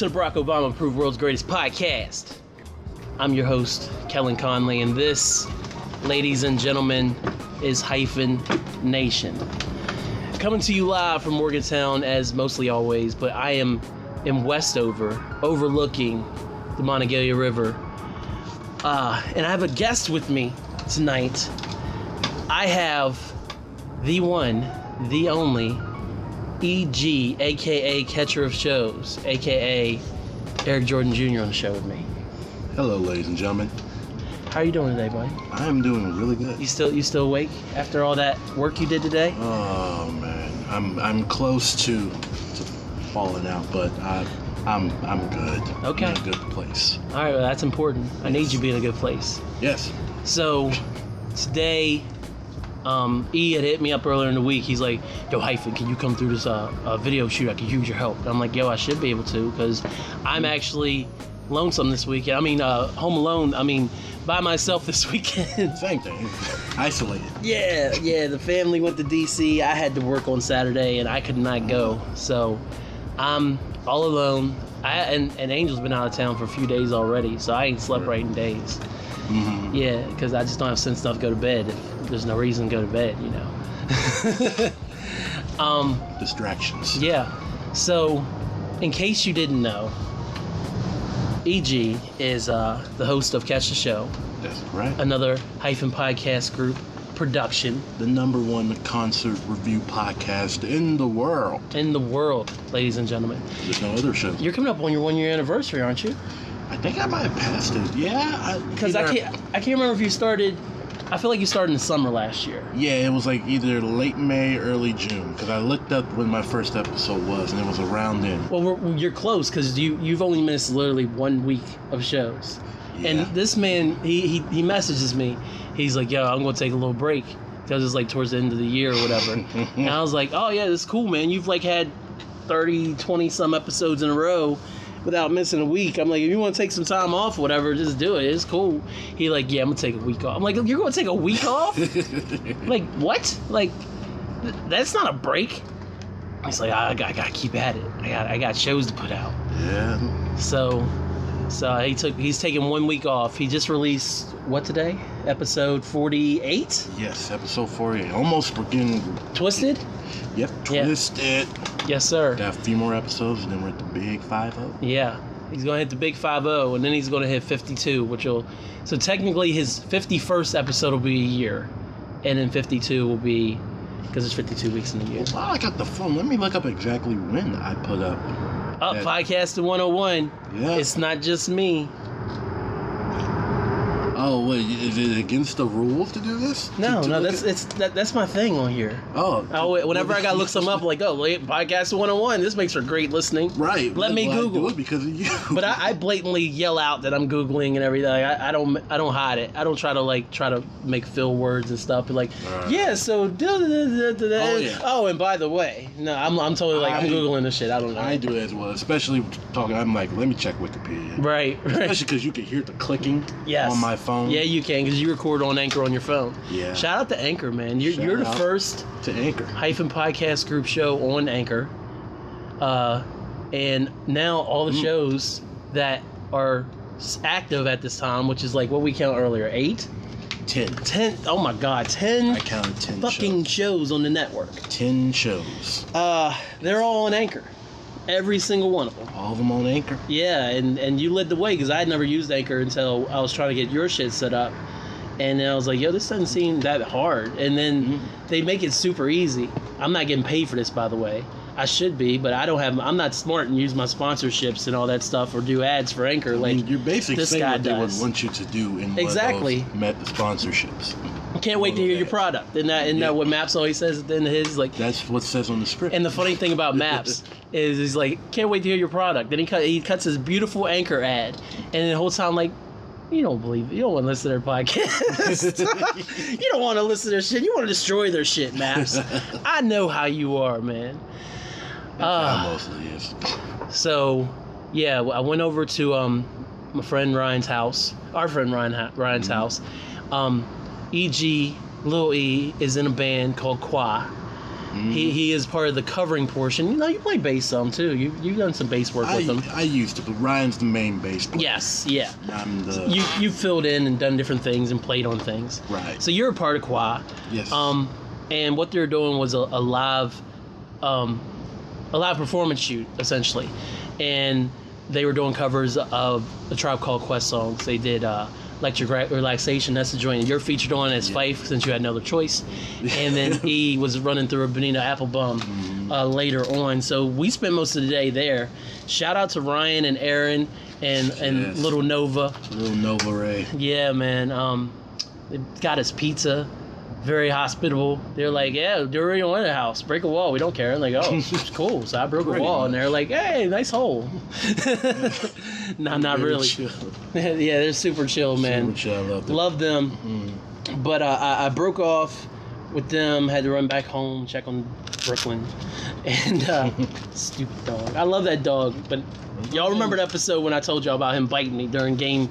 To the Barack Obama Approved World's Greatest Podcast. I'm your host, Kellen Conley, and this, ladies and gentlemen, is Hyphen Nation. Coming to you live from Morgantown, as mostly always, but I am in Westover, overlooking the Monongahela River. Uh, and I have a guest with me tonight. I have the one, the only, EG, aka Catcher of Shows, aka Eric Jordan Jr. on the show with me. Hello, ladies and gentlemen. How are you doing today, buddy? I am doing really good. You still you still awake after all that work you did today? Oh man, I'm I'm close to to falling out, but I I'm I'm good. Okay. I'm in a good place. All right, well, that's important. I need you to be in a good place. Yes. So today, um, E had hit me up earlier in the week. He's like, "Yo, hyphen, can you come through this uh, uh, video shoot? I could use your help." And I'm like, "Yo, I should be able to because I'm actually lonesome this weekend. I mean, uh, home alone. I mean, by myself this weekend." Same thing. Isolated. Yeah, yeah. The family went to DC. I had to work on Saturday, and I could not go. So I'm all alone. I and, and Angel's been out of town for a few days already, so I ain't slept right in days. Hmm Yeah, because I just don't have sense enough to go to bed. If there's no reason to go to bed, you know. um, Distractions. yeah. So, in case you didn't know, EG is uh, the host of Catch the Show, That's right. another hyphen podcast group production The number one concert review podcast in the world. in the world, ladies and gentlemen. There's no other show. You're coming up on your one year anniversary, aren't you? I think I might have passed it. Yeah. Because I either- can't, I can't remember if you started. I feel like you started in the summer last year. Yeah, it was like either late May, early June. Because I looked up when my first episode was, and it was around then. Well, we're, you're close because you you've only missed literally one week of shows. Yeah. And this man, he, he he messages me. He's like, "Yo, I'm gonna take a little break because it's like towards the end of the year or whatever." and I was like, "Oh yeah, that's cool, man. You've like had 30, 20 some episodes in a row." Without missing a week, I'm like, if you want to take some time off, or whatever, just do it. It's cool. He like, yeah, I'm gonna take a week off. I'm like, you're gonna take a week off? like what? Like th- that's not a break. He's like, I, I, gotta keep at it. I got I got shows to put out. yeah. So, so he took he's taking one week off. He just released what today? Episode forty eight. Yes, episode 48. Almost freaking. Twisted. Yep, Yeah. twisted. Yes, sir. Got a few more episodes, and then we're at the big 5 0. Yeah, he's gonna hit the big five zero, and then he's gonna hit fifty two, which will. So technically, his fifty first episode will be a year, and then fifty two will be because it's fifty two weeks in the year. While I got the phone, let me look up exactly when I put up. Up Yeah. podcast to one hundred one. Yeah. It's not just me. Oh, wait, is it against the rules to do this? No, to no, that's at- it's that, that's my thing on here. Oh. Oh, whenever I gotta look some up, like, oh, podcast 101, this makes for great listening. Right. Let me Google. it because of you. But I, I blatantly yell out that I'm googling and everything. I, I don't I don't hide it. I don't try to like try to make fill words and stuff. But like, Right. yeah. So da, da, da. Oh, yeah. oh, and by the way, no, I'm I'm totally like I, am googling this shit. I don't know. I do it as well, especially talking. I'm like, let me check Wikipedia. Right, right. Especially because you can hear the clicking Yes. on my phone. Yeah, you can because you record on Anchor on your phone. Yeah. Shout out to Anchor, man. You're Shout you're the first to Anchor. hyphen podcast group show on Anchor. Uh, and now all the Mm. shows that are active at this time, which is like what we count earlier, eight, Ten. ten. Oh my God, ten I counted ten fucking shows. shows on the network. Ten shows. Uh, they're all on Anchor, every single one of them. All of them on Anchor. Yeah, and and you led the way because I had never used Anchor until I was trying to get your shit set up, and then I was like, yo, this doesn't seem that hard. And then Mhm. they make it super easy. I'm not getting paid for this, by the way. I should be, but I don't have. I'm not smart and use my sponsorships and all that stuff or do ads for Anchor. I Like, mean, you're basically this saying guy what they would does. want you to do in Exactly. met the sponsorships. Can't wait to hear your product. Isn't that, isn't Yeah. that what Maps always says at the end of his? Like, That's what says on the script. And the funny thing about Maps is he's like, can't wait to hear your product. Then he cut he cuts his beautiful anchor ad, and the whole time like, you don't believe it. You don't want to listen to their podcast. you don't want to listen to their shit. You want to destroy their shit, Maps. I know how you are, man. Ah. mostly is. So, yeah, I went over to um my friend Ryan's house, our friend Ryan ha- Ryan's Mhm. house. Um, E.G. Lil E is in a band called Qua, He, he is part of the covering portion. You know, you play bass some too. You you've done some bass work I, with him. I used to, but Ryan's the main bass player. Yes, yeah. I'm the You you filled in and done different things and played on things. right. So you're a part of Qua. yes. Um, and what they're doing was a, a live, um, a live performance shoot essentially, and they were doing covers of a Tribe Called Quest songs. They did uh, Electric Ra- Relaxation. That's the joint you're featured on as Yeah. Phife since you had no other choice, and then he was running through a Bonita Applebum Mm-hmm. uh, later on. So we spent most of the day there. Shout out to Ryan and Aaron and and Yes. little Nova. Little Nova Ray. Yeah, man. Um, they got us pizza. Very hospitable. They're like, yeah, do it in the house. Break a wall. We don't care. I'm like, oh, it's cool. So I broke a Pretty wall, and they're like, hey, nice hole. no, not Very really. chill. yeah, they're super chill, man. Super chill. I love them. Love them. Mm. But uh, I, I broke off with them. Had to run back home, check on Brooklyn, and uh, stupid dog. I love that dog. But y'all remember the episode when I told y'all about him biting me during game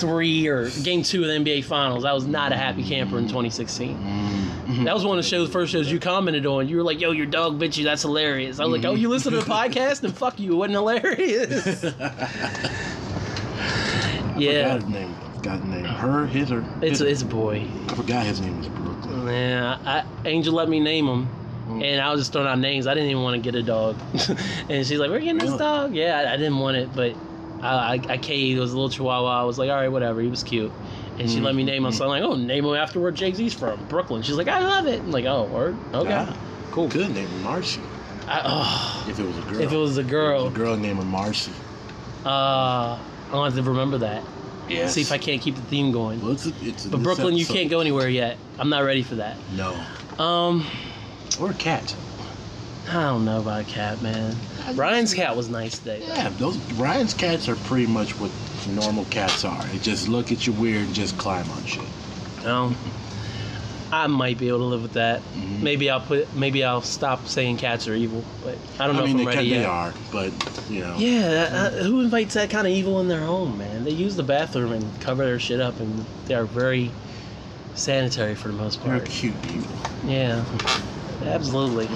three or game two of the NBA Finals? I was not a happy camper in 2016. Mm. That was one of the shows, first shows you commented on. You were like, "Yo, your dog bit you. That's hilarious." I was like, "Oh, you listen to the podcast? And fuck you, it wasn't hilarious." Yeah, forgot his name. I forgot name. Her, his, or it's his. it's a boy. I forgot his name was Brooklyn. Yeah, I, Angel let me name him, Mm. and I was just throwing out names. I didn't even want to get a dog, and she's like, "We're getting this dog." Yeah, I, I didn't want it, but I, I, I caved. It was a little Chihuahua. I was like, "All right, whatever." He was cute, and she let me name him. So I'm like, "Oh, name him after where Jay Z's from, Brooklyn." She's like, "I love it." I'm like, "Oh, word, okay, Ah, cool." Good name, Marcy. I, oh, If it was a girl. if it was a If it girl, was a girl named Marcy. uh, I'll have to remember that. Yes. See if I can't keep the theme going. Well, it's a, it's a, But this Brooklyn, you can't go anywhere yet. I'm not ready for that. No. Um. Or a cat. I don't know about a cat, man. Ryan's cat was nice today. though. Yeah, those Ryan's cats are pretty much what normal cats are. They just look at you weird and just climb on shit. No. I might be able to live with that. Mhm. Maybe I'll put. Maybe I'll stop saying cats are evil. But I don't know I mean, if I'm they, ready can, they yet. are, but you know. Yeah, uh, who invites that kind of evil in their home, man? They use the bathroom and cover their shit up, and they are very sanitary for the most part. They're cute evil. Yeah, absolutely.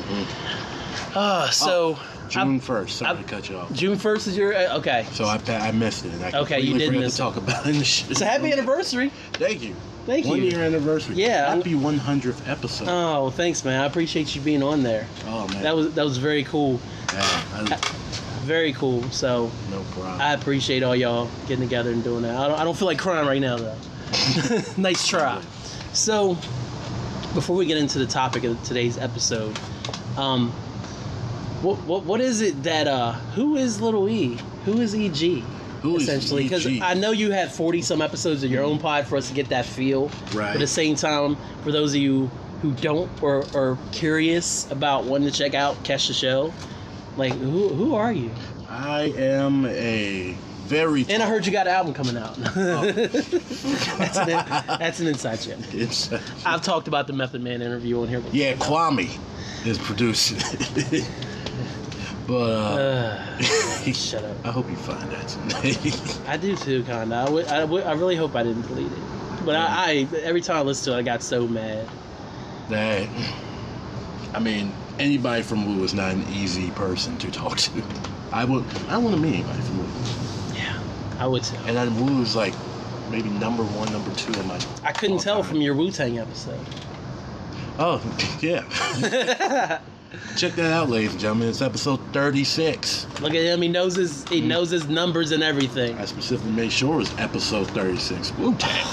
Ah, so June first. Sorry I'm- to cut you off. June first is your uh, okay. So I I missed it. And I Okay, you did miss to talk about it shit. So happy anniversary. Thank you. Thank One you. One year anniversary. Yeah. Happy 100th episode. Oh, thanks, man. I appreciate you being on there. oh man. That was that was very cool. Yeah, I- Very cool. So no problem. I appreciate all y'all getting together and doing that. I don't, I don't feel like crying right now though. nice try. So before we get into the topic of today's episode, um, what what what is it that uh who is Little E? Who is EG? Who is essentially, because I know you had forty some episodes of your own pod for us to get that feel. Right. But at the same time, for those of you who don't or are curious about wanting to check out Catch the Show, like who who are you? I am a very. And I heard you got an album coming out. Oh. that's, an, that's an inside joke. It's, I've talked about the Method Man interview on here. Before. yeah, Kwame is producing. but uh, shut up. I hope you find that. Tonight. I do too, kinda. I, I, really hope I didn't delete it. But I, I, every time I listen to it, I got so mad. that I mean, anybody from Wu is not an easy person to talk to. I would. I don't want to meet anybody from Wu. Yeah, I would too. And then Wu is like maybe number one, number two in my. I couldn't tell time. from your Wu Tang episode. Oh yeah. Check that out, ladies and gentlemen. It's episode 36. Look at him. He knows his he knows his numbers and everything. I specifically made sure it was episode 36. Wu Tang.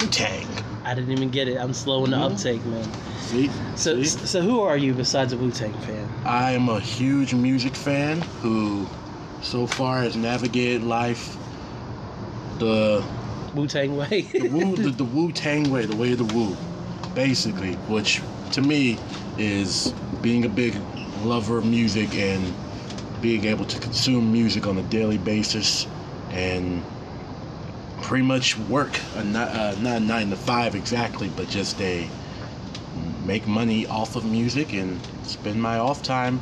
Wu Tang. I didn't even get it. I'm slow in the Mhm. uptake, man. See? So See? so who are you besides a Wu Tang fan? I am a huge music fan who, so far, has navigated life the Wu Tang way. the Wu the, the Wu Tang way, the way of the Wu, basically, which to me is being a big lover of music and being able to consume music on a daily basis and pretty much work a, ni- uh, not a nine to five exactly, but just a make money off of music and spend my off time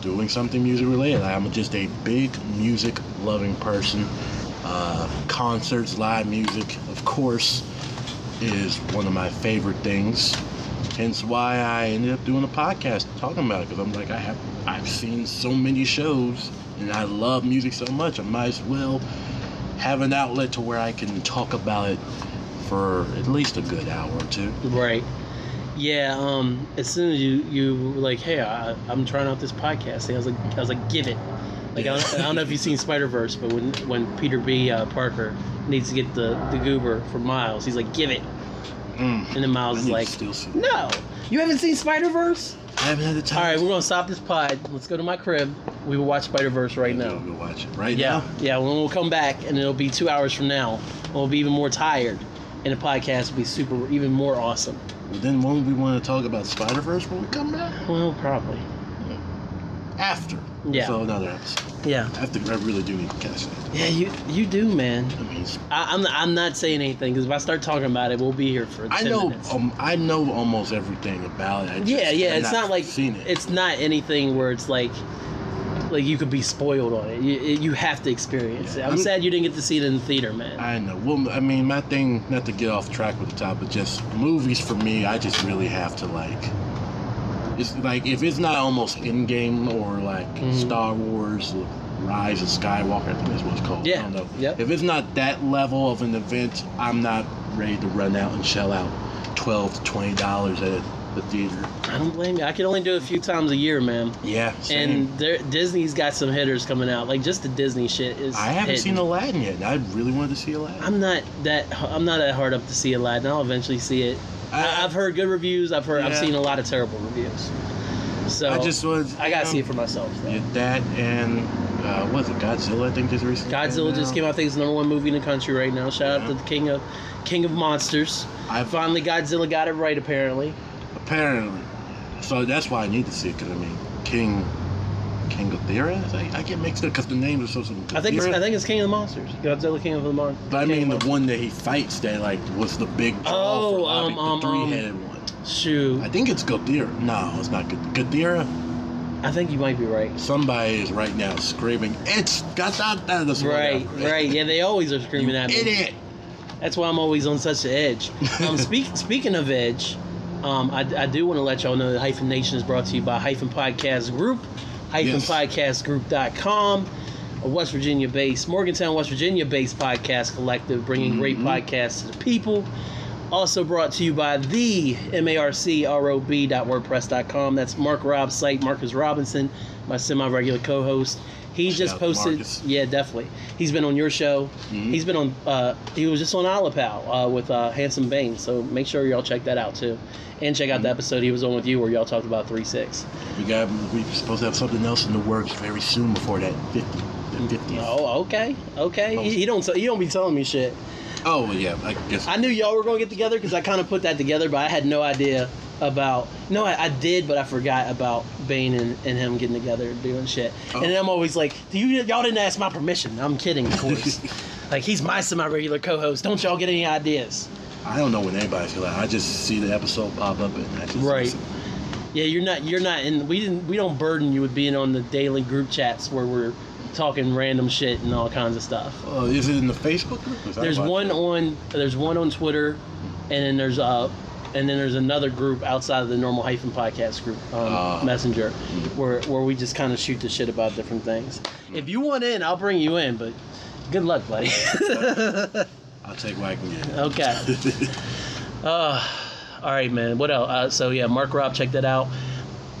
doing something music related. I'm just a big music loving person. Uh, concerts, live music, of course, is one of my favorite things. Hence why I ended up doing a podcast talking about it because I'm like I have I've seen so many shows and I love music so much I might as well have an outlet to where I can talk about it for at least a good hour or two. Right. Yeah. Um. As soon as you you were like, hey, I, I'm trying out this podcast. Thing, I was like, I was like, give it. Like I don't, I don't know if you've seen Spider Verse, but when when Peter B. Uh, Parker needs to get the the goober from Miles, he's like, give it, Mm. and then Miles is like, no, you haven't seen Spider Verse. I haven't had the time. All right, we're gonna stop this pod. Let's go to my crib. We will watch Spider Verse right now. We'll. Go watch it right Yeah, now. yeah. When we'll come back, and it'll be two hours from now. We'll be even more tired, and the podcast will be super, even more awesome. Well, then won't we want to talk about Spider Verse when we come back? Well, probably. After. Yeah. So another episode. Yeah. After I really do need to catch that. Yeah, you you do, man. I mean, I, I'm I'm not saying anything because if I start talking about it, we'll be here for. 10 I know um, I know almost everything about it. I just yeah, yeah. have It's not, like seen it. it's not anything where it's like like you could be spoiled on it. You, you have to experience Yeah, it. I'm I'm- sad you didn't get to see it in the theater, man. I know. Well, I mean, my thing, not to get off track with the top, but just movies for me, I just really have to like. It's like if it's not almost in game or like Mhm. Star Wars, Rise of Skywalker, I think that's what it's called. Yeah, I don't know. yep. If it's not that level of an event, I'm not ready to run out and shell out twelve to twenty dollars at the theater. I don't blame you. I can only do it a few times a year, man. Yeah. Same. And there, Disney's got some hitters coming out. Like just the Disney shit is. I haven't hitting. seen Aladdin yet. I really wanted to see Aladdin. I'm not that. I'm not that hard up to see Aladdin. I'll eventually see it. I, I've heard good reviews. I've heard. I've seen a lot of terrible reviews. So I just was. I gotta see it for myself. Though. That and uh, what was it Godzilla? I think just recently. Godzilla just came out. I think it's the number one movie in the country right now. Shout out to the king of King of Monsters. I've Finally, Godzilla got it right. Apparently. apparently, so that's why I need to see it because I mean King King Ghidorah. I, I get mixed up because the names are so similar. I think it's, I think it's King of the Monsters. Godzilla, King of the Monsters. But I mean the one that he fights that like was the big draw Oh, for um, um, the three-headed one. Shoot, I think it's Ghidorah. No, it's not Ghid- Ghidorah. I think you might be right. Somebody is right now screaming, "It's Godzilla!" That's what Right, I- right. Yeah, they always are screaming You at me. idiot. That's why I'm always on such an edge. Um, speak, speaking of edge, um, I, I do want to let y'all know that Hyphen Nation is brought to you by Hyphen Podcast Group, Yes. hyphenpodcastgroup.com, a West Virginia based, Morgantown, West Virginia based podcast collective bringing great Mhm. podcasts to the people. Also brought to you by the marcrob.wordpress.com. That's Mark Rob's site, Marcus Robinson, my semi regular co host. He Shout just posted, yeah, definitely. He's been on your show. Mhm. He's been on. Uh, he was just on Alapal uh, with uh, Handsome Bane. So make sure y'all check that out too, and check out the episode he was on with you where y'all talked about three six. We got we supposed to have something else in the works very soon before that 50 the 50th. Oh, okay, okay. He, he don't. He don't be telling me shit. Oh yeah, I guess I knew y'all were gonna get together because I kind of put that together, but I had no idea about. No, I, I did, but I forgot about Bane and, and him getting together and doing shit. Oh. And then I'm always like, "Do you y'all didn't ask my permission?" I'm kidding, of course. like he's my semi-regular co-host. Don't y'all get any ideas? I don't know when anybody's like I just see the episode pop up and I just Right. listen. Yeah, you're not. You're not in. We didn't. We don't burden you with being on the daily group chats where we're talking random shit and all kinds of stuff. Oh, is it in the Facebook group? There's one that. on. There's one on Twitter, and then there's uh, and then there's another group outside of the normal hyphen podcast group, um, Ah. Messenger, where where we just kind of shoot the shit about different things. If you want in, I'll bring you in, but good luck, buddy. I'll take what I can get. okay. Uh, all right, man. What else? Uh, so yeah, Mark Rob, check that out.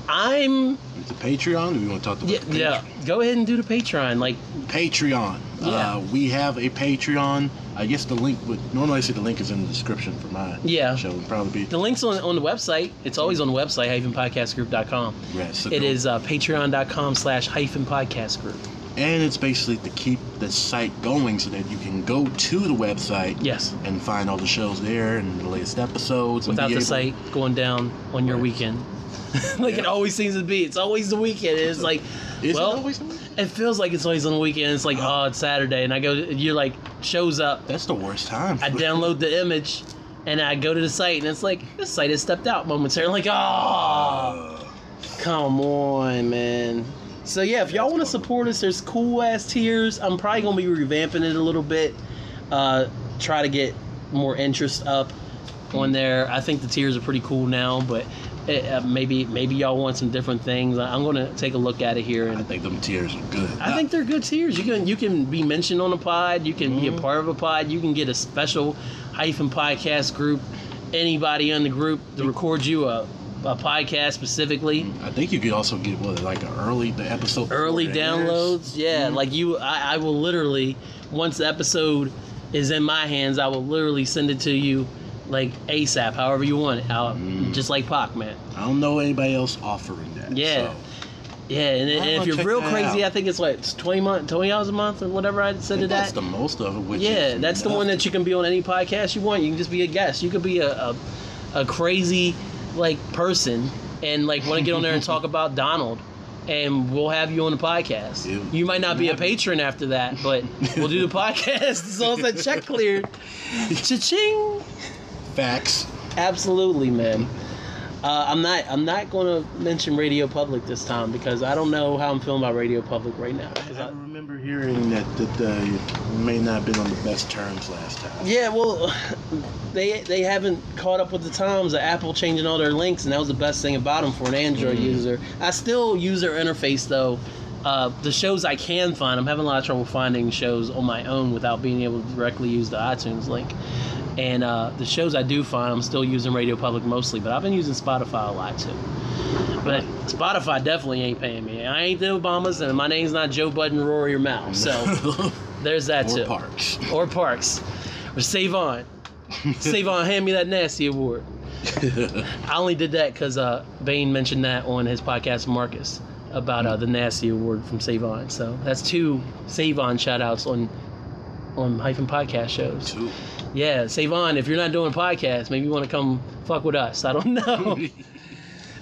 I'm It's a Patreon. Do we want to talk about yeah, the yeah. Go ahead and do the Patreon. Like Patreon. Yeah. Uh, we have a Patreon. I guess the link would normally I say the link is in the description for my Yeah. show. Would probably be the links on, on the website. It's always on the website, hyphenpodcastgroup.com. yeah, so It is uh, patreon.com slash hyphen podcast group. and it's basically to keep the site going so that you can go to the website Yes. and find all the shows there and the latest episodes. Without the able- site going down on your Right. weekend. like it always seems to be. It's always the weekend. It's like, Is well, it it feels like it's always on the weekend. It's like, oh, it's Saturday. And I go, you're like, shows up. That's the worst time. I download the image and I go to the site and it's like, this site has stepped out momentarily. like, oh, Uh, come on, man. So yeah, if y'all want to support us, there's cool ass tiers. I'm probably gonna be revamping it a little bit. Uh, try to get more interest up. on there. I think the tiers are pretty cool now, but it, uh, maybe maybe y'all want some different things. I'm gonna take a look at it here, I and think them tiers are good. I think they're good tiers. You can you can be mentioned on a pod. You can be a Mhm. part of a pod. You can get a special hyphen podcast group. Anybody in the group to record you a, a podcast specifically. I think you could also get what like an early the episode early before it airs. downloads. Yeah, Mhm. like you, I, I will literally once the episode is in my hands, I will literally send it to you like ASAP, however you want it. I'll, Mm. Just like Pac, man. I don't know anybody else offering that. Yeah. so. Yeah, and, and if you're real crazy, out. I think it's like it's twenty month, twenty dollars a month or whatever I I said to think that's that. the most of it. Which Yeah, that's the one that you can be on any podcast you want. You can just be a guest. You could be a a, a crazy like person and like want to get on there and talk about Donald, and we'll have you on the podcast. You might not be a patron after that, but we'll do the podcast as long as that check cleared. Cha-ching! Facts. Absolutely, man. Uh, I'm not. I'm not going to mention Radio Public this time because I don't know how I'm feeling about Radio Public right now. I I- remember hearing that that uh, may not have been on the best terms last time. Yeah, well, they they haven't caught up with the times. of Apple changing all their links, and that was the best thing about them for an Android Mhm. user. I still use their interface though. Uh, the shows I can find, I'm having a lot of trouble finding shows on my own without being able to directly use the iTunes link. And uh, the shows I do find, I'm still using Radio Public mostly, but I've been using Spotify a lot too. But Spotify definitely ain't paying me. I ain't the Obamas, and my name's not Joe Budden, Rory, or Mal. So there's that or too parks. or Parks or Save On. Save On, hand me that nasty award. I only did that because uh, Bane mentioned that on his podcast, Marcus, about uh, the nasty award from Save On. So that's two Save On shout outs on on hyphen podcast shows. Two. Yeah, Save On, if you're not doing podcasts, maybe you want to come fuck with us. I don't know.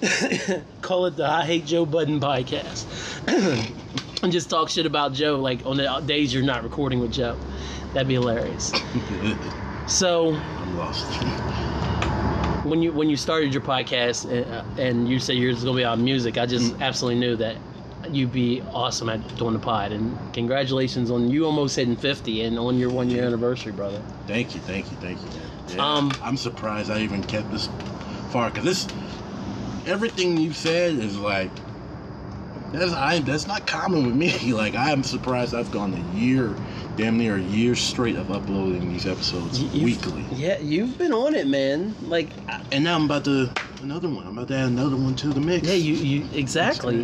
Call it the I Hate Joe Budden podcast. and just talk shit about Joe like on the days you're not recording with Joe. That'd be hilarious. So I'm lost. When you when you started your podcast and, uh, and you said yours was gonna be about music, I just absolutely knew that you'd be awesome at doing the pod. And congratulations on you almost hitting 50 and on your one year anniversary, brother. Thank you, thank you, thank you. Yeah, Um, I'm surprised I even kept this far because this everything you said is like that's I that's not common with me. Like I'm surprised I've gone a year, damn near a year straight of uploading these episodes You- you've- weekly, Yeah, you've been on it, man. Like, I- and now I'm about to another one. I'm about to add another one to the mix. yeah, you you exactly.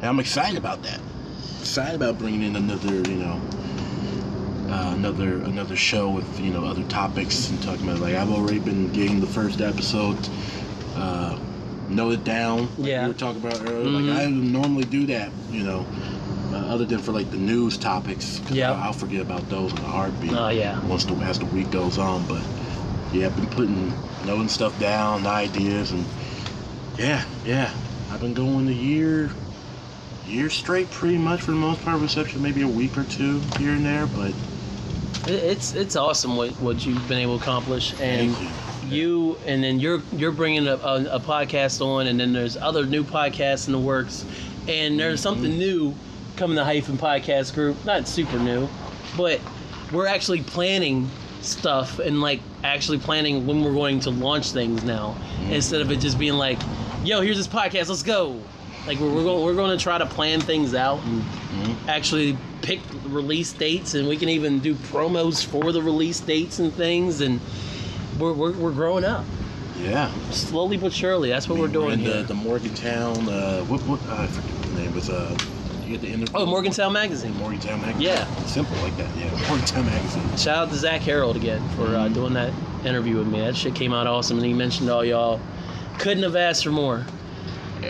And I'm excited about that. Excited about bringing in another, you know, uh, another another show with you know other topics and talking about like I've already been getting the first episode uh, noted down. Like Yeah. we were talking about earlier. Mhm. Like I normally do that, you know, uh, other than for like the news topics. Yeah. I'll, I'll forget about those in a heartbeat. Oh yeah. Once the as the week goes on, but yeah, I've been putting noting stuff down, ideas, and yeah, yeah, I've been going a year, year straight, pretty much for the most part. Reception maybe a week or two here and there, but It's it's awesome what, what you've been able to accomplish, and you. and then you're you're bringing a, a, a podcast on, and then there's other new podcasts in the works, and there's something new coming to hyphen podcast group. Not super new, but we're actually planning stuff and like actually planning when we're going to launch things now, instead of it just being like, "Yo, here's this podcast, let's go." Like we're, we're going we're going to try to plan things out and Mhm. actually pick release dates and we can even do promos for the release dates and things and we're, we're, we're growing up Yeah, slowly but surely that's what we're mean, doing in here the, the Morgantown. Uh, what what uh, I forget the name was. Uh, you get the oh morgantown magazine Morgantown magazine. Yeah. simple like that. Yeah, Morgantown magazine. shout out to zach harold again for uh, Mhm. doing that interview with me that shit came out awesome and he mentioned all y'all couldn't have asked for more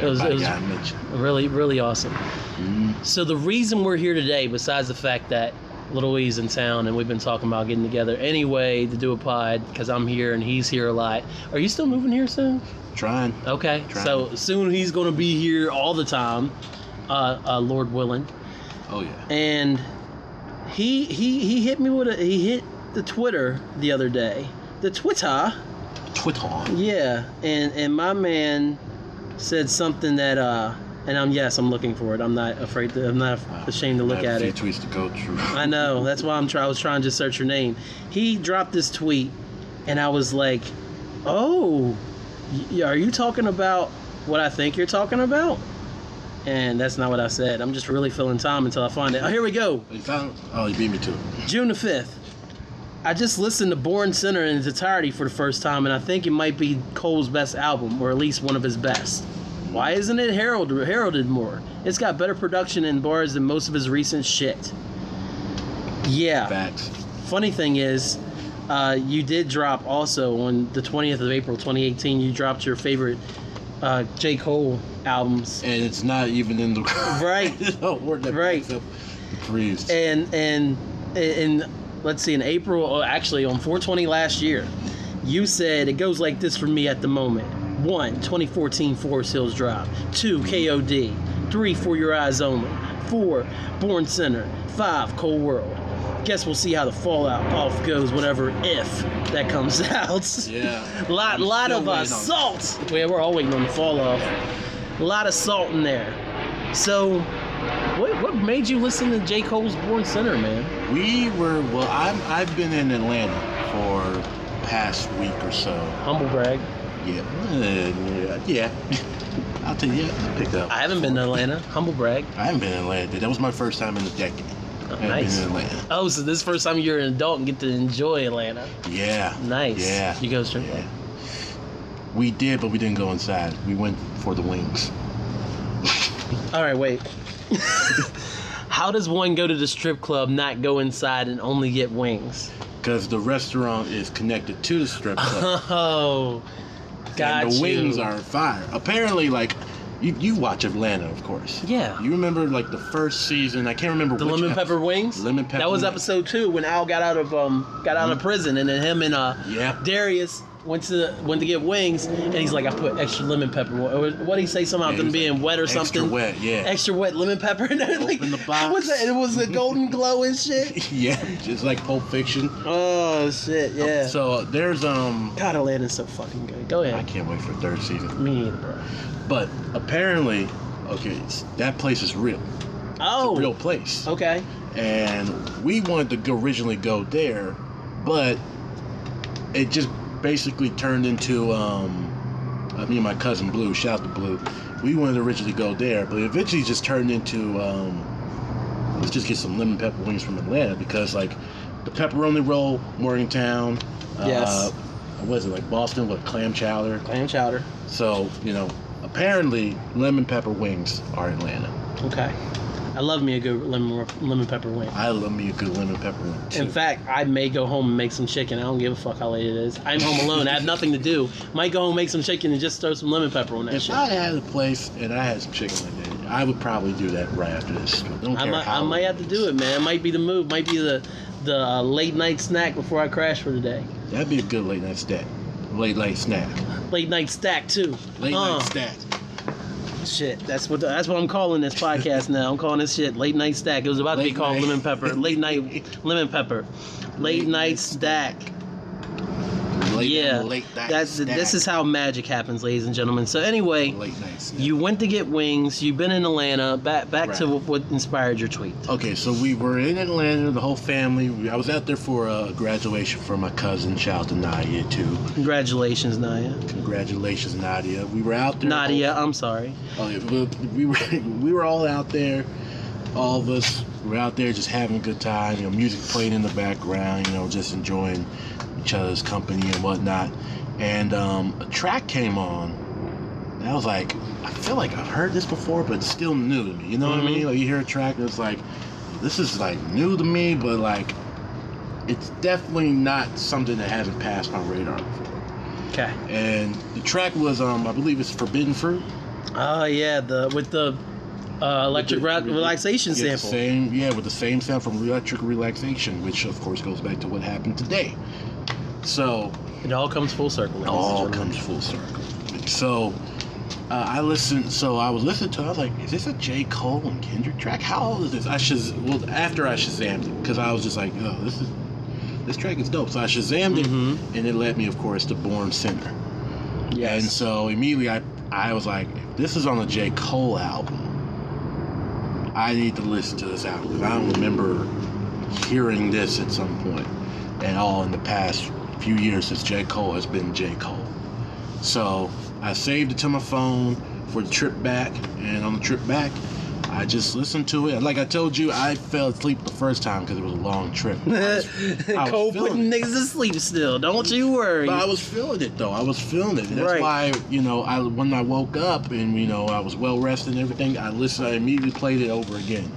was- it was- got mentioned. really really awesome Mhm. so the reason we're here today besides the fact that Little E's in town and we've been talking about getting together anyway to do a pod because I'm here and he's here a lot. Are you still moving here soon? Trying. Okay, Trying. so soon he's going to be here all the time, uh, uh, Lord willing. Oh yeah. And he he he hit me with a he hit the Twitter the other day, the Twitter, Twitter. yeah, and and my man said something that uh, and I'm yes I'm looking for it. I'm not afraid to I'm not ashamed to look at it. tweets to go through. I know. That's why I'm trying. I was trying to search your name. He dropped this tweet, and I was like, Oh, y- are you talking about what I think you're talking about? And that's not what I said. I'm just really filling time until I find it. Oh, here we go. You found? Oh, you beat me to it. June the 5th. I just listened to Born Sinner in its entirety for the first time, and I think it might be Cole's best album, or at least one of his best. Why isn't it herald- heralded more? It's got better production and bars than most of his recent shit. Yeah. Facts. Funny thing is, uh, you did drop also on the 20th of April 2018, you dropped your favorite uh, J. Cole albums. And it's not even in the Right. Right. the praise. and and in let's see in april actually on 420 last year you said it goes like this for me at the moment one 2014 forest hills drive two kod three for your eyes only four born sinner five cole world guess we'll see how the fallout off goes whatever if that comes out yeah. lot I'm lot of uh, salt yeah we're all waiting on the fall off a lot of salt in there so what, what made you listen to J. Cole's Born Sinner, man? We were well. I'm I've been in Atlanta for past week or so. Humble brag. Yeah. Uh, yeah. I'll tell you. Yeah, I picked up. I haven't been to Atlanta. Humble brag. I haven't been in Atlanta. That was my first time in a decade. Oh, nice. been in Atlanta. Oh, so this is the first time you're an adult and get to enjoy Atlanta. Yeah. Nice. Yeah. You go strip club. Yeah. We did, but we didn't go inside. We went for the wings. All right, wait. How does one go to the strip club, not go inside, and only get wings? Because the restaurant is connected to the strip club. Oh, got and the you. wings are fire. Apparently, like you, you watch Atlanta, of course. Yeah. You remember like the first season? I can't remember The lemon episode- pepper wings. Lemon pepper. That was wings. episode two when Al got out of um got out of prison, and then him and uh Yeah. Darius went to went to get wings, and he's like, I put extra lemon pepper. What what did he say? Something Yeah, them being like, wet or extra something. wet, yeah. Extra wet lemon pepper, and then like Open the box. what's that? It was a golden glow and shit. yeah, just like Pulp Fiction. Oh shit, yeah. So there's um. God, Atlanta's so fucking good. Go ahead. I can't wait for third season. Me neither, bro. But apparently, okay, that place is real. Oh, a real place. okay. and we wanted to go, originally go there, but it just basically turned into um, uh, me and my cousin Blue. Shout out to Blue. We wanted to originally go there, but eventually just turned into um, let's just get some lemon pepper wings from Atlanta because like the pepperoni roll, Morgantown. Yes. Uh, what is it like Boston with clam chowder? Clam chowder. So you know, apparently lemon pepper wings are Atlanta. Okay. I love me a good lemon lemon pepper wing. I love me a good lemon pepper wing too. In fact, I may go home and make some chicken. I don't give a fuck how late it is. I'm home alone. I have nothing to do. Might go home, and make some chicken, and just throw some lemon pepper on that If shit. I had a place and I had some chicken like that, I would probably do that right after this. Don't I care might, how I might have to do it, man. It might be the move. Might be the the uh, late night snack before I crash for the day. That'd be a good late night snack. Late night snack. Late night stack too. Late Uh, night snack. Shit, that's what that's what I'm calling this podcast now. I'm calling this shit late night stack. It was about to be called night. lemon pepper. Late night lemon pepper. Late, Late night stack. Late yeah, late that's snack. this is how magic happens, ladies and gentlemen. So anyway, late night snack. you went to get wings. You've been in Atlanta. Back back to what inspired your tweet. Okay, so we were in Atlanta, the whole family. I was out there for a graduation for my cousin. Shout out to Nadia too. Congratulations, Naya. Congratulations, Nadia. We were out there. Nadia, I'm sorry. Oh, yeah, we, we were we were all out there, all of us. we're out there just having a good time. You know, music playing in the background. You know, just enjoying each other's company and whatnot. And um, a track came on. And I was like, I feel like I've heard this before, but it's still new to me. You know what I Mhm. mean? Like you hear a track and it's like, this is like new to me, but like, it's definitely not something that hasn't passed my radar before. Okay. And the track was, um, I believe it's Forbidden Fruit. Oh yeah, the with the uh, electric With re- relaxation Yeah, the sample. same, yeah, with the same sound from Electric Relaxation, which of course goes back to what happened today. So It all comes full circle. it all comes full circle. So uh, I listened. So I was listening to. it, I was like, "Is this a J. Cole and Kendrick track? How old is this?" I should well after I shazammed it because I was just like, "Oh, this is this track is dope." So I shazammed Mhm. it, and it led me, of course, to Born Sinner. Yeah. And so immediately I, I was like, if this is on the J. Cole album, I need to listen to this album because I don't remember hearing this at some point at all in the past few years since J. Cole has been J. Cole. So I saved it to my phone for the trip back, and on the trip back, I just listened to it. Like I told you, I fell asleep the first time because it was a long trip. I was- I Cole putting it. niggas to sleep still. Don't you worry. But I was feeling it though. I was feeling it. That's Right. why you know I when I woke up and you know I was well rested and everything. I listened. I immediately played it over again,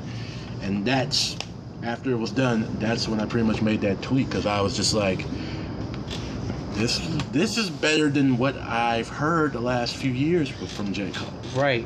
and that's after it was done. That's when I pretty much made that tweet because I was just like, this this is better than what I've heard the last few years from J Cole. right.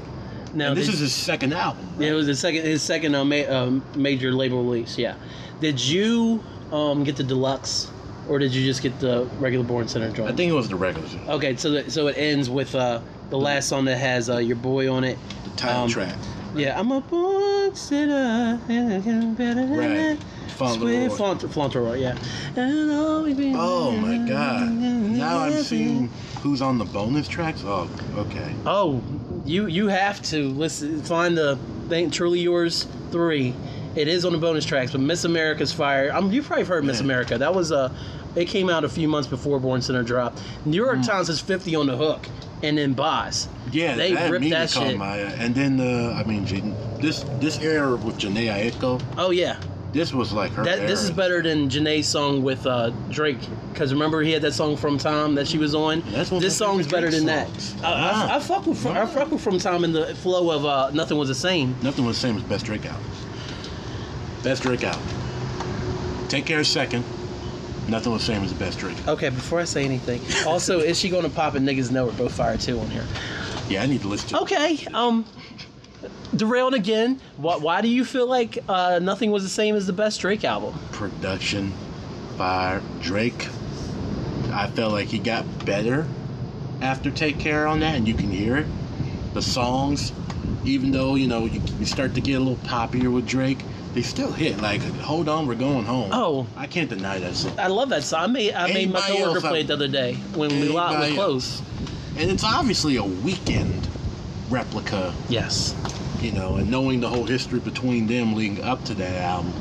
Now And this did- is his second album. Yeah, it was his second his second uh, ma- uh, major label release. Yeah. Did you um, get the deluxe, or did you just get the regular Born Sinner joint? I think it was the regular, Okay, so that, so it ends with uh, the last song that has uh, your boy on it. the title Um, track. Yeah, I'm a born sinner. Right. Fauntleroy. Sweet Faunt- Fauntleroy, yeah. And always be- Oh my god! Now I'm seeing who's on the bonus tracks. Oh, okay. Oh, you you have to listen. Find the thing, Truly Yours three. It is on the bonus tracks, but Miss America's Fire. Um, you've probably heard Miss Yeah. America. That was uh, it came out a few months before Born Sinner dropped. New York Times is 50 on the hook, and then Bas. Yeah, They that ripped that caught shit. my eye. And then, uh, I mean, this this era with Jhené Aiko, Oh yeah, this was like her. that this is better than Jhené's song with uh, Drake. Because remember he had that song from Time that she was on. That's one this song's better than Drake that. songs. I, I, I fuck with I fuck with from Time in the flow of uh, Nothing Was the Same. Nothing was the same as Best Drake album. Best Drake album. Take Care second. Nothing was the same as the Best Drake. Okay, before I say anything, also, is she going to pop and niggas know we're both fire too on here? Yeah, I need to listen to. it. Okay, um, derailed again. Why, why do you feel like uh, nothing was the same as the best Drake album? Production, fire, Drake. I felt like he got better after Take Care on that, and you can hear it. The songs, even though you know you, you start to get a little poppier with Drake, they still hit. Like, hold on, we're going home. Oh. I can't deny that song. I love that song. I made I made my coworker else play it the other day when we lot was close. And it's obviously a weekend replica, Yes. you know, and knowing the whole history between them leading up to that album,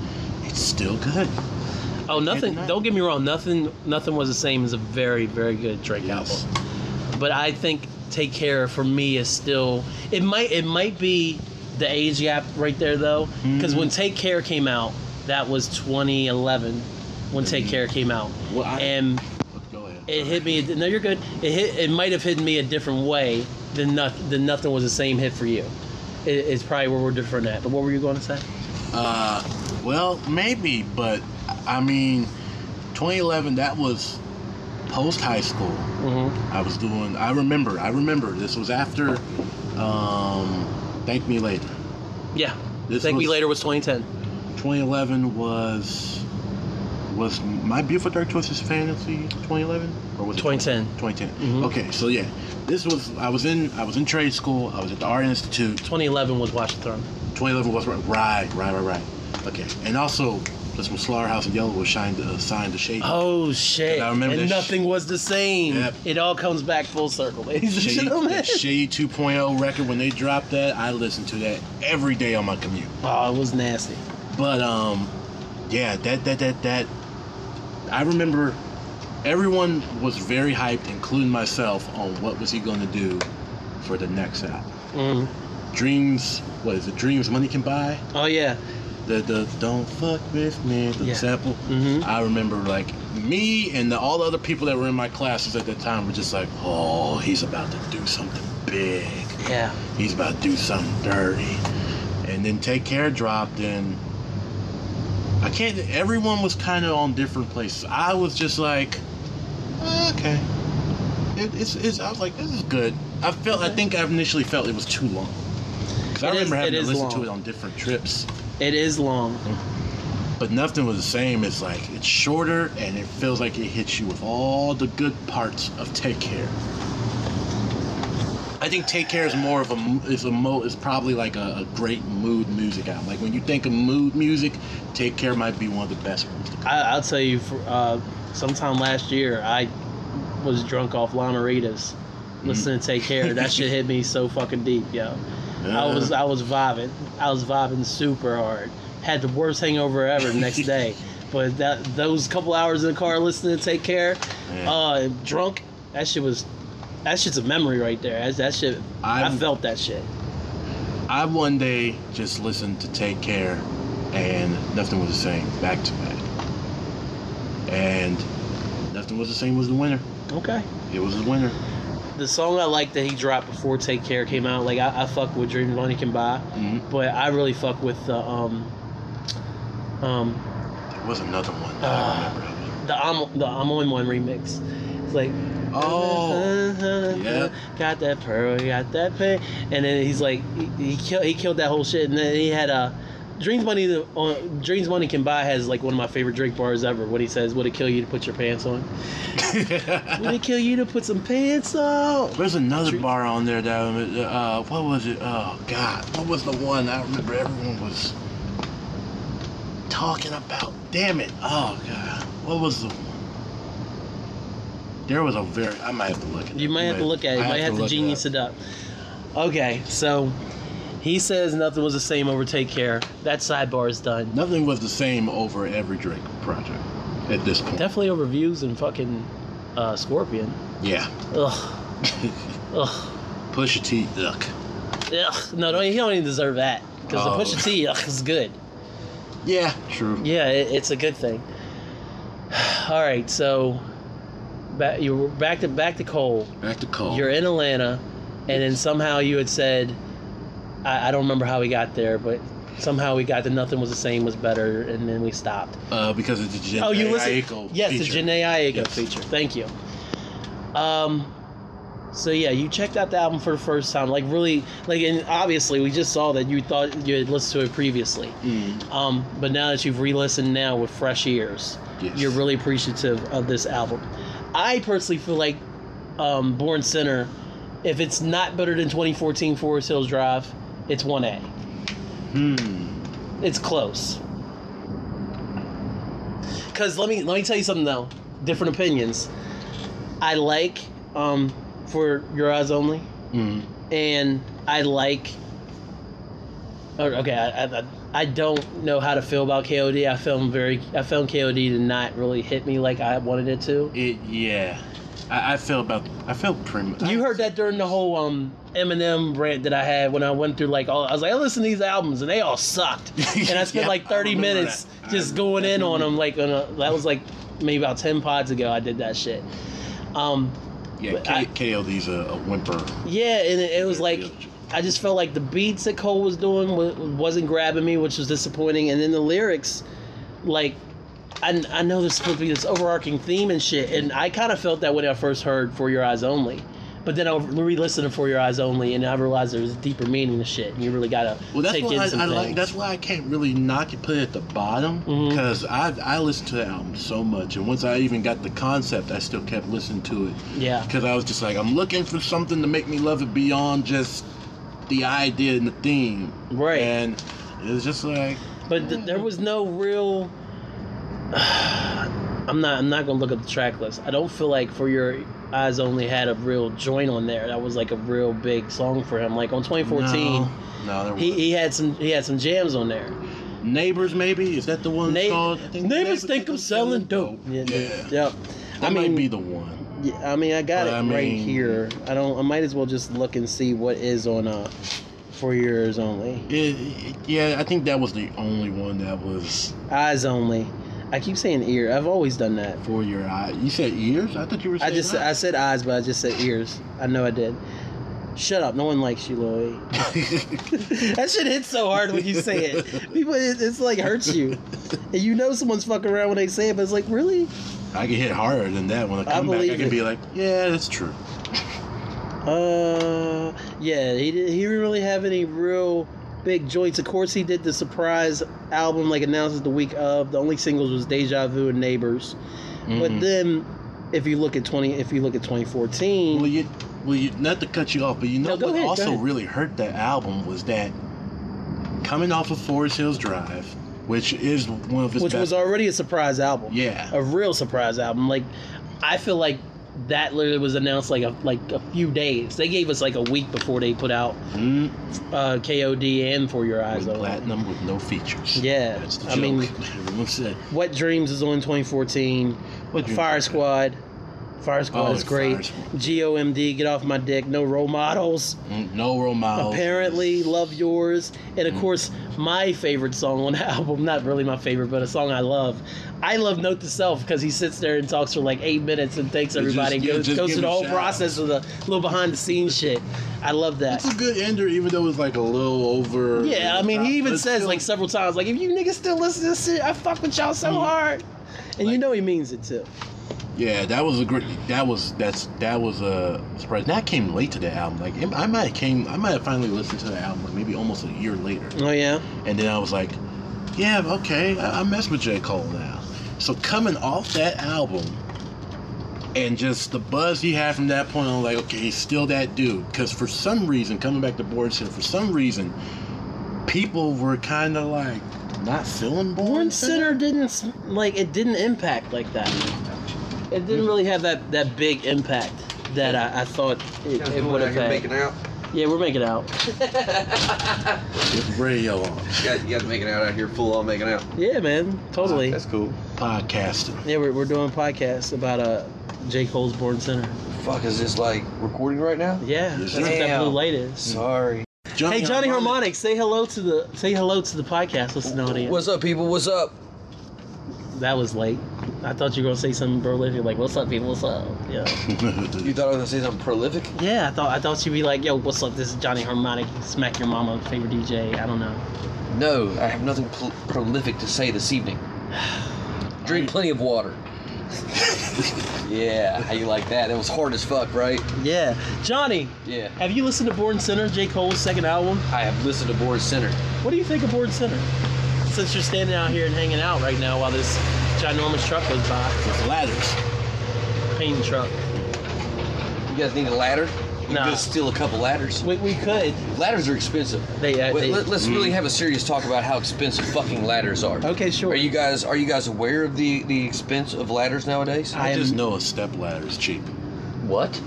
it's still good. Oh, nothing. Don't get me wrong. Nothing. Nothing was the same as a very, very good Drake Yes. album. But I think Take Care for me is still. It might. It might be the age gap right there though, because when mm-hmm. Take Care came out, that was 2011 when Take Care came out, Well, I- and Go ahead. it hit me. No, you're good. It hit. It might have hit me a different way than not, than nothing was the same hit for you. It, it's probably where we're different at. But what were you going to say? Uh, well, maybe, but I mean, 2011. That was post high school. Mm-hmm. I was doing. I remember. I remember. This was after. Um, Thank Me Later. Yeah. This Thank Me Later was 2010. 2011 was was my beautiful dark twisted fantasy 2011 or was it 2010. 2010 Mhm. okay so yeah this was i was in i was in trade school i was at the art institute 2011 was Watch the Throne. 2011 was right right right right right okay and also this was slaughterhouse and yellow was signed uh, signed to shady Oh shit! I remember and nothing was the same. Yep. It all comes back full circle, ladies and gentlemen. that Shady 2.0 record when they dropped that i listened to that every day on my commute Oh, it was nasty. But um, yeah, that that that that. I remember everyone was very hyped, including myself, on what was he going to do for the next album. Mm. Dreams, what is it? Dreams money can buy. Oh yeah. The the don't fuck with me. The Yeah. sample. Mhm. I remember like me and the, all the other people that were in my classes at that time were just like, oh, he's about to do something big. Yeah. He's about to do something dirty. And then Take Care dropped and I can't everyone was kind of on different places. I was just like "Eh, okay. It, it's, it's I was like this is good. I felt I think I initially felt it was too long. Cuz I It is- remember having to listen long. to it on different trips. It is long. But nothing was the same. It's like it's shorter and it feels like it hits you with all the good parts of Take Care. I think Take Care is more of a is a mo is probably like a, a great mood music album. Like when you think of mood music, Take Care might be one of the best ones. To come. I, I'll tell you, for, uh, sometime last year, I was drunk off Lime-A-Ritas, listening to Take Care. That shit hit me so fucking deep, yo. I was I was vibing. I was vibing super hard. Had the worst hangover ever the next day. But that those couple hours in the car listening to Take Care, Yeah. uh, drunk, that shit was that shit's a memory right there. That's, that shit. i I'm- felt that shit. I one day just listened to Take Care, and nothing was the same back to back. And nothing was the same was the winner. Okay. It was the winner. The song I like that he dropped before Take Care came out, like I, I fuck with Dreams Money Can Buy, hmm but I really fuck with the um um There was another one. I Ah. don't remember. the I'm the I'm on one remix. It's like Oh, yeah. got that pearl, got that pay, and then he's like he, he killed he killed that whole shit, and then he had a. Dreams Money, the- uh, Dreams Money Can Buy has like one of my favorite drink bars ever. What he says, "Would it kill you to put your pants on? Would it kill you to put some pants on?" There's another Dream- bar on there that uh, what was it? Oh God, what was the one? I remember everyone was talking about. Damn it! Oh God, what was the one? There was a very. I might have to look at it. You might have to look at it. You might have to genius it up. Okay, so he says nothing was the same over Take Care. That sidebar is done. Nothing was the same over every Drake project at this point. Definitely over views and fucking uh, Scorpion. Yeah. Ugh. Ugh. Pusha T. Ugh. Ugh. No, don't, he don't even deserve that. Because Oh. the Pusha T ugh, is good. Yeah. True. Yeah, it, it's a good thing. All right, so back, you were back to back to Cole. Back to Cole. You're in Atlanta, and then somehow you had said, I, I don't remember how we got there, but somehow we got to nothing was the same was better, and then we stopped. uh, because of the Jhené oh, you listened? Aiko yes, feature. the Jhené Aiko Yes. feature. Thank you. Um, so yeah, you checked out the album for the first time, like really, like, and obviously we just saw that you thought you had listened to it previously. Mm, Um, but now that you've re-listened now with fresh ears, yes. you're really appreciative of this album. I personally feel like um, Born Sinner, if it's not better than 2014 Forest Hills Drive, it's 1A. Hmm. It's close. Cause let me let me tell you something though. Different opinions. I like um, for your eyes only, Mm. and I like. oh, Okay, I, I I don't know how to feel about KOD. I found very I found KOD to not really hit me like I wanted it to. It yeah. I, I felt about I feel pretty much. You heard that during the whole um Eminem rant that I had when I went through like all I was like I listened to these albums and they all sucked and I spent Yeah, like 30 minutes that. just I going in on them like on a, that was like maybe about 10 pods ago I did that shit. Um Yeah, K- I- KOD's a, a whimper. yeah and it, it was like I just felt like the beats that Cole was doing wasn't grabbing me which was disappointing and then the lyrics like I, I know there's supposed to be this overarching theme and shit, and I kind of felt that when I first heard For Your Eyes Only. But then I re-listened to For Your Eyes Only, and I realized there was a deeper meaning to shit, and you really gotta Well, that's take why in I, some I like. things. That's why I can't really knock it, put it at the bottom, mm-hmm. because I I listened to the album so much, and once I even got the concept, I still kept listening to it, yeah, because I was just like, I'm looking for something to make me love it beyond just the idea and the theme, right. and it was just like, but th- there was no real. I'm not. I'm not gonna look at the track list. I don't feel like For Your Eyes Only had a real joint on there. That was like a real big song for him. Like on 2014, no, no he, he had some he had some jams on there. neighbors maybe is that the one Na- called? Think neighbors think I'm selling dope. Yeah, Yeah, yeah. Yep. that I mean, might be the one. Yeah, I mean, I got But it I right mean- here. I don't. I might as well just look and see what is on uh for yours only. It, yeah, I think that was the only one that was Eyes only. I keep saying ear. I've always done that. for your eye. You said ears? I thought you were I just I said eyes, but I just said ears. I know I did. Shut up. No one likes you, Lloyd. that shit hits so hard when you say it. People, it, it's like hurts you, and you know someone's fucking around when they say it, but it's like really. I can hit harder than that when I I come back. I can it. be like, yeah, that's true. Uh, yeah, he did, he didn't really have any real big joints. Of course, he did the surprise album, like announced the week of. The only singles was Deja Vu and Neighbors. But Mhm. then, if you look at twenty, if you look at 2014, well, you, well, you, not to cut you off, but you know No, what ahead, also really hurt that album was that coming off of Forest Hills Drive, which is one of his which best. was already a surprise album, yeah, a real surprise album. Like, I feel like that literally was announced like a like a few days. They gave us like a week before they put out mm, uh, KOD and For Your Eyes with Only. platinum with no features. Yeah, that's the I joke. mean- what Dreams is on 2014. What Fire? Squad, Fire Squad Oh, is great. GOMD, get off my dick. No role models. Mm, No role models. Apparently, love yours, and Mm. of course, my favorite song on the album. Not really my favorite, but a song I love. I love Note to Self because he sits there and talks for like eight minutes and thanks You just- everybody. and yeah, goes goes through the whole shout out. process of the little behind the scenes shit. I love that. It's a good ender, even though it's like a little over. Yeah, I mean, he even says still- like several times, like, if you niggas still listen to this shit, I fuck with y'all so Mm. hard. And you know he means it too. Yeah, that was a great. That was that's that was a surprise. That came late to the album. Like I might have came. I might have finally listened to the album like maybe almost a year later. Oh yeah. And then I was like, yeah, okay, I, I mess with J. Cole now. So coming off that album and just the buzz he had from that point on, like, okay, he's still that dude. Because for some reason, coming back to Born Sinner, for some reason, people were kind of like not feeling Born, Born Sinner didn't like it didn't impact like that. It didn't really have that that big impact that I, I thought it, it would have had. making out. Yeah, we're making out. With radio on, You guys, you guys making out out here, full on making out. Yeah, man, totally. That's cool. podcasting. Yeah, we're, we're doing podcasts about uh J Cole's Born Sinner. Fuck, is this like recording right now? Yeah, that's what that Damn. blue light is. Sorry. Johnny Hey, Johnny Harmonic, say hello to the say hello to the podcast listening audience. What's up, people? What's up? That was late. I thought you were gonna say something prolific, like "What's up, people? What's up?" Yeah, You thought I was gonna say something prolific? yeah. I thought I thought you'd be like, "Yo, what's up? This is Johnny Harmonic. Smack your mama, favorite DJ." I don't know. No, I have nothing pl- prolific to say this evening. Drink plenty of water. yeah, how you like that? That was hard as fuck, right? Yeah, Johnny, Yeah. have you listened to Born Sinner, J Cole's second album? I have listened to Born Sinner. What do you think of Born Sinner? Since you're standing out here and hanging out right now while this ginormous truck goes by, With ladders. pain truck. You guys need a ladder? You can Nah. go steal a couple ladders. We, we could. Ladders are expensive. They, uh, Wait, they- let, us really have a serious talk about how expensive fucking ladders are. Okay, sure. Are you guys are you guys aware of the the expense of ladders nowadays? I I, am- just know a step ladder is cheap. What?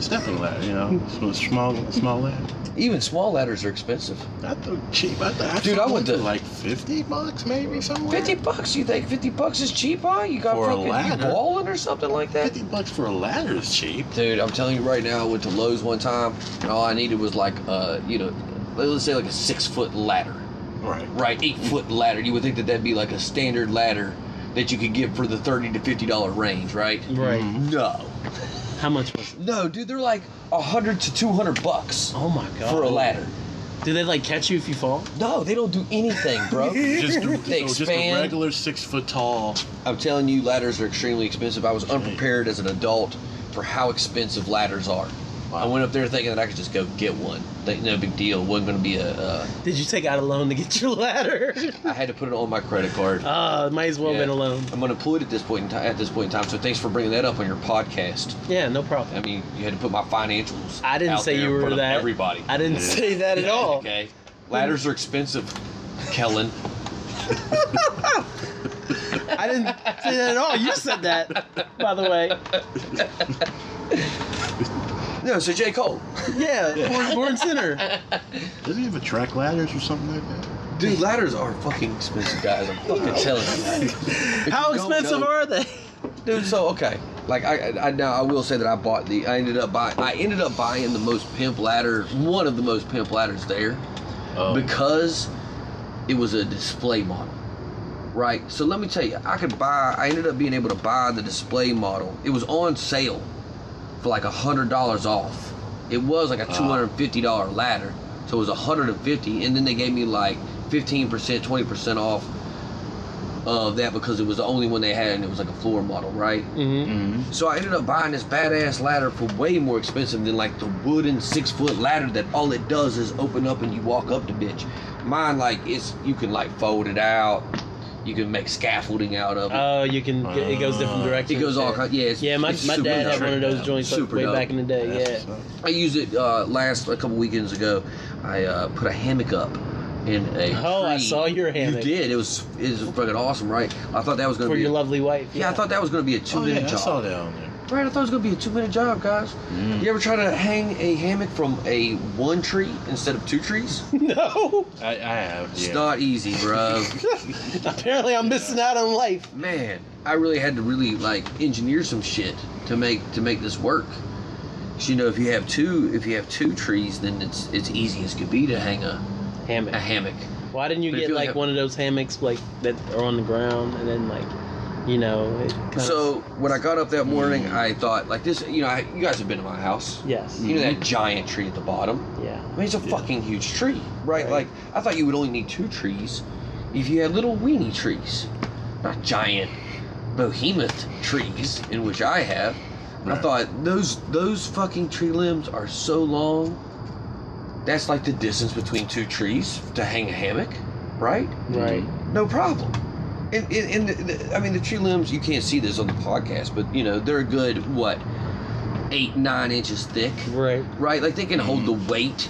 Stepping ladder, you know, small, small ladder. Even small ladders are expensive. Not thought cheap. I thought, I Dude, I went to- like fifty bucks, maybe somewhere. Fifty bucks? You think fifty bucks is cheap, huh? You got For a fucking you ladder? balling or something like that? Fifty bucks for a ladder is cheap. Dude, I'm telling you right now, I went to Lowe's one time, and all I needed was like, uh, you know, let's say like a six foot ladder, Right. right? Eight foot ladder. You would think that that'd be like a standard ladder that you could get for the thirty to fifty dollar range, right? Right. Mhm. No, How much was it? no, dude, they're like a hundred to two hundred bucks Oh my god. for a ladder. Do they like catch you if you fall? No, they don't do anything, bro. Just, a, They so just a expand. regular six foot tall. I'm telling you, ladders are extremely expensive. I was unprepared as an adult for how expensive ladders are. I went up there thinking that I could just go get one. Think no big deal. It wasn't going to be a. Uh, Did you take out a loan to get your ladder? I had to put it on my credit card. Ah, might as well have Yeah. been a loan. I'm unemployed at this point in time. At this point in time, so thanks for bringing that up on your podcast. Yeah, no problem. I mean, you had to put my financials. I didn't say you were that. Everybody. I didn't say that at all. Okay. Ladders are expensive, Kellen. I didn't say that at all. You said that, by the way. No, so J Cole. Yeah, Born, Born Sinner. Doesn't he have a track ladders or something like that? Dude, ladders are fucking expensive, guys. I'm fucking telling you. If How you don't expensive know- are they? Dude, so okay, like I, I now I will say that I bought the I ended up buying I ended up buying the most pimp ladder, one of the most pimp ladders there, Oh. because it was a display model, right? So let me tell you, I could buy. I ended up being able to buy the display model. It was on sale for like a hundred dollars off. It was like a two hundred fifty dollar ladder, so it was a hundred and fifty, and then they gave me like fifteen percent, twenty percent off of that because it was the only one they had, and it was like a floor model, right? Mm-hmm. Mhm. So I ended up buying this badass ladder for way more expensive than like the wooden six foot ladder that all it does is open up and you walk up the bitch. Mine like it's you can like fold it out, you can make scaffolding out of it. Oh, you can. Get, it goes different Uh, directions. it goes all kind. Yeah, it's, Yeah, my, it's my super dad had dope. one of those joints like, Super way dope. back in the day. That's Yeah. I used it uh, last a couple weekends ago. I uh, put a hammock up in a. Oh, I saw your hammock. You did. It was it was fucking awesome, right? I thought that was gonna For be your a- lovely wife. Yeah, I thought that was gonna be a two Oh, yeah, minute I saw that on there. Right, I thought it was gonna be a two-minute job, guys. Mm. You ever try to hang a hammock from a one tree instead of two trees? no. I, I have. It's Yeah. not easy, bro. Apparently, I'm missing out on life. Man, I really had to really like engineer some shit to make to make this work. 'Cause, you know, if you have two, if you have two trees, then it's it's easy as could be to hang a, Hammock. a hammock. Why didn't you But get you like have- one of those hammocks like that are on the ground and then like, you know? So when I got up that morning, I thought like this. You know, I, you guys have been to my house. yes, You know that giant tree at the bottom. yeah. I mean, it's a fucking huge tree, right? Right. Like I thought you would only need two trees if you had little weeny trees, not giant behemoth trees, in which I have. I Right. thought those those fucking tree limbs are so long. That's like the distance between two trees to hang a hammock, right? Right. No problem. And, and, and the, the, I mean, the tree limbs, you can't see this on the podcast, but you know, they're a good, what, eight, nine inches thick, Right. right? Like they can hold the weight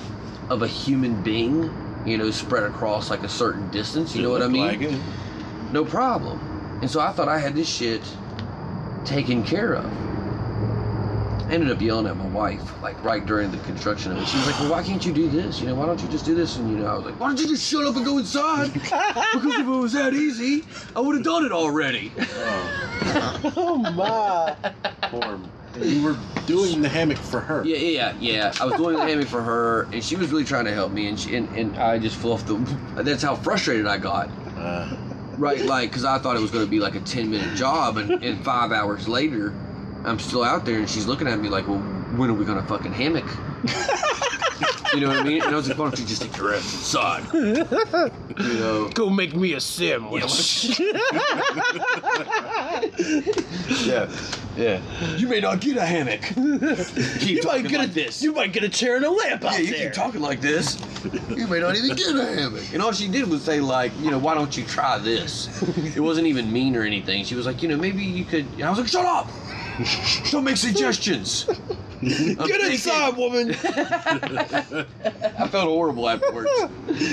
of a human being, you know, spread across like a certain distance. You know what I mean? like. No problem. And so I thought I had this shit taken care of. I ended up yelling at my wife, like right during the construction of it. She was like, "Well, why can't you do this? You know, why don't you just do this?" And you know, I was like, "Why don't you just shut up and go inside? because if it was that easy, I would have done it already." Oh, oh my. poor. You were doing the hammock for her. Yeah, yeah, yeah. I was doing the hammock for her, and she was really trying to help me, and she, and, and I just fluffed the. That's how frustrated I got. Uh, Right, like, because I thought it was going to be like a 10 minute job, and, and five hours later, I'm still out there, and she's looking at me like, well, when are we to fucking hammock? you know what I mean? And I was like, why don't you just take your ass inside? You know? Go make me a sandwich. Yeah, yeah. You may not get a hammock. You might get like a this. You might get a chair and a lamp yeah, out you there. keep talking like this. You may not even get a hammock. And all she did was say, like, you know, why don't you try this? It wasn't even mean or anything. She was like, you know, maybe you could. And I was like, shut up! Don't make suggestions. Get thinking- inside, woman. I felt horrible afterwards.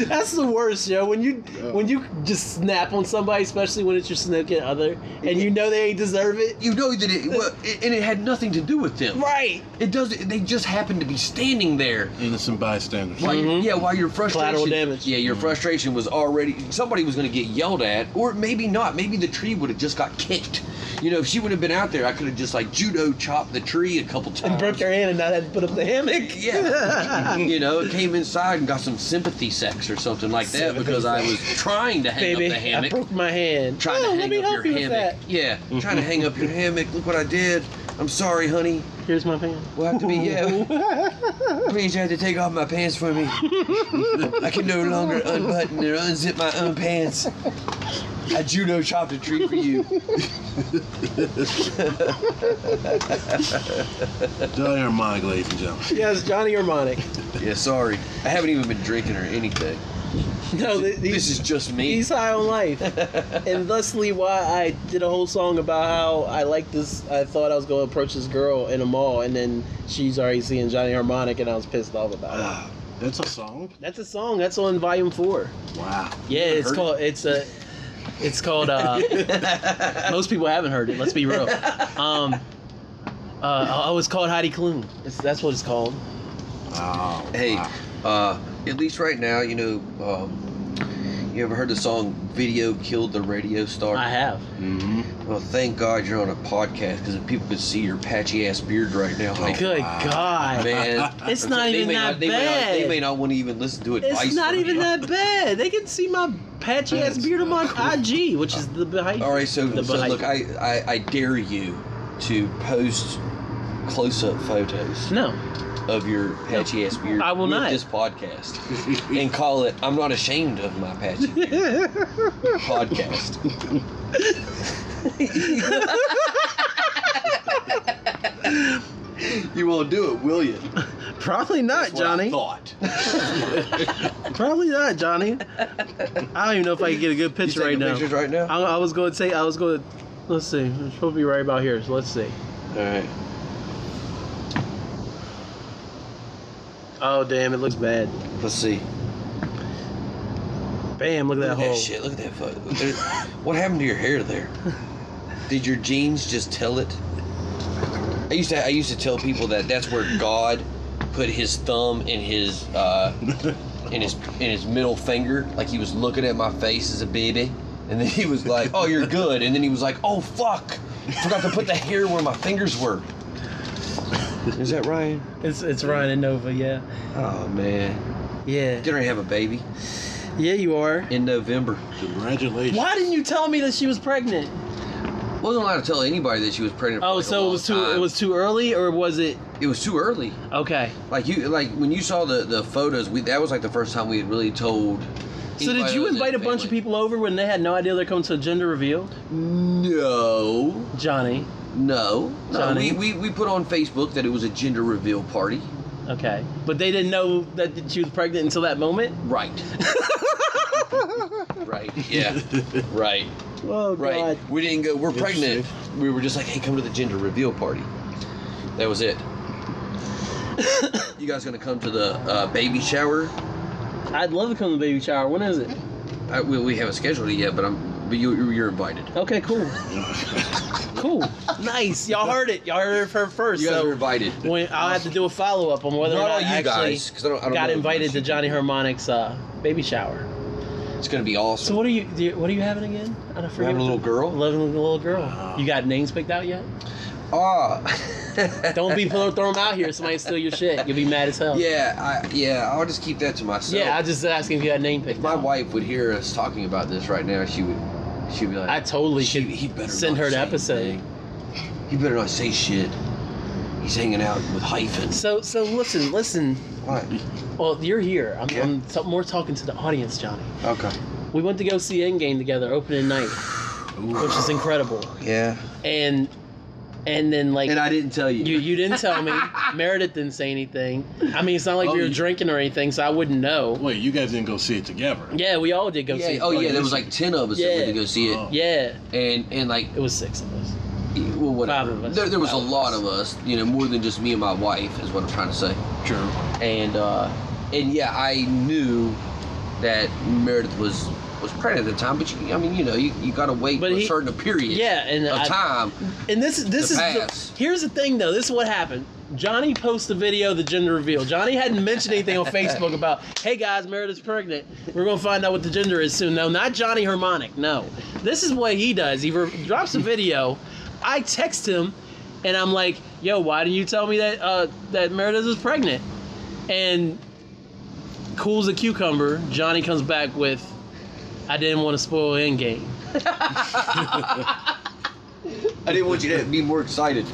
That's the worst, yo. When you when you just snap on somebody, especially when it's your significant other, and you know they ain't deserve it. You know that it, well, it, and it had nothing to do with them. Right. It does. They just happened to be standing there. innocent bystanders. While Mhm. yeah, while your frustration, Collateral damage. yeah, your frustration was already somebody was going to get yelled at, or maybe not. Maybe the tree would have just got kicked. You know, if she would have been out there, I could have just like judo chopped the tree a couple times. And broke your hand and not had to put up the hammock. Yeah, you know, came inside and got some sympathy sex or something like that Sympathy because I was trying to hang Baby, up the hammock. I broke my hand. Trying oh, to let hang me up help your you with hammock. that. Yeah, trying to hang up your hammock. Look what I did. I'm sorry, honey. Here's my pan. We'll have to be yeah. Please, you have to take off my pants for me. I can no longer unbutton or unzip my own pants. I judo chopped a tree for you. Johnny Harmonic, ladies and gentlemen. yes, Johnny Harmonic. Yeah, sorry. I haven't even been drinking or anything. No, th- This is just me. he's high on life, and thusly why I did a whole song about how I like this. I thought I was going to approach this girl in a mall, and then she's already seeing Johnny Harmonic, and I was pissed off about it. Ah, That's a song. That's a song. That's on volume four. Wow. Yeah, it's heard called. It's a. It's called. Uh, most people haven't heard it. Let's be real. Um. Uh, oh, it's called Heidi Klum. It's, that's what it's called. Wow. Hey, wow. uh, at least right now, you know, um, you ever heard the song "Video Killed the Radio Star"? I have. hmm Well, thank God you're on a podcast because if people could see your patchy ass beard right now, like, Good wow. God. man, It's not they even may that not, they May not, they may not want to even listen to advice. It's not from even you. that bad. They can see my patchy ass beard on my IG, which is the behind. All right, so, The so behind- look, I, I I dare you to post close-up photos No, of your patchy ass beard I will with not. this podcast and call it "I'm not ashamed of my patchy beard" podcast. you won't do it, will you? probably not, That's what I Johnny. thought. Probably not, Johnny. I don't even know if I can get a good picture right taking now. pictures right now? I, I was going to say, I was going to. Let's see. It's supposed to be right about here. So let's see. All right. Oh damn! It looks bad. Let's see. Bam! Look at Look that at that hole. shit. Look at that. There- what happened to your hair there? Did your jeans just tell it? I used to I used to tell people that that's where God put his thumb in his uh, in his in his middle finger, like he was looking at my face as a baby, and then he was like, "Oh, you're good," and then he was like, "Oh fuck, forgot to put the hair where my fingers were." Is that Ryan? It's it's Ryan and Nova. Yeah. Oh man, Yeah. didn't I have a baby Yeah, you are. in November? Congratulations. Why didn't you tell me that she was pregnant? Wasn't allowed to tell anybody that she was pregnant. For Oh, like a so it was too time. it was too early, or was it? it was too early. Okay. Like you, like when you saw the the photos, we that was like the first time we had really told. So did you invite a bunch of people over when they had no idea they're coming to a gender reveal? No, Johnny. No, no. We, we we put on Facebook that it was a gender reveal party. Okay. But they didn't know that she was pregnant until that moment. Right. right. Yeah. Right. Oh Right. We didn't go. We're pregnant. We were just like, hey, come to the gender reveal party. That was it. you guys gonna come to the uh, baby shower? I'd love to come to the baby shower. When is it? I, we, we haven't scheduled it yet, but I'm. But you, you're invited. Okay, cool. cool. Nice. Y'all heard it. Y'all heard it from first. You guys so are invited. when, I'll have to do a follow up on whether Not or not all you I actually guys, 'cause I don't- I don't got know invited much. to Johnny Harmonic's uh, baby shower. It's gonna be awesome. So awesome. what are you? Do you what are you having again? I don't We're forget. having a what little the- girl. Loving a little girl. You got names picked out yet? Ah. Don't be throw, throw them out here. Somebody steal your shit. You'll be mad as hell. Yeah, I, yeah. I'll just keep that to myself. Yeah. I just asking if you had a name picked. If my out. wife would hear us talking about this right now, she would. She'd be like, I totally should. he better send her say episode. anything. He better not say shit. He's hanging out with hyphens. So so listen listen. What? Well, you're here. I'm, Yeah. I'm t- more talking to the audience, Johnny. Okay. We went to go see Endgame together, opening night, which is incredible. Yeah. And and then like And I didn't tell you. you you didn't tell me. Meredith didn't say anything. I mean, it's not like Oh, we were you- drinking or anything, so I wouldn't know. Wait, you guys didn't go see it together? Yeah, we all did go yeah. see. it. Oh yeah. There was like ten of us that Yeah. went to go see it, Oh. Yeah, and and like it was six of us. well, whatever. Five of us. There, there was a Five of lot us. of us. You know, more than just me and my wife is what I'm trying to say. True. and uh, and yeah, I knew that Meredith was was pregnant at the time, but you, I mean, you know, you, you got to wait But he- a certain period Yeah, and of I- time. And this is this is the, here's the thing though. This is what happened. Johnny posted a video of the gender reveal. Johnny hadn't mentioned anything on Facebook about, hey guys, Meredith's pregnant. We're gonna find out what the gender is soon. No, not Johnny Harmonic. No, this is what he does. He re- drops a video. I text him, and I'm like, yo, why didn't you tell me that uh, that Meredith is pregnant? And cool as a cucumber, Johnny comes back with, I didn't want to spoil Endgame. I didn't want you to be more excited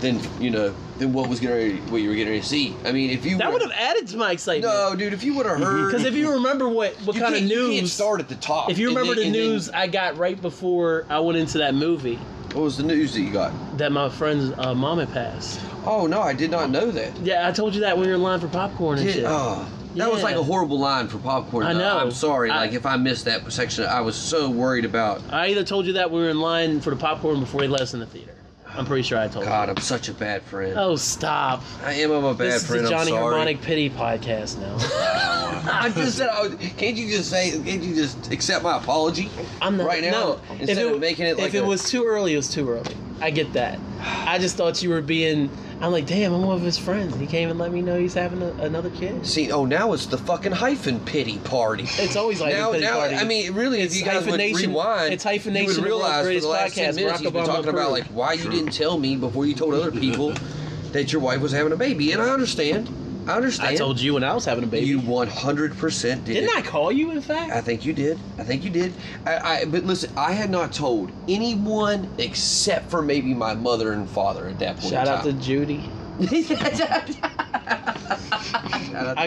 than you know than what was going what you were getting ready to see. I mean, if you That would have added to my excitement. no, dude, if you would have heard Because if you remember what what you kind of can't- you can't start at the top. if you remember then- the and then- news I got right before I went into that movie, what was the news that you got? that my friend's uh, mom had passed. Oh no, I did not know that. Yeah, I told you that when you were in line for popcorn and Did- shit. oh, that was like a horrible line for popcorn. I know. I'm sorry. I- like if I missed that section, I was so worried about. I either told you that we were in line for the popcorn before he let us in the theater. I'm pretty sure I told God, you. I'm such a bad friend. Oh, stop. I am. I'm a bad this friend. is the Johnny Harmonic Pity podcast now. I just said, I was, can't you just say? Can't you just accept my apology? I'm not Right now, No, instead it, of making it like if it was too early, it was too early. I get that. I just thought you were being. I'm like, damn, I'm one of his friends. He can't even let me know he's having a, another kid. See, oh, now it's the fucking hyphen pity party. It's always like now, pity now, party. I mean, really, It's if you guys would rewind, it's hyphenation you would realize for the last ten Podcast, minutes Barack he's been Obama talking about like why you didn't tell me before you told other people that your wife was having a baby, and I understand. I understand. I told you when I was having a baby. you 100% did. Didn't I call you? In fact, I think you did. I think you did. I, I but listen, I had not told anyone except for maybe my mother and father at that point. shout out to. Judy. I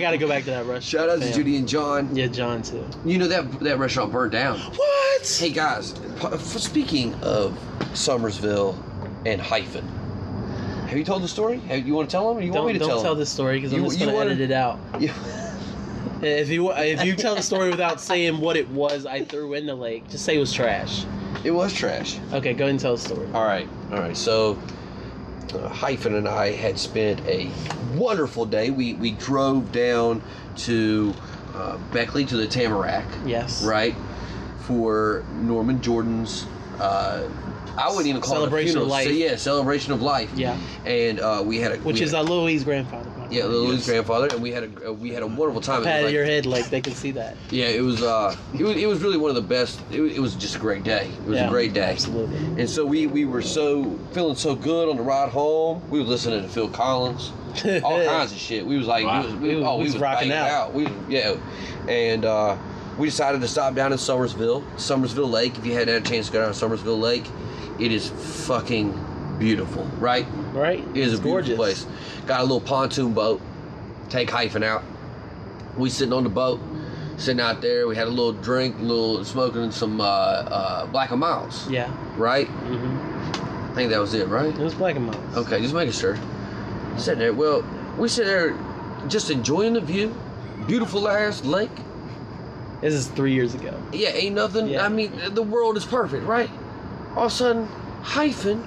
got to go back to that restaurant. Shout out to fam. Judy and John. Yeah, John too. You know that that restaurant burned down. What? Hey guys, speaking of Summersville and hyphen, have you told the story? Have, you want to tell them? Or you don't want me to tell? don't tell, this story because I'm just gonna edit it out. Yeah. If you if you tell the story without saying what it was I threw in the lake, just say it was trash. It was trash. Okay, go ahead and tell the story. All right, all right. So, uh, Hyphen and I had spent a wonderful day. We we drove down to uh, Beckley to the Tamarack, Yes. right, for Norman Jordan's uh, I wouldn't even call Celebration it a of funeral. life. So, yeah, celebration of life. Yeah. And uh, we had a Which we is had, uh, Louis' grandfather. by the yeah, way. Grandfather, and we had a uh, we had a wonderful time. It was Pat like- your head like they can see that. Yeah, it was uh, it was it was really one of the best. It, was- it was just a great day. It was Yeah, a great day. Absolutely. And so we we were so feeling so good on the ride home. We were listening to Phil Collins, all kinds of shit. We was like, Wow. we was, we, We oh, we was was rocking banging out. We yeah, and uh, we decided to stop down in Summersville, Summersville Lake. If you hadn't had a chance to go down to Summersville Lake, it is fucking beautiful, right? Right? It is It's a beautiful place. Got a little pontoon boat. Take hyphen out. We sitting on the boat, sitting out there. We had a little drink, a little smoking some uh, uh, Black and Milds, Yeah. right? hmm I think that was it, right? It was Black and Milds. Okay, just making sure. Sitting there. Well, we sit there, just enjoying the view. Beautiful ass lake. This is three years ago. Yeah, ain't nothing. Yeah. I mean, the world is perfect, right? All of a sudden, hyphen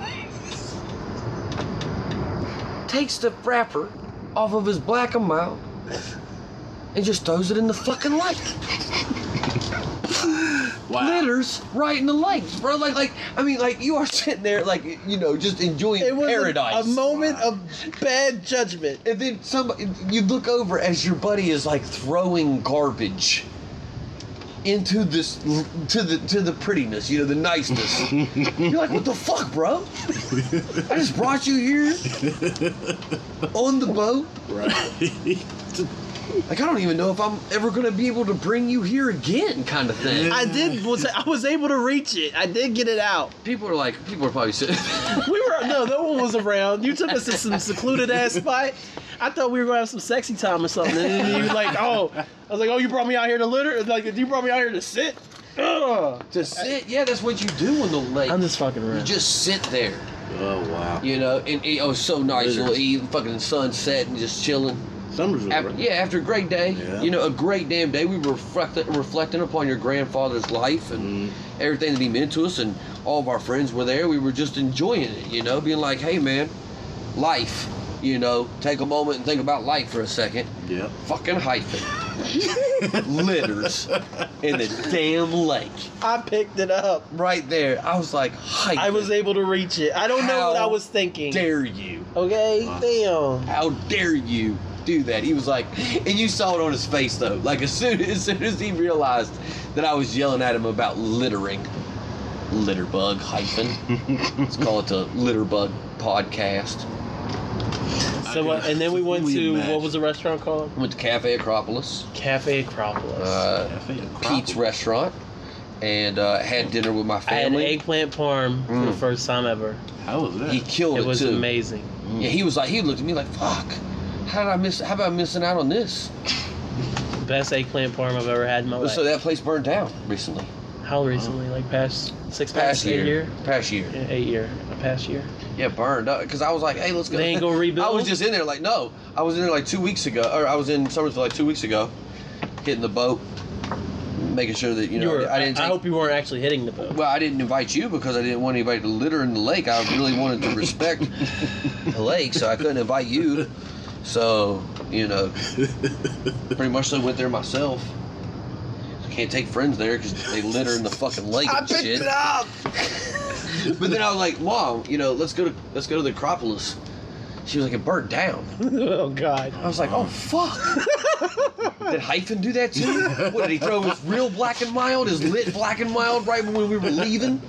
takes the wrapper off of his black and mild and just throws it in the fucking lake. Wow. Litters right in the lake, bro. Like, like I mean, like you are sitting there, like you know, just enjoying It was a- paradise. A, moment of bad judgment. and then somebody, you look over as your buddy is like throwing garbage into this to the to the prettiness, you know, the niceness. You're like, what the fuck, bro? I just brought you here on the boat. Right. Like I don't even know if I'm ever gonna be able to bring you here again, kind of thing. I did was I was able to reach it. I did get it out. People are like, people are probably sitting. We were no, no one was around. You took us to some secluded ass spot. I thought we were gonna have some sexy time or something. And then you like, oh, I was like, oh, you brought me out here to litter. Like, you brought me out here to sit. Ugh. to sit. Yeah, that's what you do on the lake. I'm just fucking around. you just sit there, Oh wow. you know, and it, was oh, so nice. Lizards. Little eve, fucking sunset, and just chilling. Summer's After, right? yeah, after a great day, Yeah. you know, a great damn day. We were reflecting, reflecting upon your grandfather's life and Mhm. everything that he meant to us, and all of our friends were there. We were just enjoying it, you know, being like, hey, man, life, you know, take a moment and think about life for a second. Yeah. Fucking hyphen. Litters in the damn lake. I picked it up. Right there. I was like, hyphen. I was able to reach it. I don't know what I was thinking. dare you? Okay, Wow. damn. How dare you do that? He was like, and you saw it on his face though. Like as soon as soon as he realized that I was yelling at him about littering, litterbug hyphen. Let's call it the litter bug podcast. So what? And then we went We to imagine. what was the restaurant called? Went to Cafe Acropolis, Cafe Acropolis. uh, Cafe Acropolis. Pete's restaurant, and uh, had dinner with my family. I had family. eggplant parm for the Mm. first time ever. How was that? He killed it, It was too. amazing. Yeah, he was like, he looked at me like, "Fuck, how did I miss? How about missing out on this?" Best eggplant parm I've ever had in my life. So that place burned down recently. How recently? Like past six Past months, eight year. year, Past year. Yeah, eight year, a past year. Yeah, burned up. Because I was like, hey, let's go. They ain't gonna rebuild? I was just in there like, no. I was in there like two weeks ago, or I was in Summersville like two weeks ago, hitting the boat, making sure that you know were, I didn't. Take, hope you weren't actually hitting the boat. well, I didn't invite you because I didn't want anybody to litter in the lake. I really wanted to respect the lake, so I couldn't invite you. So you know, pretty much so went there myself. Can't take friends there because they litter in the fucking lake and shit. up. But then I was like, Mom, you know, let's go to let's go to the Acropolis. She was like, it burnt down. oh God. I was like, oh fuck. did Hyphen do that too? What did he throw his real black and mild, his lit black and mild right when we were leaving?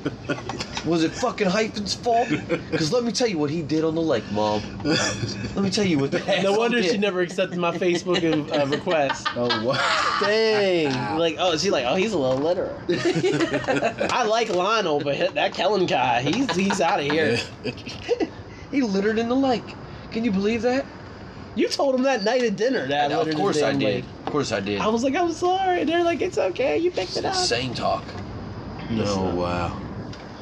Was it fucking Hyphen's fault? Because let me tell you what he did on the lake, Mom. Let me tell you what that No asshole wonder she never accepted my Facebook uh, request. Oh wow. Dang. Like, oh, she like, oh, he's a little litterer. I like Lionel, but that Kellen guy, he's he's out of here. He littered in the lake. Can you believe that? You told him that night at dinner that of course I did. Of course I did. I was like, I'm sorry. And they're like, it's okay. You picked it up. Same talk. No wow.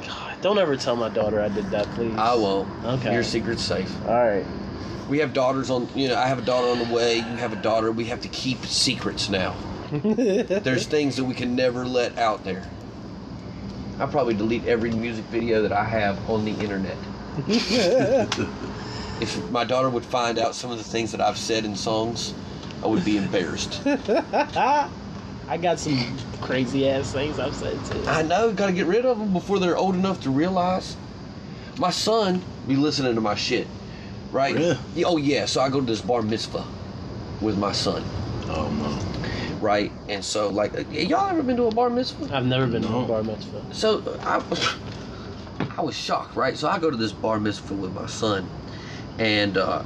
God, don't ever tell my daughter I did that, please. I won't. Okay. Your secret's safe. All right. We have daughters on, you know, I have a daughter on the way. You have a daughter. We have to keep secrets now. There's things that we can never let out there. I probably delete every music video that I have on the internet. If my daughter would find out some of the things that I've said in songs, I would be embarrassed. I got some crazy ass things I've said too. I know, gotta get rid of them before they're old enough to realize. My son be listening to my shit, right? Really? Yeah, Oh yeah, so I go to this bar mitzvah with my son, Oh no. right? And so like, uh, y'all ever been to a bar mitzvah? I've never been to a bar mitzvah. So I, I was shocked, right? So I go to this bar mitzvah with my son, and uh,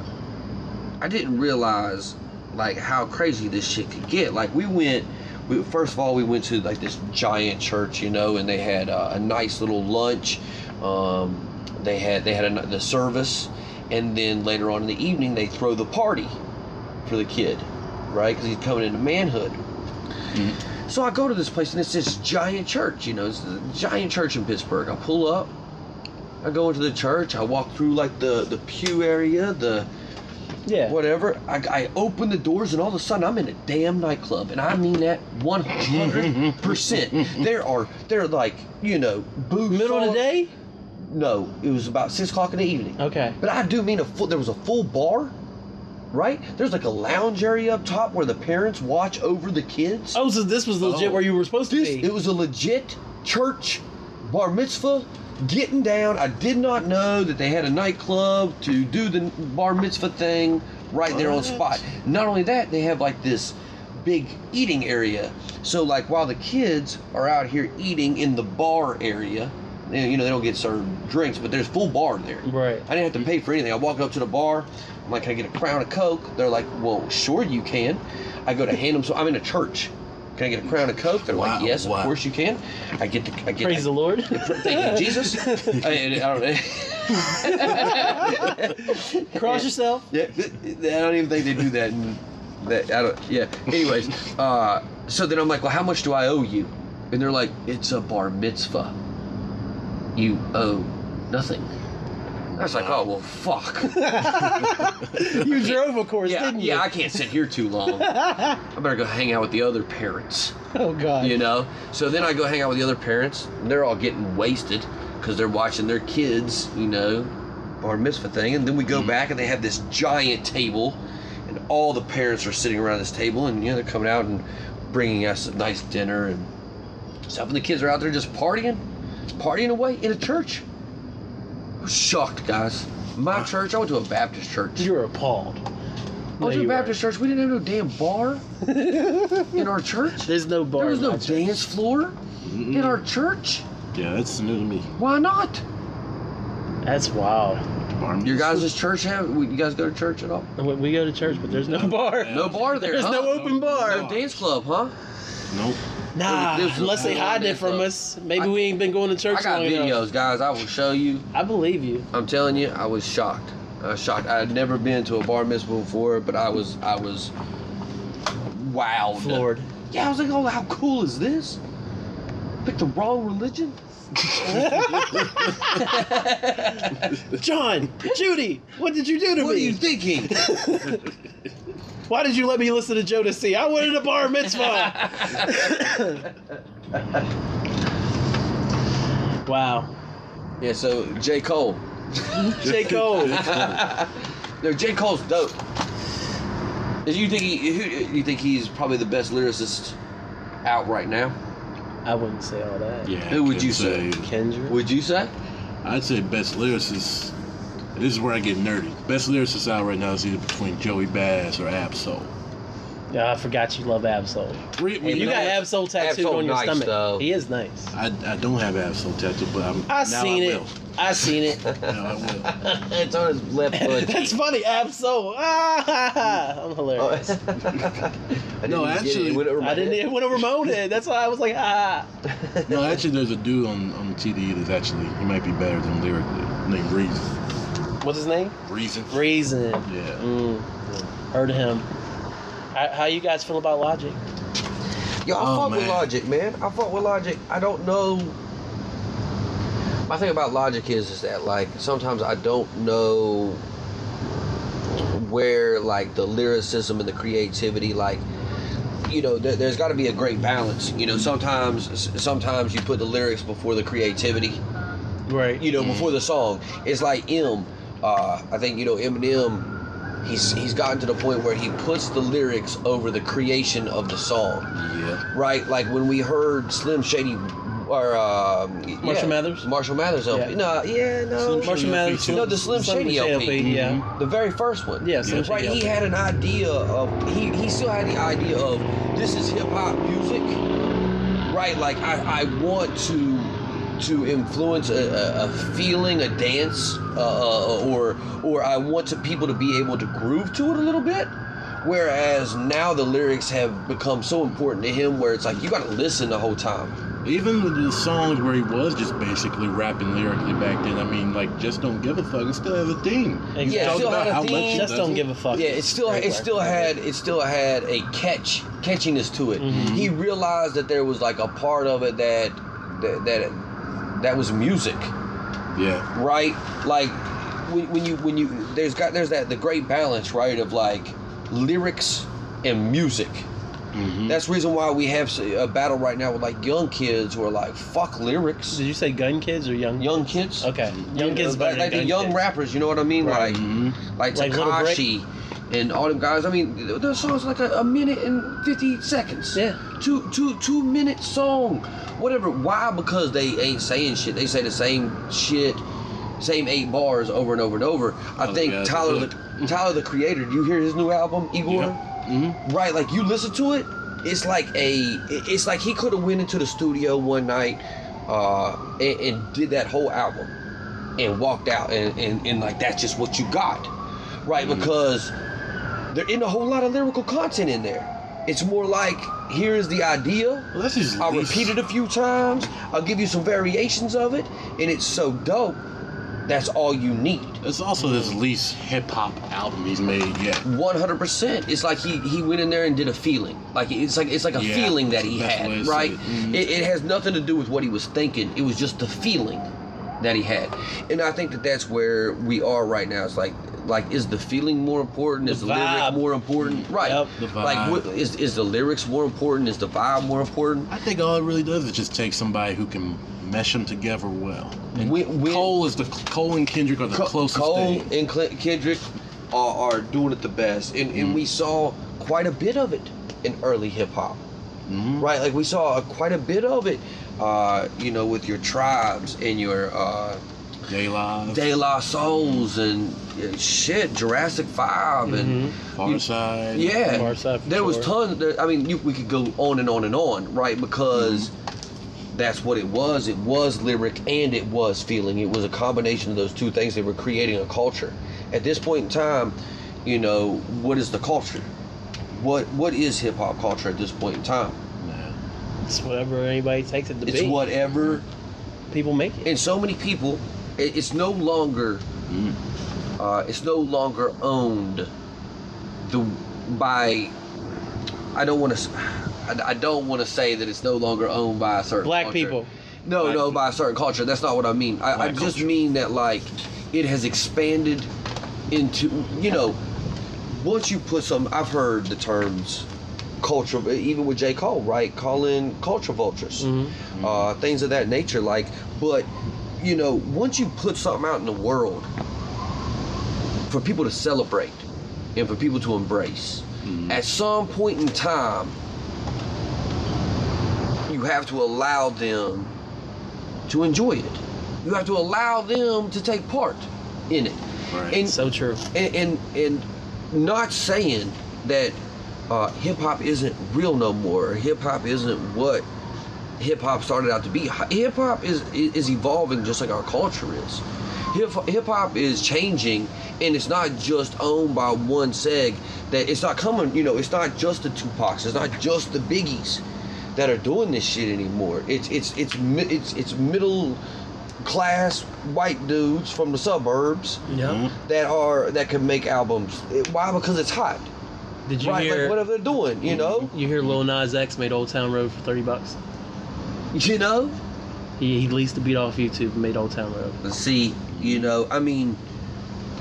I didn't realize like how crazy this shit could get. Like we went, we, first of all we went to like this giant church, you know, and they had uh, a nice little lunch. Um, they had they had a, the service, and then later on in the evening they throw the party for the kid, right? Because he's coming into manhood. So I go to this place and it's this giant church, you know, it's a giant church in Pittsburgh. I pull up, I go into the church, I walk through like the the pew area, the Yeah. whatever. I, I open the doors and all of a sudden I'm in a damn nightclub, and I mean that 100. percent There are there are like you know booths. Middle of the day? No, it was about six o'clock in the evening. Okay. But I do mean a full. There was a full bar, right? There's like a lounge area up top where the parents watch over the kids. Oh, so this was legit Oh. where you were supposed to This be. it was a legit church bar mitzvah. Getting down, I did not know that they had a nightclub to do the bar mitzvah thing right there on spot. Not only that, they have like this big eating area. So like while the kids are out here eating in the bar area, you know they don't get served drinks, but there's full bar there. Right. I didn't have to pay for anything. I walk up to the bar. I'm like, can I get a crown of Coke? They're like, well, sure you can. I go to hand them. So I'm in a church. Can I get a crown of Coke? They're like, Wow, yes, of course you can. I get the. I get. Praise the Lord. Thank you, Jesus. I, I don't know. Cross yourself. Yeah, th- th- I don't even think they do that. In, that I don't. Yeah. Anyways, uh, so then I'm like, well, how much do I owe you? And they're like, it's a bar mitzvah. You owe nothing. I was like, oh well, fuck. You drove, of course, yeah, didn't you? yeah. I can't sit here too long. I better go hang out with the other parents. oh God. You know. So then I go hang out with the other parents. And they're all getting wasted because they're watching their kids. You know, bar mitzvah thing. And then we go mm. back and they have this giant table, and all the parents are sitting around this table, and you know they're coming out and bringing us a nice dinner and stuff. And the kids are out there just partying, partying away in a church. I was shocked, guys. My ah. church, I went to a Baptist church. You're appalled. I No, went to a Baptist church. We didn't have no damn bar in our church. There's no bar. There was in no my church. dance floor in our church. Yeah, that's new to me. Why not? That's wild. Bar Your mitzvah? guys' church have? You guys go to church at all? We- We go to church, but there's no bar. No bar there. There's huh? no open bar. No dance club, huh? Nope. Nah, unless they hide it from us. Maybe I- we ain't been going to church I got long enough. videos, guys. I will show you. I believe you. I'm telling you, I was shocked. I was shocked. I had never been to a bar mitzvah before, but I was, I was wowed. Floored. Yeah, I was like, oh, how cool is this? Pick the wrong religion. John, Judy, what did you do to me? What are you thinking? Why did you let me listen to Jodeci? I wanted a bar mitzvah. wow. yeah. So J Cole. J. Cole. no, J. Cole's dope. Is you think he? Who, you think he's probably the best lyricist out right now? I wouldn't say all that. Yeah. Who would I'd you say? Kendrick. Would you say? I'd say best lyricist. This is where I get nerdy. Best lyricist out right now is either between Joey Bass or Ab-Soul. Yeah, I forgot you love Ab-Soul. Re- Hey, You know got? Ab-Soul tattooed Ab-Soul on your nice, stomach. though. He is nice. I, I don't have Ab-Soul tattooed, but I'm. I now seen I it. Will. I seen it. Now I will. it's on his left foot. That's funny. Ab-Soul. Ah, I'm hilarious. I No, even get it. actually- It went over my I didn't. head. It went over my own head. That's why I was like, ah. No, actually, there's a dude on on TDE that's actually he might be better than lyrically named Reason. What's his name? Reason. Reason. Yeah. Mm. Heard of him. How, how you guys feel about Logic? Yo, I Oh, fought with. Logic, man. I fought with Logic. I don't know. My thing about Logic is, is that like sometimes I don't know where like the lyricism and the creativity, like you know, there, there's got to be a great balance. You know, sometimes sometimes you put the lyrics before the creativity. Right. You know, before the song. It's like M. Uh, I think you know Eminem. he's he's gotten to the point where he puts the lyrics over the creation of the song. Yeah. Right, like when we heard Slim Shady or uh, Marshall yeah, Mathers? Marshall Mathers LP. Yeah. No, yeah, no. Slim Marshall Mathers. No, the Slim Shady LP. Yeah. The very first one. Yeah, Slim Right, Shady he LP. had an idea of he he still had the idea of this is hip hop music. Right, like I, I want to to influence a, a, a feeling, a dance, uh, uh, or or I want to people to be able to groove to it a little bit. Whereas now the lyrics have become so important to him, where it's like you got to listen the whole time. Even with the songs where he was just basically rapping lyrically back then, I mean, like, just don't give a fuck. It still has a theme. Exactly. Yeah, it still about had a how theme. Just don't give a fuck. Yeah, it still it still had it still had a catch catchiness to it. Mhm. He realized that there was like a part of it that that that, that was music, Yeah. right? Like when, when you when you there's got there's that the great balance, right, of like lyrics and music. hmm That's the reason why we have a battle right now with like young kids who are like fuck lyrics. Did you say gun kids or young? Young kids. Okay, young You kids. know, like, like than the young kids. rappers, you know what I mean? Right. Like hmm like Like Tekashi and all them guys. I mean, the song's like a, a minute and fifty seconds. Yeah. Two two two minute song, whatever. Why? Because they ain't saying shit. They say the same shit, same eight bars over and over and over. I Oh, think yeah, Tyler good. the Tyler the Creator. Do you hear his new album, Igor? hmm Right. Like you listen to it, it's like a. It's like he could have went into the studio one night, uh, and, and did that whole album and walked out and, and, and like that's just what you got right Mhm. because there isn't a whole lot of lyrical content in there. It's more like here's the idea. Well, i'll least- repeat it a few times. I'll give you some variations of it. And it's so dope that's all you need. It's also his least hip hop album he's made yet. 100% it's like he he went in there and did a feeling. Like it's like it's like a Yeah, feeling that he the best way had right? it. Mhm. it, it has nothing to do with what he was thinking. It was just the feeling that he had. And i think that that's where we are right now. It's like like is the feeling more important is The the, lyric more important right Yep. The like vibe. what, is, is the lyrics more important is the vibe more important I think all it really does is just take somebody who can mesh them together well. And When- when- Cole is the Cole and Kendrick are the Co- closest Cole thing. and Clint Kendrick are, are doing it the best, and, and Mhm. we saw quite a bit of it in early hip hop, Mhm. right? Like we saw quite a bit of it, uh, you know, with your tribes and your uh, De La, De La Souls and uh, shit, Jurassic 5 and Pharcyde. yeah, Pharcyde for there was sure. tons. There, I mean, you, we could go on and on and on, right? Because that's what it was. It was lyric and it was feeling. It was a combination of those two things. They were creating a culture. At this point in time, you know, what is the culture? What what is hip hop culture at this point in time? It's whatever anybody takes it to It's be. It's whatever. people make it. And so many people, it, it's no longer Mm. uh, it's no longer owned the by I don't want to I, I don't want to say that it's no longer owned by a certain Black culture. people. No, Black no, by a certain culture. That's not what I mean. I, I just culture. mean that like it has expanded into you know once you put some. I've heard the terms culture, even with J Cole, right? Calling culture vultures, Mhm. uh, things of that nature. Like, but you know, once you put something out in the world for people to celebrate and for people to embrace, Mhm. at some point in time, you have to allow them to enjoy it. You have to allow them to take part in it. Right. And So true. and and, and not saying that uh, hip hop isn't real no more. Hip hop isn't what hip hop started out to be. Hip hop is is evolving just like our culture is. Hip hop is changing, and it's not just owned by one seg. That it's not coming. You know, it's not just the Tupacs. It's not just the Biggies that are doing this shit anymore. It's it's it's it's it's middle class white dudes from the suburbs Yeah. Mhm. that are that can make albums. Why? Because it's hot, Did you right? hear? Like whatever they're doing, you know, You hear Lil Nas X made Old Town Road for thirty bucks. you know. He, he leased the beat off YouTube and made Old Town Road. See, you know, I mean,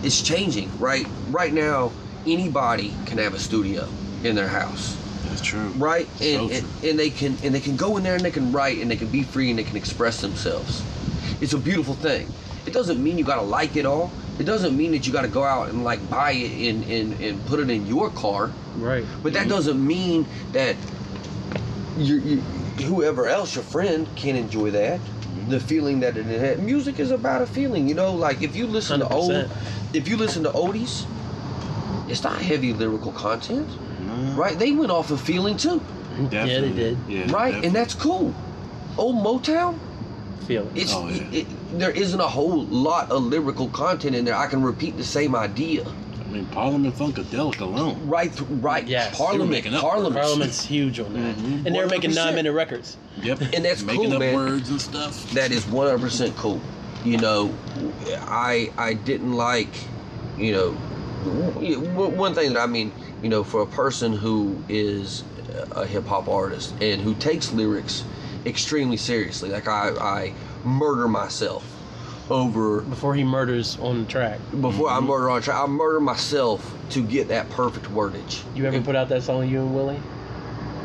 it's changing, right? Right now, anybody can have a studio in their house, That's true. right? And, So and and they can and they can go in there and they can write and they can be free and they can express themselves. It's a beautiful thing. It doesn't mean you gotta like it all. It doesn't mean that you got to go out and like buy it and, and, and put it in your car. Right. But that mm-hmm. doesn't mean that you, you whoever else your friend can enjoy that. The feeling that it had. Music is about a feeling, you know. Like if you listen to old, if you listen to oldies, it's not heavy lyrical content, Nah, right? They went off of feeling too, Yeah, they did. Yeah, right? definitely. And that's cool. Old Motown, feeling. it's Oh, yeah. it, there isn't a whole lot of lyrical content in there. I can repeat the same idea. I mean, Parliament Funkadelic alone. Right, right. Yes. Parliament, making up Parliament. Parliament's huge on that, Mhm. and they're making nine-minute records. Yep. And that's making cool, up man. words and stuff. that is 100% cool you know i i didn't like you know one thing that i mean you know for a person who is a hip-hop artist and who takes lyrics extremely seriously like i i murder myself over Before he murders on the track. before i murder on track i murder myself to get that perfect wordage You ever put out that song, you and Willie?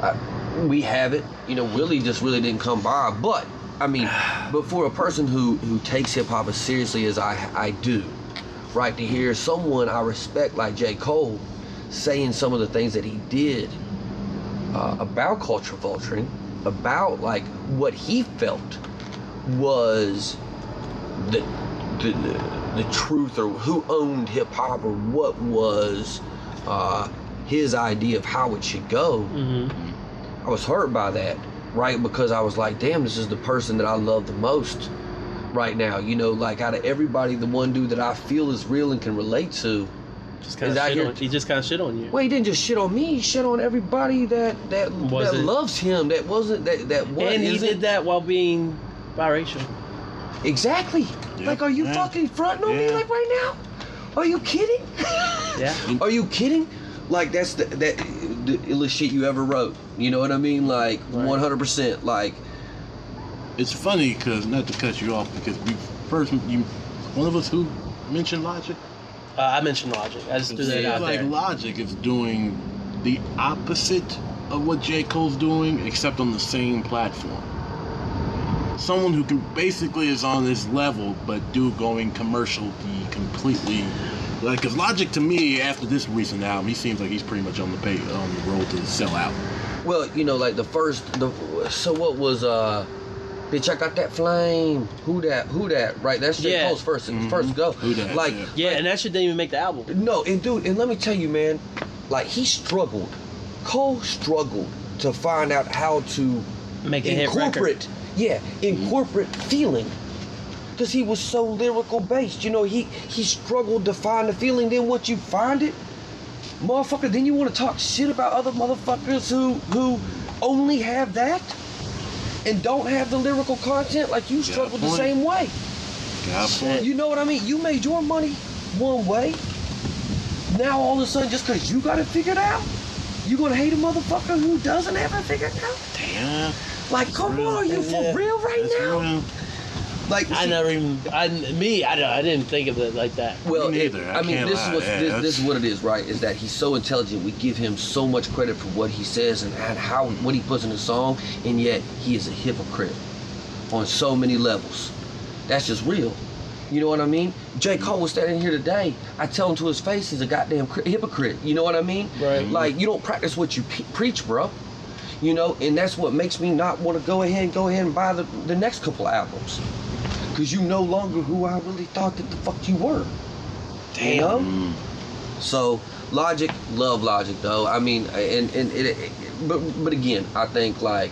I, we have it. You know, Willie just really didn't come by. But I mean, but for a person who who takes hip hop as seriously as I I do, right? To hear someone I respect like J Cole saying some of the things that he did uh, about culture vulturing, about like what he felt was the the, the truth or who owned hip hop or what was uh, his idea of how it should go. Mm-hmm. I was hurt by that, right? Because I was like, damn, this is the person that I love the most right now. You know, like out of everybody, the one dude that I feel is real and can relate to. Just kind Is of here- on. He just kind of shit on you. Well, he didn't just shit on me; he shit on everybody that that that loves him. That wasn't that that was. and he did that while being biracial. Exactly. Yeah, Like, are you yeah. fucking fronting on me like right now? Are you kidding? Yeah. Are you kidding? Like that's the that the illest shit you ever wrote. You know what I mean? Like one hundred percent. Like It's funny because not to cut you off because we first you one of us who mentioned Logic. Uh, I mentioned Logic. I just threw that out like there. Logic is doing the opposite of what J Cole's doing, except on the same platform. Someone who can basically is on this level, but do going commercial the completely. Like, cause Logic to me, after this recent album, he seems like he's pretty much on the pay, on the road to sell out. Well, you know, like the first, the so what was uh, bitch, I got that flame. Who that? Who that? Right, that's J Yeah. Cole's 1st Mhm. first go. Who dat, Like, yeah. Yeah, and that shit didn't even make the album. no, and dude, and let me tell you, man, like he struggled. Cole struggled to find out how to Make a hit record. incorporate, yeah, incorporate feeling. Cause he was so lyrical based, you know. He he struggled to find the feeling. Then once you find it, motherfucker, then you want to talk shit about other motherfuckers who who only have that and don't have the lyrical content. Like you struggled the same way. God You know what I mean? You made your money one way. Now all of a sudden, just cause you got it figured out, you gonna hate a motherfucker who doesn't have it figured out? damn. Like, come real. on, are you for Yeah. real right That's now? real. Like, I see- never even. I me. I, don't- I didn't think of it like that. Well, Me neither. I I, mean, this lie. is what Yeah, this, this is what it is, right? Is that he's so intelligent. We give him so much credit for what he says and, and how what he puts in the song, and yet he is a hypocrite on so many levels. That's just real. You know what I mean? J. Mm-hmm. Cole was standing here today. I tell him to his face, he's a goddamn hypocrite. You know what I mean? Right. Like you don't practice what you pe- preach, bro. You know, and that's what makes me not want to go ahead and go ahead and buy the, the next couple albums. Cause you no longer who I really thought that the fuck you were. You know? Mm. So Logic, love Logic though. I mean, and and it, it- but but again, I think like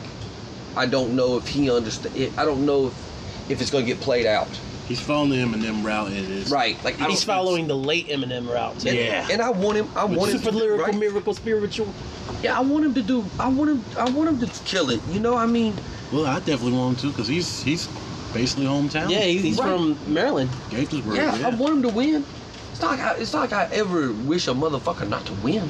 I don't know if he understand. I don't know if if it's gonna get played out. He's following the Eminem route. and It is Right. Like I He's following the late Eminem route. Too. And, Yeah. and I want him. I want him Super lyrical, right? miracle, spiritual. Yeah, I want him to do. I want him. I want him to kill it. You know, I mean, Well, I definitely want him to because he's he's basically hometown. Yeah, he- he's Right. from Maryland. Gaithersburg. yeah, Yeah, I want him to win. It's not like I, it's not like I ever wish a motherfucker not to win.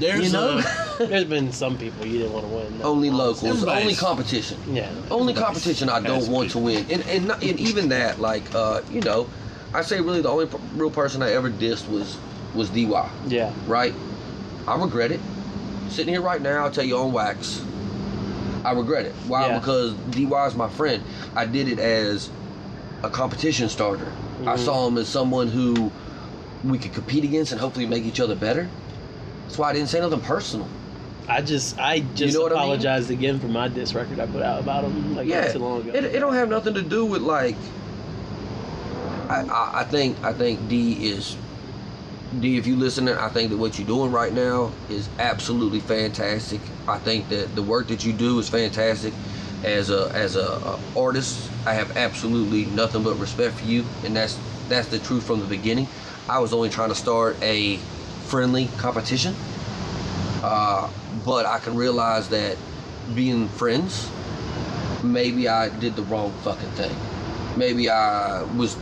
There's you know, a, There's been some people you didn't want to win. only locals, Everybody's- only competition. Yeah. Only Everybody's competition I don't want to win, and and, not, and even that, like, uh, you know, I say really the only real person I ever dissed was was Dy, Yeah. right? I regret it. Sitting here right now, I'll tell you on wax. I regret it. Why? Yeah. Because Dy is my friend. I did it as a competition starter. I Mhm. saw him as someone who we could compete against and hopefully make each other better. That's why I didn't say nothing personal. I just I just you know what I mean? apologized again for my diss record I put out about him like yeah, not too long ago. it, it don't have nothing to do with like. I, I I think I think D is D. If you listening, I think that what you're doing right now is absolutely fantastic. I think that the work that you do is fantastic. As a as a, a artist, I have absolutely nothing but respect for you, and that's that's the truth from the beginning. I was only trying to start a friendly competition, uh, but I can realize that being friends maybe I did the wrong fucking thing. Maybe I was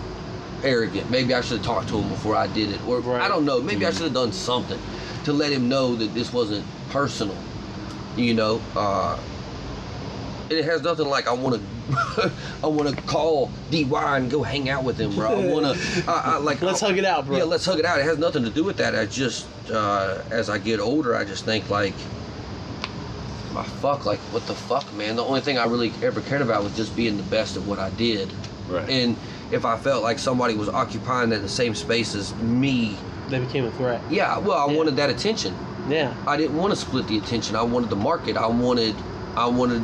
arrogant. Maybe I should have talked to him before I did it. Or Right. I don't know. Maybe I should have done something to let him know that this wasn't personal. You know, uh, it has nothing like I want to. I want to call DY and go hang out with him, bro. I want to. I, I, like Let's I- hug it out, bro. Yeah, let's hug it out. It has nothing to do with that. I just, uh, as I get older, I just think like, my fuck, like what the fuck, man. The only thing I really ever cared about was just being the best at what I did. Right. And if I felt like somebody was occupying that the same space as me, they became a threat. yeah, well, I Yeah. wanted that attention. Yeah. I didn't want to split the attention. I wanted the market. I wanted, I wanted,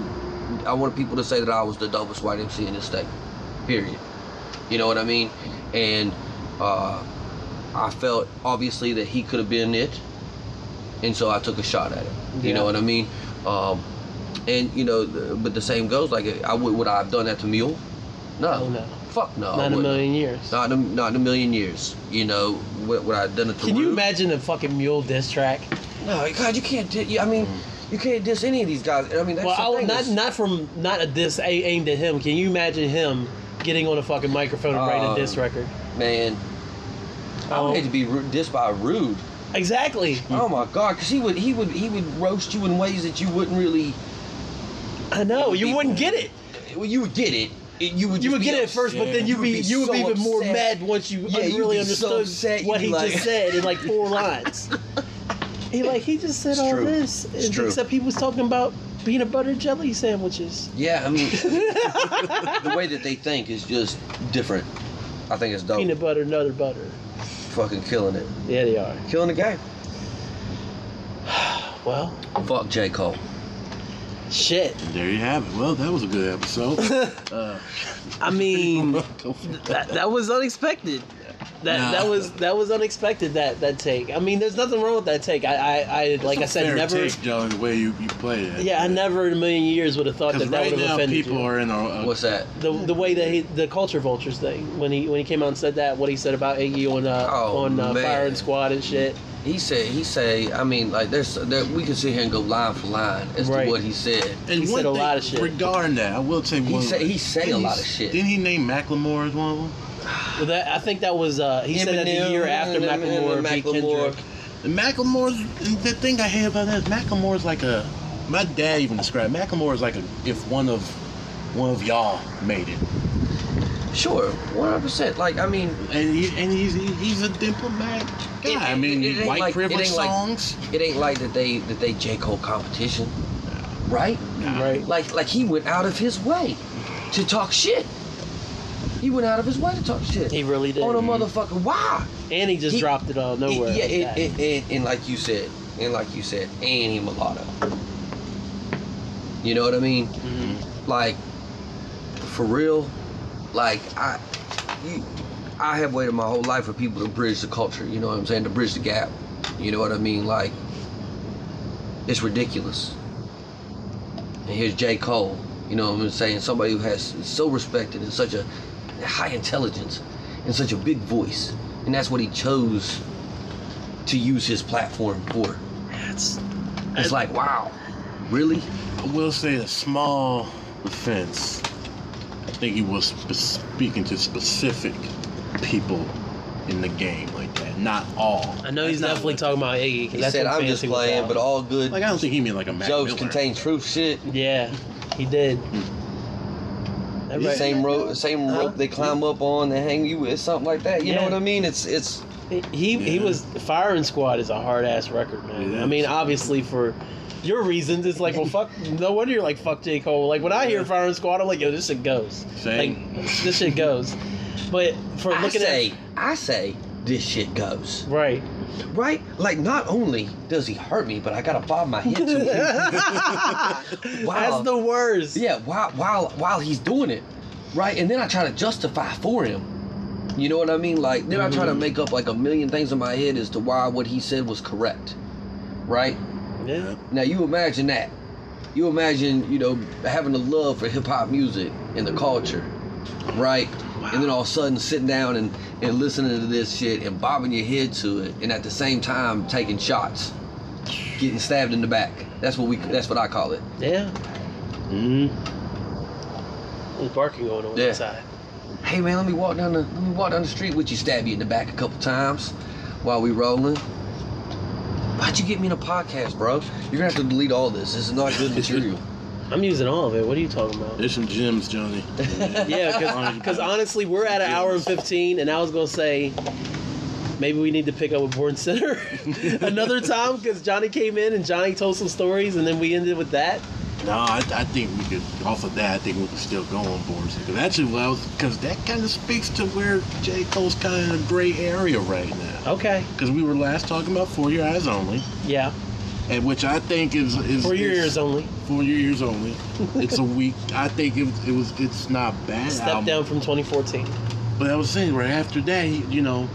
I wanted people to say that I was the dopest white MC in this state. Period. You know what I mean? And uh, I felt obviously that he could have been it, and so I took a shot at it. You Yeah. know what I mean? Um, and you know, th- but the same goes. Like, I would would I have done that to Mule? No. Oh no. Fuck no. Not in a million years. Not in a, not a million years. You know, would, would I have done it to Can you imagine a fucking mule diss track? No, God, you can't. Di- I mean, you can't diss any of these guys. I mean, that's well, the I, would- thing. not not from not a diss a, aimed at him. Can you imagine him getting on a fucking microphone and writing a diss oh, record? man. I Oh. would hate to be ru- dissed by Rude. Exactly. Oh my God, because he would he would he would roast you in ways that you wouldn't really. I know. You be- wouldn't get it. Well, you would get it. You would. You would be get it at first, but then you'd would be you would so be even more mad once you Yeah, really be so understood what he like- just said in like four lines. He like he just said It's all true. this, It's true. except he was talking about peanut butter jelly sandwiches. Yeah, I mean, the way that they think is just different. I think it's dope. Peanut butter, another butter. Fucking killing it. Yeah, they are. Killing the game. Well, Fuck J Cole. shit. There you have it. Well, that was a good episode. uh, I mean, go for it. that, that was unexpected. That Nah. that was that was unexpected. That that take. I mean, there's nothing wrong with that take. I I, I like I It's a said, fair never. take, Joe, the way you, you play it. Yeah, I never in a million years would have thought Because that that would have now, offended people you. are in a. a What's that? the the way that he the culture vultures thing when he when he came out and said that what he said about Iggy on uh, Oh, on uh. Firing Squad and shit. He said. He say. I mean, like there's there, we can sit here and go line for line as Right. to what he said. and he said a thing lot of shit. Regarding that, I will say He one. say- he say a lot of shit. Didn't he name Macklemore as one of them? Well, that I think that was uh, he said that the year after and- and- Macklemore and beat Macklemore. Kendrick. Macklemore's the thing I hate about that is Macklemore's like a. My dad even described Macklemore as like a if one of one of y'all made it, Sure, one hundred percent. Like I mean, and he, and he's he, he's a diplomatic guy. It- I mean, it- it white like- it privilege ain't like- songs. it ain't like that they that they J Cole competition, right? Right. Like like he went out of his way to talk shit. He went out of his way to talk shit. He really did. on a motherfucker. Why? and he just he- dropped it all nowhere. Yeah, like and, and, and, like you said, and like you said, and he mulatto. You know what I mean? Mhm. Like, for real, like I, you, I have waited my whole life for people to bridge the culture. You know what I'm saying? To bridge the gap. You know what I mean? Like, it's ridiculous. And here's J. Cole. You know what I'm saying? Somebody who has so respected and such a high intelligence and such a big voice, and that's what he chose to use his platform for. That's It's like, wow, really? I will say a small offense. I think he was spe- speaking to specific people in the game like that, not all. I know he's That's not definitely what- talking about Iggy. 'cause He said, I'm just playing, but all good Like I don't think he mean like a Mac jokes Miller. contain truth shit. yeah, he did. The Everybody- same rope, same Huh? rope they climb up on, they hang you with, something like that. You know what I mean? It's it's He he was firing Squad is a hard ass record, man. It I mean, obviously for your reasons, it's like well, fuck. No wonder you're like fuck J Cole. Like when I hear Firing Squad, I'm like, yo, this shit goes. Same. Like this shit goes. But for I looking say, at I say, this shit goes right, right. Like, not only does he hurt me, but I gotta bob my head to him. Wow. that's the worst. Yeah, while while while he's doing it, right? And then I try to justify for him. You know what I mean? Like then I try to Mhm. make up like a million things in my head as to why what he said was correct, right? Yeah. Now you imagine that. You imagine, you know, having a love for hip hop music and the culture, right? And then all of a sudden sitting down and, and listening to this shit and bobbing your head to it, and at the same time taking shots, getting stabbed in the back. That's what we. That's what I call it. Yeah. Mm-hmm. There's barking going on Yeah. inside. Hey man, let me walk down the let me walk down the street with you, stab you in the back a couple times while we rolling. Why'd you get me in a podcast, bro? You're gonna have to delete all this. This is not good material. I'm using all of it. What are you talking about? There's some gems, Johnny. Yeah, because honestly, we're at an hour and 15, and I was going to say maybe we need to pick up with Born Sinner another time because Johnny came in and Johnny told some stories, and then we ended with that. No, I, I think we could, off of that, I think we can still go on board. Because actually, well, because that kind of speaks to where J. Cole's kind of in a gray area right now. Okay. Because we were last talking about For Your Eyes Only, Yeah. And which I think is. is For your is- ears only. For your ears only. it's a week. I think it, it was. It's not bad. Step album. down from 2014. But I was saying, right after that, you know,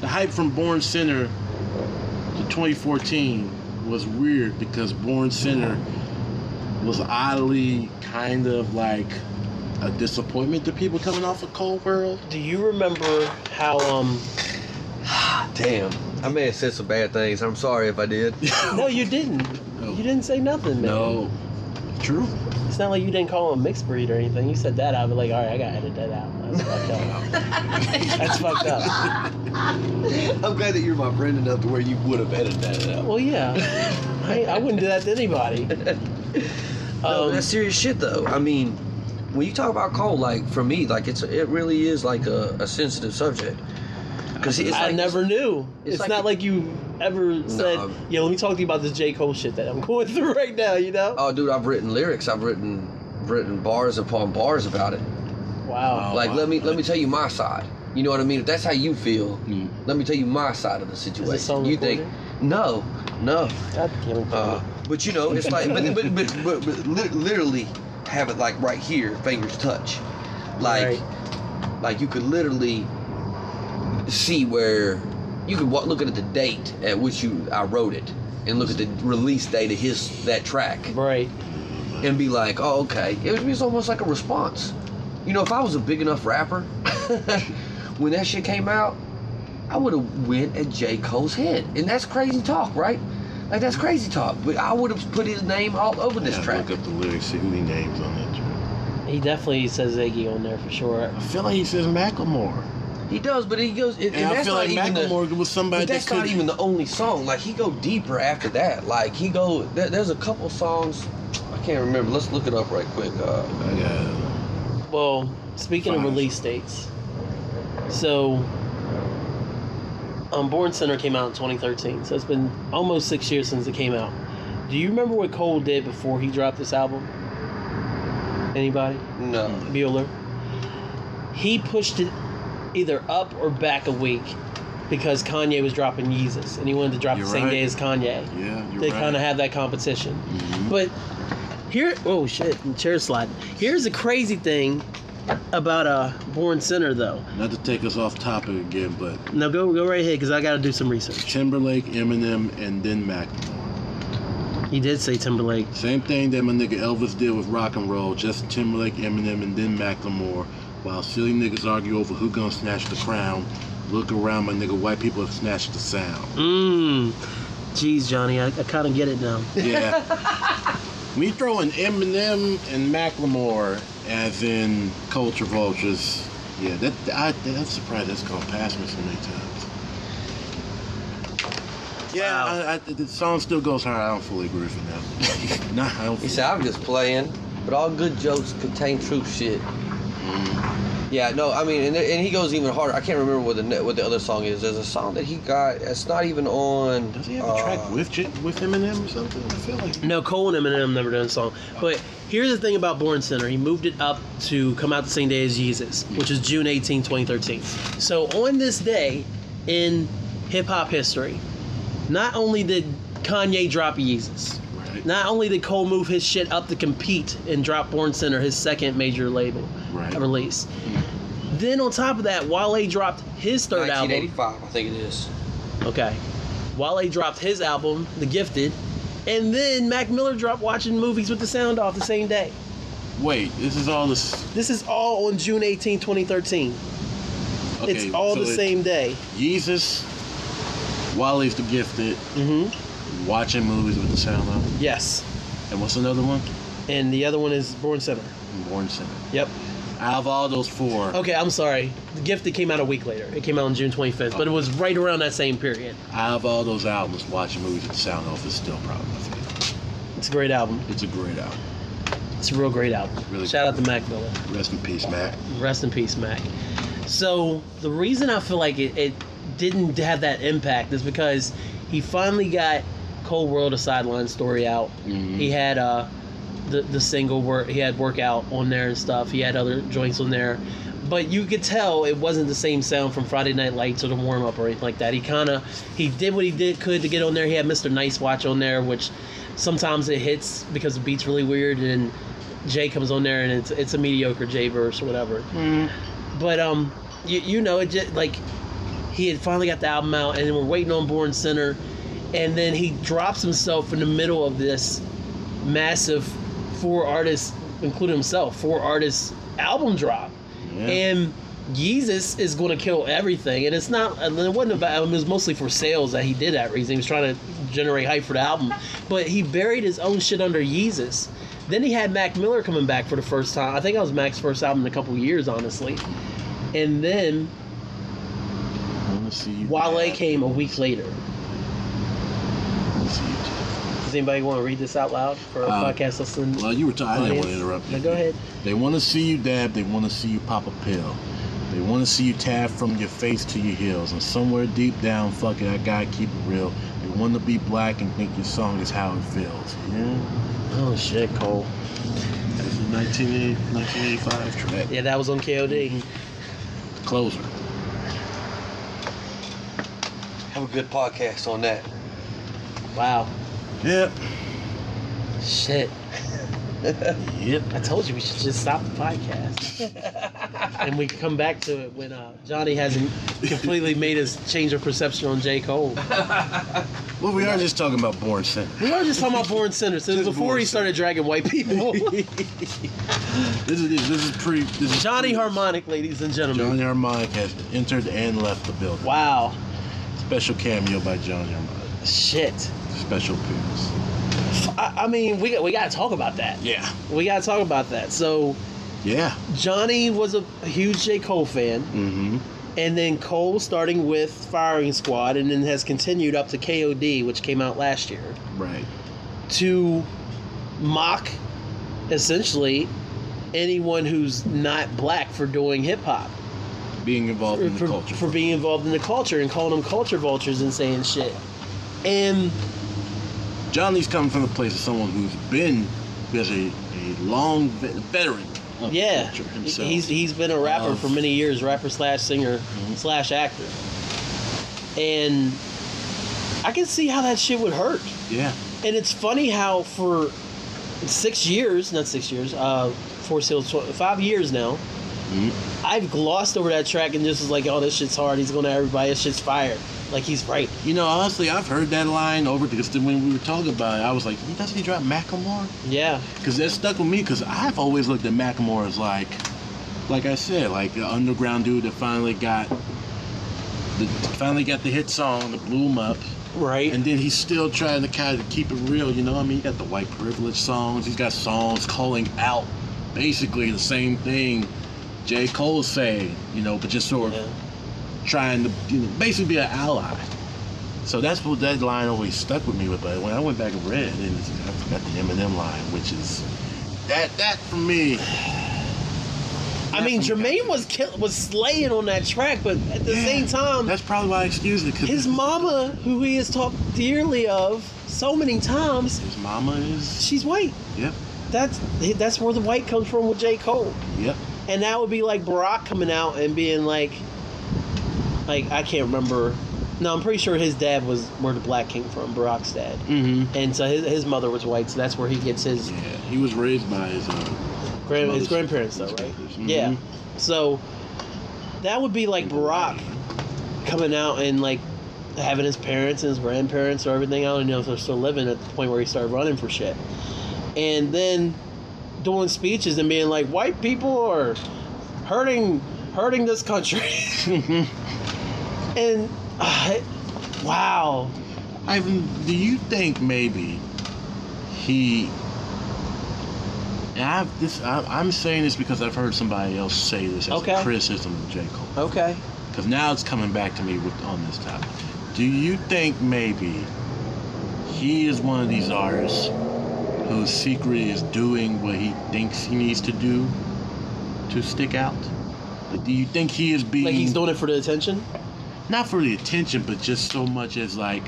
the hype from Born Sinner to 2014 was weird because Born Sinner was oddly kind of like a disappointment to people coming off of Cole World. Do you remember how um Damn. I may have said some bad things. I'm sorry if I did. No, you didn't. No. You didn't say nothing, man. No, true. It's not like you didn't call him a mixed breed or anything. You said that, I'd be like, all right, I gotta edit that out. That's fucked up. That's fucked up. I'm glad that you're my friend enough to where you would have edited that out. Well, yeah. I, I wouldn't do that to anybody. No, Um, that's serious shit though. I mean, when you talk about Cole, like for me, like it's it really is like a, a sensitive subject. Because I like never knew. it's It's, like- not like you ever said, No. "Yeah, let me talk to you about this J Cole shit that I'm going through right now." You know? Oh, dude, I've written lyrics. I've written written bars upon bars about it. wow. Oh, like, wow. let me let me tell you my side. You know what I mean? If that's how you feel, Mm. let me tell you my side of the situation. song you recorded? think? No, no. God damn it. Uh, but you know, it's like, but but but, but, but literally have it like right here, fingers touch, like Right. like you could literally see where you could wa- look at the date at which you I wrote it, and look at the release date of his that track, right. and be like, oh okay, it was, it was almost like a response. You know, if I was a big enough rapper, when that shit came out, I would have went at J Cole's head, and that's crazy talk, right? Like that's crazy talk, but I would have put his name all over this Yeah, track. Look up the lyrics, see who he names on that track. He definitely says Iggy on there for sure. I feel like he says Macklemore. He does, but he goes, and, And, and I that's feel not like even the, Macklemore was somebody but that's that not even the only song. Like he go deeper after that. Like he go, there, there's a couple songs, I can't remember. Let's look it up right quick. Uh, I got Well, speaking of release dates, so um, Born Sinner came out in 2013, so it's been almost six years since it came out. Do you remember what Cole did before he dropped this album? Anybody? no, Bueller. He pushed it either up or back a week because Kanye was dropping Yeezus, and he wanted to drop You're the same right. day as Kanye. Yeah, you're they right. kind of have that competition. Mhm. But here, oh shit, chair sliding. Here's the crazy thing about a Born Sinner though. Not to take us off topic again, but no, go go right ahead because I got to do some research. Timberlake, Eminem, and then Macklemore. He did say Timberlake. Same thing that my nigga Elvis did with rock and roll. Just Timberlake, Eminem, and then Macklemore. While silly niggas argue over who gonna snatch the crown, look around, my nigga. White people have snatched the sound. Mmm. Jeez, Johnny, I, I kind of get it now. Yeah. when you throw in Eminem and Macklemore as in culture vultures, yeah, that I, that's surprised that's gone past me so many times. Yeah, Wow. I, I, the song still goes hard. I don't fully agree with it now. nah, I don't. he said I'm just playing, but all good jokes contain truth shit. Yeah, no, I mean, and, and he goes even harder. I can't remember what the what the other song is. There's a song that he got. It's not even on. Does he have a uh, track with J- with Eminem or something? I feel like. No, Cole and Eminem never done a song, but Here's the thing about Born Sinner. He moved it up to come out the same day as Yeezus, which is June 18, 2013. So on this day in hip hop history, not only did Kanye drop Yeezus, Right. Not only did Cole move his shit up to compete and drop Born Sinner, his second major label Right. release. Then on top of that, Wale dropped his third album. 1985, I think it is. Okay. Wale dropped his album, The Gifted, and then Mac Miller dropped Watching Movies with the Sound Off the same day. Wait, this is all this. This is all on June 18, 2013. Okay, it's all so the it- same day. Yeezus, Wale's the Gifted, Mm-hmm. Watching movies with the sound on. Yes. And what's another one? And the other one is Born Sinner. Born Sinner. Yep. Out of all those four, Okay, I'm sorry. The gift that came out a week later. It came out on June 25th, but it was right around that same period. out of all those albums, watching movies with the sound off is still probably my favorite. It's a great album. It's a great album. It's a real great album. Really Shout out to Mac Miller. Rest in peace, Mac. Rest in peace, Mac. So the reason I feel like it, it didn't have that impact is because he finally got Cole World of sideline story out. Mhm. He had uh the the single work he had workout on there and stuff. He had other joints on there. But you could tell it wasn't the same sound from Friday Night Lights or the warm up or anything like that. He kind of he did what he did could to get on there. He had Mr. Nice Watch on there, which sometimes it hits because the beat's really weird and Jay comes on there and it's it's a mediocre Jay verse or whatever. But um, you you know it just like he had finally got the album out and we're waiting on Born Sinner, and then he drops himself in the middle of this massive four artists, including himself, four artists album drop, Yeah. and Yeezus is going to kill everything, and it's not, it wasn't about. It was mostly for sales that he did that reason. He was trying to generate hype for the album, but he buried his own shit under Yeezus. Then he had Mac Miller coming back for the first time. I think that was Mac's first album in a couple years, honestly. And then I want to see you. Wale came a week later. I wanna see you dab. Does anybody want to read this out loud for a Uh, podcast listening? Well, you were talking. I didn't want to interrupt you. No, go ahead. They want to see you dab. They want to see you pop a pill. They want to see you tab from your face to your heels. And somewhere deep down, fuck it, I gotta keep it real. They want to be black and think your song is how it feels. Yeah. Oh shit, Cole. This is 1980 1985 track. Yeah, that was on KOD. Closer. Have a good podcast on that. Wow. Yep. Shit. Yep. I told you we should just stop the podcast. and we come back to it when uh, Johnny hasn't completely made us change our perception on J. Cole. Well, we are just talking about Born Sinner. We were just talking about Born Sinner since Just before Born he started dragging white people. This is this is pre. This is Johnny pre- Harmonic, ladies and gentlemen. Johnny Harmonic has entered and left the building. Wow. Special cameo by Johnny Harmonic. Shit. Special appearance. I, I mean, we got, we got to talk about that. Yeah. We got to talk about that. So, Yeah. Johnny was a huge J. Cole fan, Mm-hmm. and then Cole starting with Firing Squad, and then has continued up to KOD, which came out last year, Right. to mock essentially anyone who's not black for doing hip hop, Being involved in the for, culture. for being involved in the culture, and calling them culture vultures and saying shit. And Johnny's coming from the place of someone who's been as a, a long veteran of yeah, himself. he's he's been a rapper Of- for many years, rapper slash singer Mhm. slash actor, and I can see how that shit would hurt. yeah. And it's funny how for six years, not six years, uh, four sales, five years now, I've glossed over that track and just was like, oh, this shit's hard. He's going to everybody. This shit's fire. Like he's right. You know, honestly, I've heard that line over because when we were talking about it, I was like, doesn't he drop Macklemore? Yeah. Because that stuck with me because I've always looked at Macklemore as like, like I said, like the underground dude that finally got, the, finally got the hit song that blew him up. Right. And then he's still trying to kind of keep it real, you know. what I mean, he got the white privilege songs. He's got songs calling out basically the same thing J. Cole saying, you know, but just sort of yeah. trying to you know, basically be an ally. So that's what that line always stuck with me. With, but when I went back and read, and I forgot the Eminem line, which is that that for me. I mean, Jermaine was kill- was slaying on that track, but at the Yeah, same time, That's probably why I excused it. Cause his mama, who he has talked dearly of so many times, his mama is she's white. yep. that's that's where the white comes from with J. Cole. Yep. And that would be like Barack coming out and being like, like I can't remember. No, I'm pretty sure his dad was where the black came from, Barack's dad, Mm-hmm. and so his, his mother was white, so that's where he gets his Yeah, he was raised by his uh, grand, his grandparents, though, right? grandparents. Mhm. Yeah. So that would be like Barack coming out and like having his parents and his grandparents or everything. I don't know if they're still living at the point where he started running for shit, and then doing speeches and being like, "White people are hurting, hurting this country," and uh, wow, Ivan, do you think maybe he? And I've, this, I, I'm saying this because I've heard somebody else say this as Okay. a criticism of J. Cole. okay, Because now it's coming back to me with on this topic. Do you think maybe he is one of these artists whose secret is doing what he thinks he needs to do to stick out? Like, do you think he is being like he's doing it for the attention. not for the attention, but just so much as like,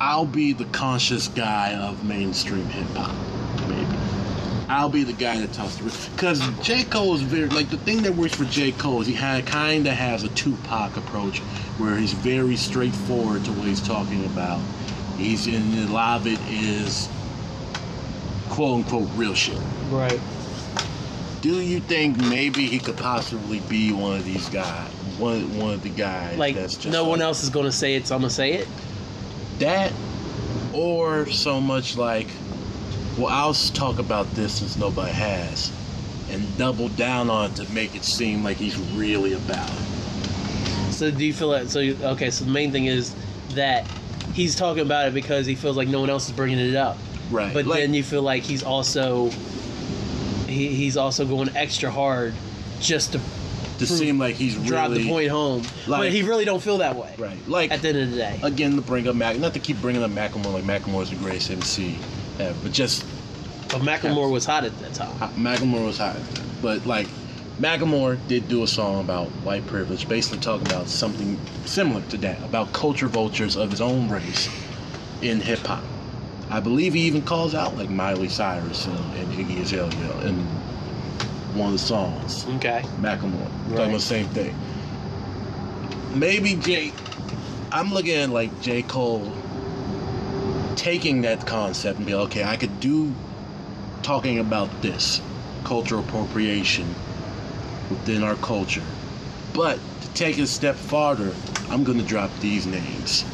I'll be the conscious guy of mainstream hip hop, maybe. I'll be the guy that talks to because J Cole is very like the thing that works for J Cole is he had kind of has a Tupac approach where he's very straightforward to what he's talking about. He's in a lot of it is quote unquote real shit. Right. Do you think maybe he could possibly be one of these guys, one one of the guys Like that's just no one else is gonna say it, so I'm gonna say it. that or so much like well i'll talk about this since nobody has and double down on it to make it seem like he's really about it So do you feel that? So okay, so the main thing is that he's talking about it because he feels like no one else is bringing it up. Right But like, then you feel like he's also he, he's also going extra hard just to to seem like he's drive really the point home. but he really don't feel that way right like at the end of the day. again to bring up Mac not to keep bringing up Macklemore like Macklemore's the greatest MC ever, but just But Macklemore was hot at that time. Macklemore was hot but like Macklemore did do a song about white privilege, basically talking about something similar to that, about culture vultures of his own race in hip hop. I believe he even calls out like Miley Cyrus and, and Iggy Azalea in one of the songs. Okay. Macklemore, Right. talking the same thing. Maybe J. I'm looking at like J. Cole taking that concept and be like, okay, I could do talking about this cultural appropriation within our culture, but to take it a step farther, I'm gonna drop these names,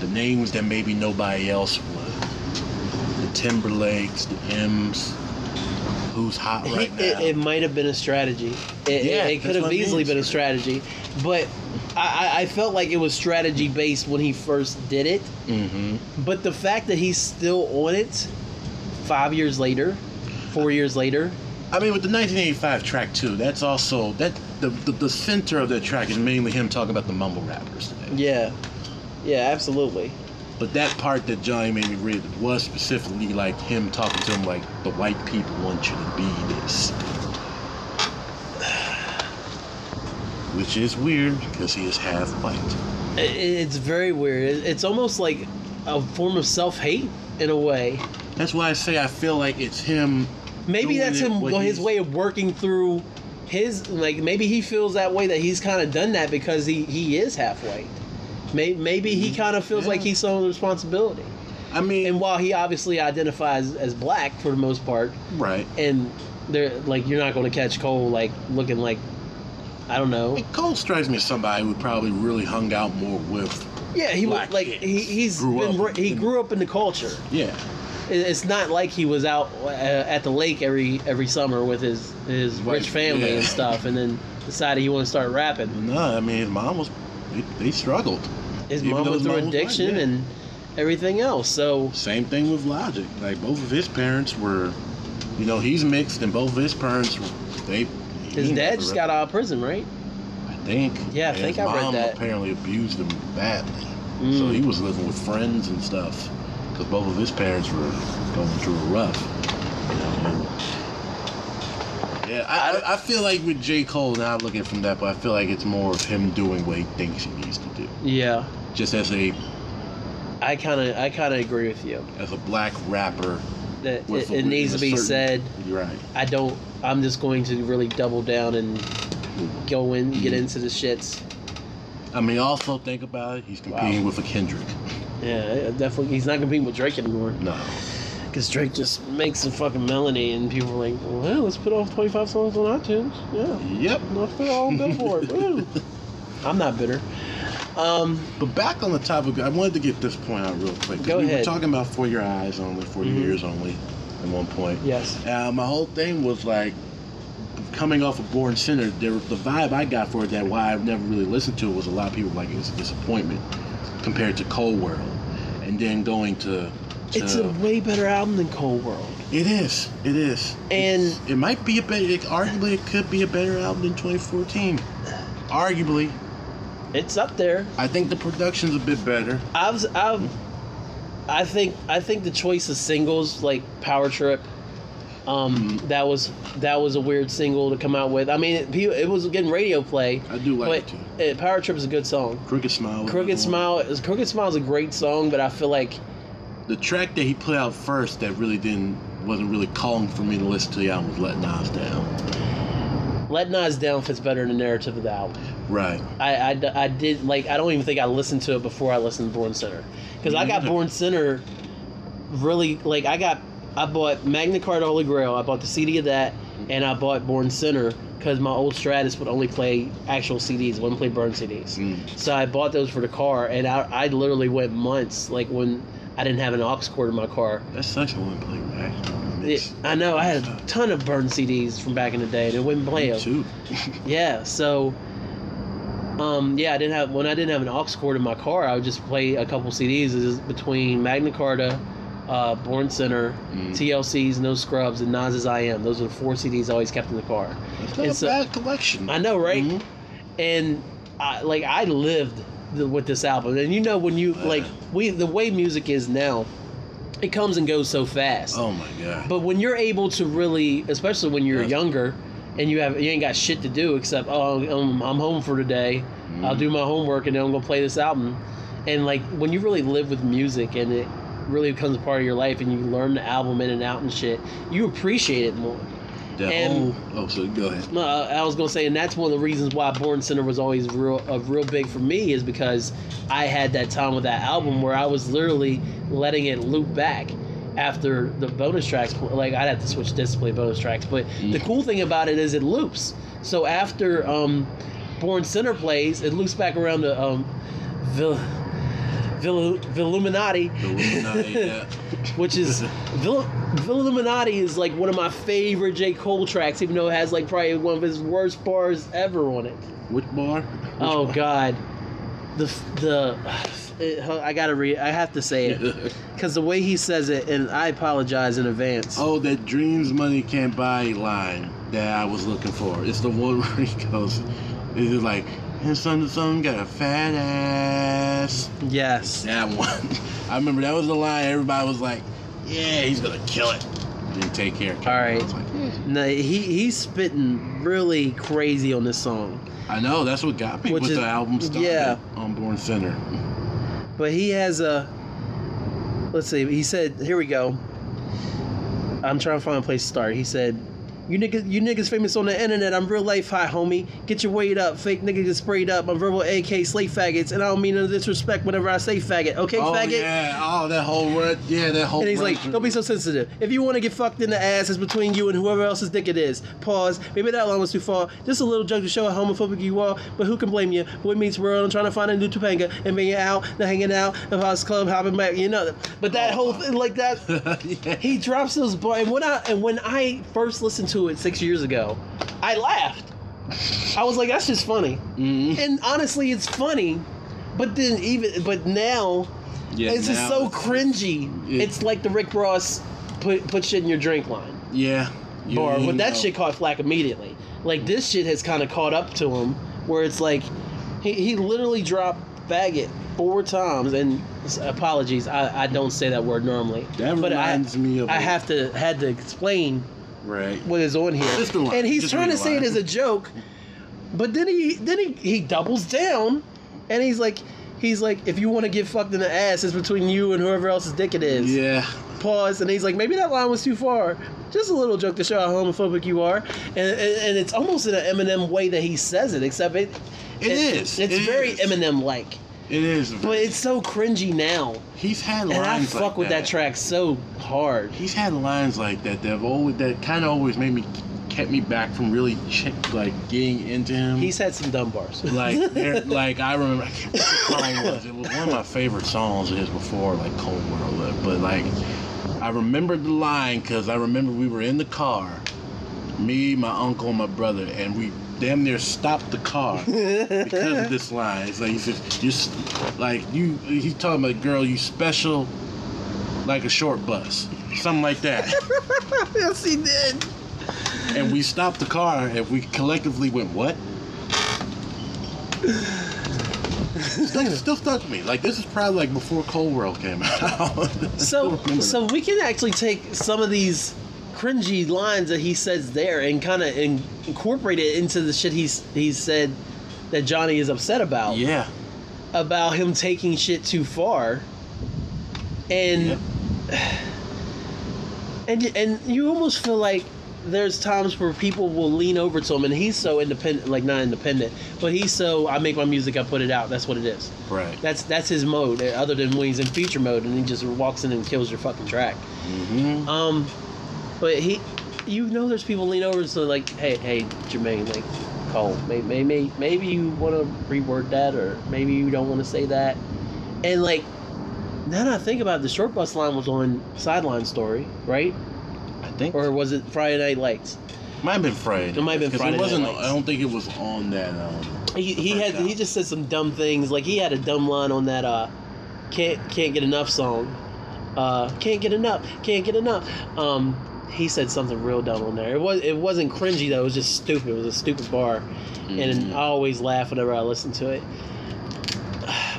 the names that maybe nobody else would, Timberlakes, the M's. Who's hot right now? It, it might have been a strategy. It, Yeah, it, it could have what I mean, easily been a strategy, but I, I- I felt like it was strategy based when he first did it. mm-hmm. But the fact that he's still on it five years later, four years later, I mean, with the 1985 track too, that's also that the, the the center of that track is mainly him talking about the mumble rappers today. yeah, yeah, absolutely. But that part that Johnny made me read was specifically like him talking to him like the white people want you to be this, which is weird because he is half white. It's very weird. It's almost like a form of self hate in a way. That's why I say I feel like it's him. Maybe that's him his way of working through his like maybe he feels that way that he's kind of done that because he he is half white. Maybe, maybe he kind of feels like he's some responsibility. I mean, And while he obviously identifies as black for the most part, right. and they're like you're not going to catch Cole like looking like I don't know. Like, Cole strikes me as somebody who probably really hung out more with. Yeah, he was like kids. he, he's Grew been up he in- grew up in the culture. Yeah. It's not like he was out uh, at the lake every every summer with his his Right, rich family yeah. and stuff, and then decided he wanted to start rapping. No, I mean his mom was. They, they struggled. His mom went through mom was white, addiction yeah. and everything else. So Same thing with Logic. Like both of his parents were, you know, he's mixed, and both of his parents. They. his dad just got out of prison, right? I think. Yeah, I think I read mom that. apparently abused him badly, so Mm. he was living with friends and stuff, because both of his parents were going through a rough. You know. Yeah, I, I, I feel like with J. Cole, now I look at it from that, but I feel like it's more of him doing what he thinks he needs to do. Yeah, Just as a I kind of I kind of agree with you. as a black rapper that it, it needs to be certain- said. You're right. I don't. I'm just going to really double down and go in, get mm-hmm. into the shits. I mean, also think about it. He's competing Wow. with a Kendrick. Yeah, definitely. He's not competing with Drake anymore No. Because Drake just makes a fucking melody, and people are like, "Well, let's put off 25 songs on iTunes." Yeah, Yep. let's put all on Billboard. Woo. I'm not bitter. Um, But back on the topic, I wanted to get this point out real quick. Go we ahead. were talking about for your eyes only, for your Mhm. ears only, at one point. yes. Uh, my whole thing was like coming off of Born Sinner. There, the vibe I got for it, that why I've never really listened to it, was a lot of people like it was a disappointment compared to Cole World, and then going to. It's a way better album than Cole World. It is. It is. And- It's- it might be a better. It, arguably, it could be a better album than 2014. Arguably, It's up there. I think the production's a bit better. I've, I've, I think, I think the choice of singles like Power Trip, um, Mhm. that was that was a weird single to come out with. I mean, it, it was getting radio play, I do like it too. uh, Power Trip is a good song. Crooked Smile. Crooked Smile, is Crooked Smile is a great song, but I feel like. The track that he put out first that really didn't wasn't really calling for me to listen to the album was Let Nas Down. Let Nas Down fits better in the narrative of the album. Right. I, I, I did like I don't even think I listened to it before I listened to Born Sinner because I got. Born Sinner really like I got I bought Magna Carta Holy Grail I bought the CD of that and I bought Born Sinner because my old Stratus would only play actual CDs wouldn't play burn CDs Mm. so I bought those for the car and I, I literally went months like when I didn't have an aux cord in my car That sucks. I wouldn't play right. it, I know I had a ton of burn CDs from back in the day and it wouldn't play them too. yeah, so um yeah, I didn't have when I didn't have an aux cord in my car, I would just play a couple CDs between Magna Carta, uh, Born Sinner, Mm. TLC's No Scrubs, and Nas's I Am. Those are the four CDs I always kept in the car. That's not It's a a- bad collection. I know, right? Mhm. And I, like I lived the, with this album, and you know when you like we the way music is now, it comes and goes so fast. Oh my god. But when you're able to really, especially when you're Yes. younger, and you have you ain't got shit to do except oh um, I'm home for today, I'll Mhm. do my homework and then I'm gonna play this album, and like when you really live with music and it really becomes a part of your life and you learn the album in and out and shit, you appreciate it more. That and- whole. Oh, so go ahead. No, I was gonna say, and that's one of the reasons why Born Sinner was always real, uh, real big for me, is because I had that time with that album where I was literally letting it loop back after the bonus tracks. Like I'd have to switch discs to play bonus tracks, but the Mm. cool thing about it is it loops. So after um, Born Sinner plays, it loops back around to um, Vil, Villuminati. The Illuminati, yeah. which is Vill- Illuminati is like one of my favorite J. Cole tracks, even though it has like probably one of his worst bars ever on it. Which bar? Which oh bar? God, the the it- I gotta read. I have to say it because the way he says it, and I apologize in advance. oh, that dreams money can't buy line that I was looking for. It's the one where he goes, it's like, and son, son got a fat ass. Yes, That one. I remember that was the line. Everybody was like, yeah, he's gonna kill it. Didn't take care. All right. Like, "Eh." no, he he's spitting really crazy on this song, I know. That's what got me Which with is- the album started yeah. on Born Sinner. but he has a. Let's see. He said, "Here we go." I'm trying to find a place to start. He said, "You niggas, you niggas famous on the internet. I'm real life high, homie. Get your weight up. Fake niggas get sprayed up. I'm verbal AK slate faggots, and I don't mean no disrespect whenever I say faggot. Okay, oh faggot." yeah. Oh, that whole word. Yeah, that whole. And he's like, don't be so sensitive. If you want to get fucked in the ass, it's between you and whoever else's dick it is. Pause. Maybe that line was too far. Just a little joke to show how homophobic you are, but who can blame you? Boy meets world, I'm trying to find a new Topanga and being out, and hanging out, the house club, hopping back, you know. But that oh. whole thing, like that, yeah. he drops those bars. And when I and when I first listened to it six years ago, I laughed. I was like, that's just funny. Mhm. And honestly, it's funny. But then even but now Yeah, it's just so cringy. it- it's like the Rick Ross put put shit in your drink line Yeah. You- bar, but that know. shit caught flack immediately. Like this shit has kind of caught up to him, where it's like he, he literally dropped faggot four times. And apologies, I, I don't say that word normally. That but I, reminds me of. I a- have to had to explain Right. what is on here. Just the line. And he's Just trying read to the say it line. as a joke, but then he then he, he doubles down and he's like he's like if you want to get fucked in the ass, it's between you and whoever else's dick it is. Yeah. pause, and he's like, maybe that line was too far. Just a little joke to show how homophobic you are, and and, and it's almost in an Eminem way that he says it, except it. It is. It's It very is. Eminem like, It is. but it's so cringy now, he's had lines and I fuck like with that track so hard. He's had lines like that that have always that kind of always made me kept me back from really check, like getting into him. He's had some dumb bars. like like I remember I can't remember what song it was. It was one of my favorite songs of his before like Cole World. But like I remembered the line because I remember we were in the car, me, my uncle, and my brother, and we damn near stopped the car because of this line. It's like he says, "You s- like you." He's talking about girl, you special, like a short bus, something like that. yes, he did. and we stopped the car and we collectively went, "What?" still, still stuck with me. Like this is probably like before Cole World came out. So, so we can actually take some of these cringy lines that he says there and kind of in, incorporate it into the shit he's he's said that Johnny is upset about. Yeah, about him taking shit too far, and and and you almost feel like there's times where people will lean over to him and he's so independent like not independent but he's so i make my music i put it out that's what it is. Right. that's that's his mode other than when he's in feature mode and he just walks in and kills your fucking track. Hmm um but he you know there's people lean over to like hey hey jermaine like call. maybe maybe, maybe you want to reword that or maybe you don't want to say that and like now that i think about it, the short bus line was on sideline story right I think or was it friday night lights might have been Friday. It might have been Friday It wasn't. Night Lights. I don't think it was on that. Um, he, he had he just said some dumb things like he had a dumb line on that uh can't can't get enough song uh can't get enough can't get enough um he said something real dumb on there it was it wasn't cringy though it was just stupid it was a stupid bar and Mhm. i always laugh whenever i listen to it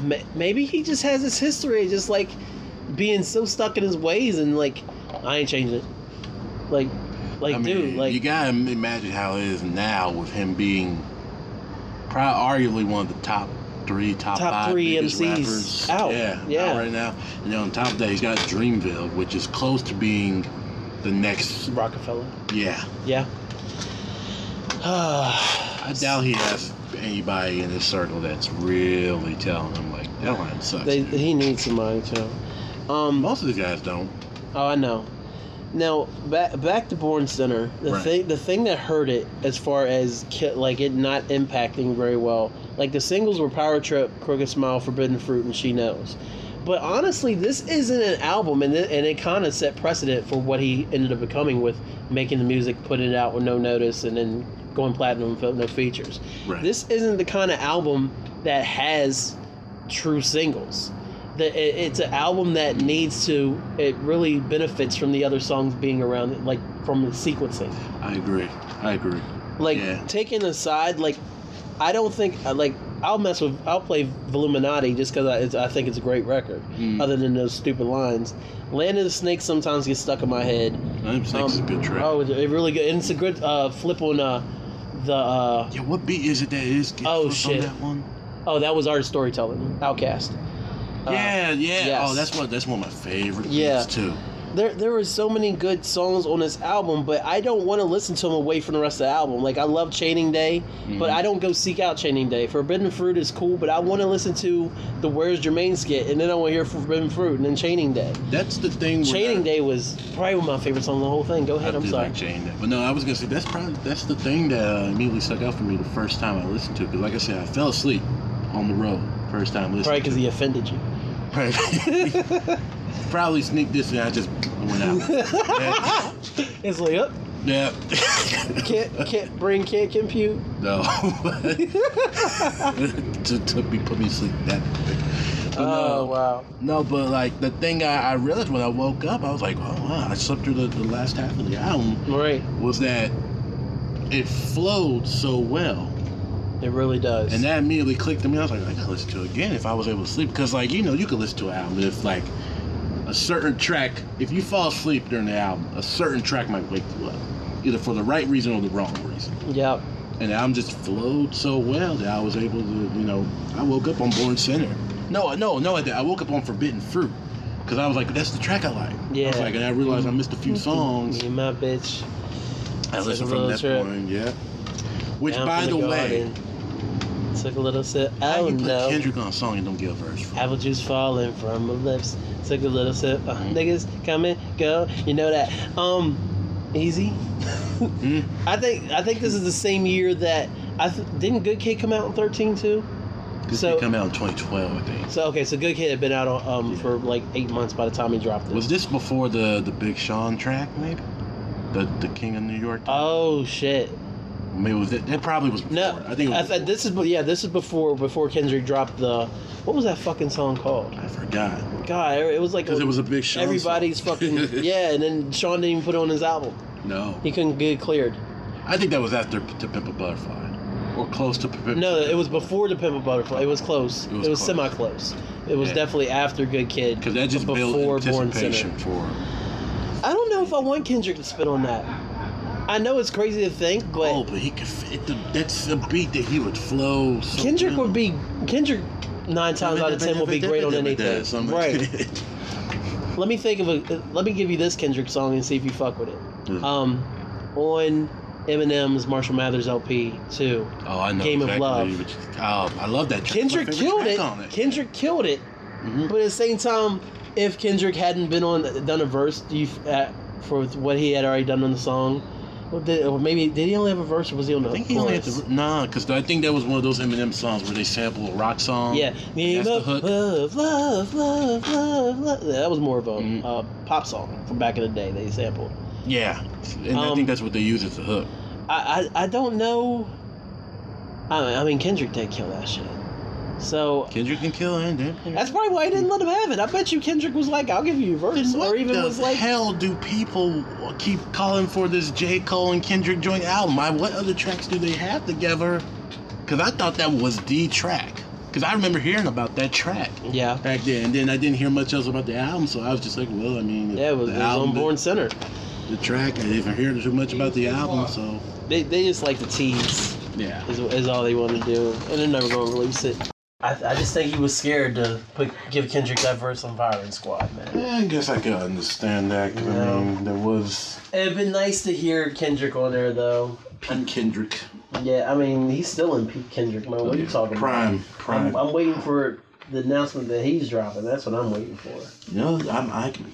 maybe he just has this history of just like being so stuck in his ways and like i ain't changing it like like I mean, dude like you gotta imagine how it is now with him being probably arguably one of the top three, top, Top five three biggest MCs rappers. out. Yeah, Yeah. out right now. And then on top of that, he's got Dreamville, which is close to being the next. Roc-A-Fella Yeah, yeah I doubt he has anybody in his circle that's really telling him like that line sucks. They, dude." he needs some money too. Um, Most of the guys don't. oh, I know. Now back back to Born Sinner. The Right. thing the thing that hurt it as far as like it not impacting very well. Like the singles were Power Trip, Crooked Smile, Forbidden Fruit, and She Knows. But honestly, this isn't an album, and it, and it kind of set precedent for what he ended up becoming with making the music, putting it out with no notice, and then going platinum with no features. Right. This isn't the kind of album that has true singles. The, it, it's an album that needs to. It really benefits from the other songs being around, it, like from the sequencing. I agree. I agree. Like Yeah. taking aside, like I don't think uh, like I'll mess with. I'll play Villuminati just because I, I think it's a great record. Mm. Other than those stupid lines, Land of the Snakes sometimes gets stuck in my head. Them Snakes is a good track. Oh, it, it really good. And it's a good uh, flip on uh, the. Uh, Yeah, what beat is it that is? Get Oh, shit. That one? oh, that was art storytelling. OutKast. Uh, yeah, yeah. yes. Oh, that's what that's one of my favorite Yeah. beats too. There there were so many good songs on this album, but I don't want to listen to them away from the rest of the album. Like I love Chaining Day, but Mhm. I don't go seek out Chaining Day. Forbidden Fruit is cool, but I want to listen to the Where's Jermaine skit, and then I want to hear Forbidden Fruit, and then Chaining Day. That's the thing. Chaining I- Day was probably one of my favorite songs on the whole thing. Go ahead, I I'm do sorry. like Chain Day. But no, I was gonna say that's probably that's the thing that uh, immediately stuck out for me the first time I listened to it. Because like I said, I fell asleep on the road first time listening. Probably because he offended you. Right. probably sneaked this and I just went out. yeah. It's like, oh, yeah. can't can't brain can't compute. no. to, to be put me to sleep that quick. Oh no, wow. no, but like the thing I, I realized when I woke up, I was like, oh wow, I slept through the, the last half of the album. Right. Was that it flowed so well. It really does. And that immediately clicked to me. I was like, I gotta listen to it again if I was able to sleep. Because, like, you know, you could listen to an album if, like, a certain track, if you fall asleep during the album, a certain track might wake you up. Either for the right reason or the wrong reason. Yep. And the album just flowed so well that I was able to, you know, I woke up on Born Sinner. No, no, no, I. I woke up on Forbidden Fruit. because I was like, that's the track I like. I Yeah. was like, and I realized I missed a few songs. And my bitch. I listened from that trip. point, yeah. Which, Down by the, way, garden. Took a little sip. how Oh you put no. Kendrick on a song and don't get a verse? From? Apple juice falling from my lips. Took a little sip. Uh, Mhm. Niggas come and go. You know that. Um, easy. Hmm? I think I think this is the same year that I th- didn't Good Kid come out in thirteen too. This So- did come out in 2012, I think. So okay, so Good Kid had been out on, um Yeah. for like eight months by the time he dropped it. Was this before the the Big Sean track, maybe? The the King of New York. oh shit! Maybe it was. That probably was before. No, I think it was. I th- this is yeah, this is before before Kendrick dropped the what was that fucking song called? I forgot God, it was like because it was a Big Sean. everybody's song. fucking yeah, and then Sean didn't even put it on his album. no, He couldn't get cleared. I think that was after To Pimp a Butterfly, or close to Pimp. No, it was before the Pimp a Butterfly. It was close. It It was was, semi close. It was Yeah. definitely after Good Kid. because that just but built before Born anticipation for. I don't know if I want Kendrick to spit on that. I know it's crazy to think, but oh, but he could fit the. That's a beat that he would flow. So Kendrick would be Kendrick nine times out of ten will be great on anything. Right. Let me think of a. Let me give you this Kendrick song and see if you fuck with it. Um, on Eminem's Marshall Mathers LP too. oh, I know. Game of Love. Oh, I love that. Kendrick killed it. It. Kendrick killed it. Mhm. But at the same time, if Kendrick hadn't been on done a verse, you uh, for what he had already done on the song, well, did, or maybe did he only have a verse or was he on the I think he only had to. Nah, because I think that was one of those Eminem songs where they sample a rock song. Yeah, That's the hook. love, love, love, love, love. That was more of a Mhm. uh, pop song from back in the day. They sampled. Yeah, and I Um, think that's what they use as the hook. I, I, I don't know. I mean, I mean, Kendrick did kill that shit. So Kendrick can kill dude. that's probably why he didn't let him have it. I bet you Kendrick was like, "I'll give you a verse," or even was like, hell do people keep calling for this J. Cole and Kendrick joint album? Why, what other tracks do they have together? Because I thought that was the track. Because I remember hearing about that track "Yeah, back then, and then I didn't hear much else about the album, so I was just like, well, I mean, yeah, it was, the it was album, on Born Sinner." the track, I didn't hear too much about the album, so They, they just like to tease. yeah. Is, is all they want to do, and they're never going to release it. I, I just think he was scared to put give Kendrick that verse on Firing Squad, man. Yeah, I guess I could understand that. 'cause, Yeah. I mean, there was It'd been nice to hear Kendrick on there, though. Pete Kendrick. Yeah, I mean, he's still in Pete Kendrick mode. What are you talking Prime, about? prime. I'm, I'm waiting for the announcement that he's dropping. That's what I'm waiting for. You know, I'm, I can.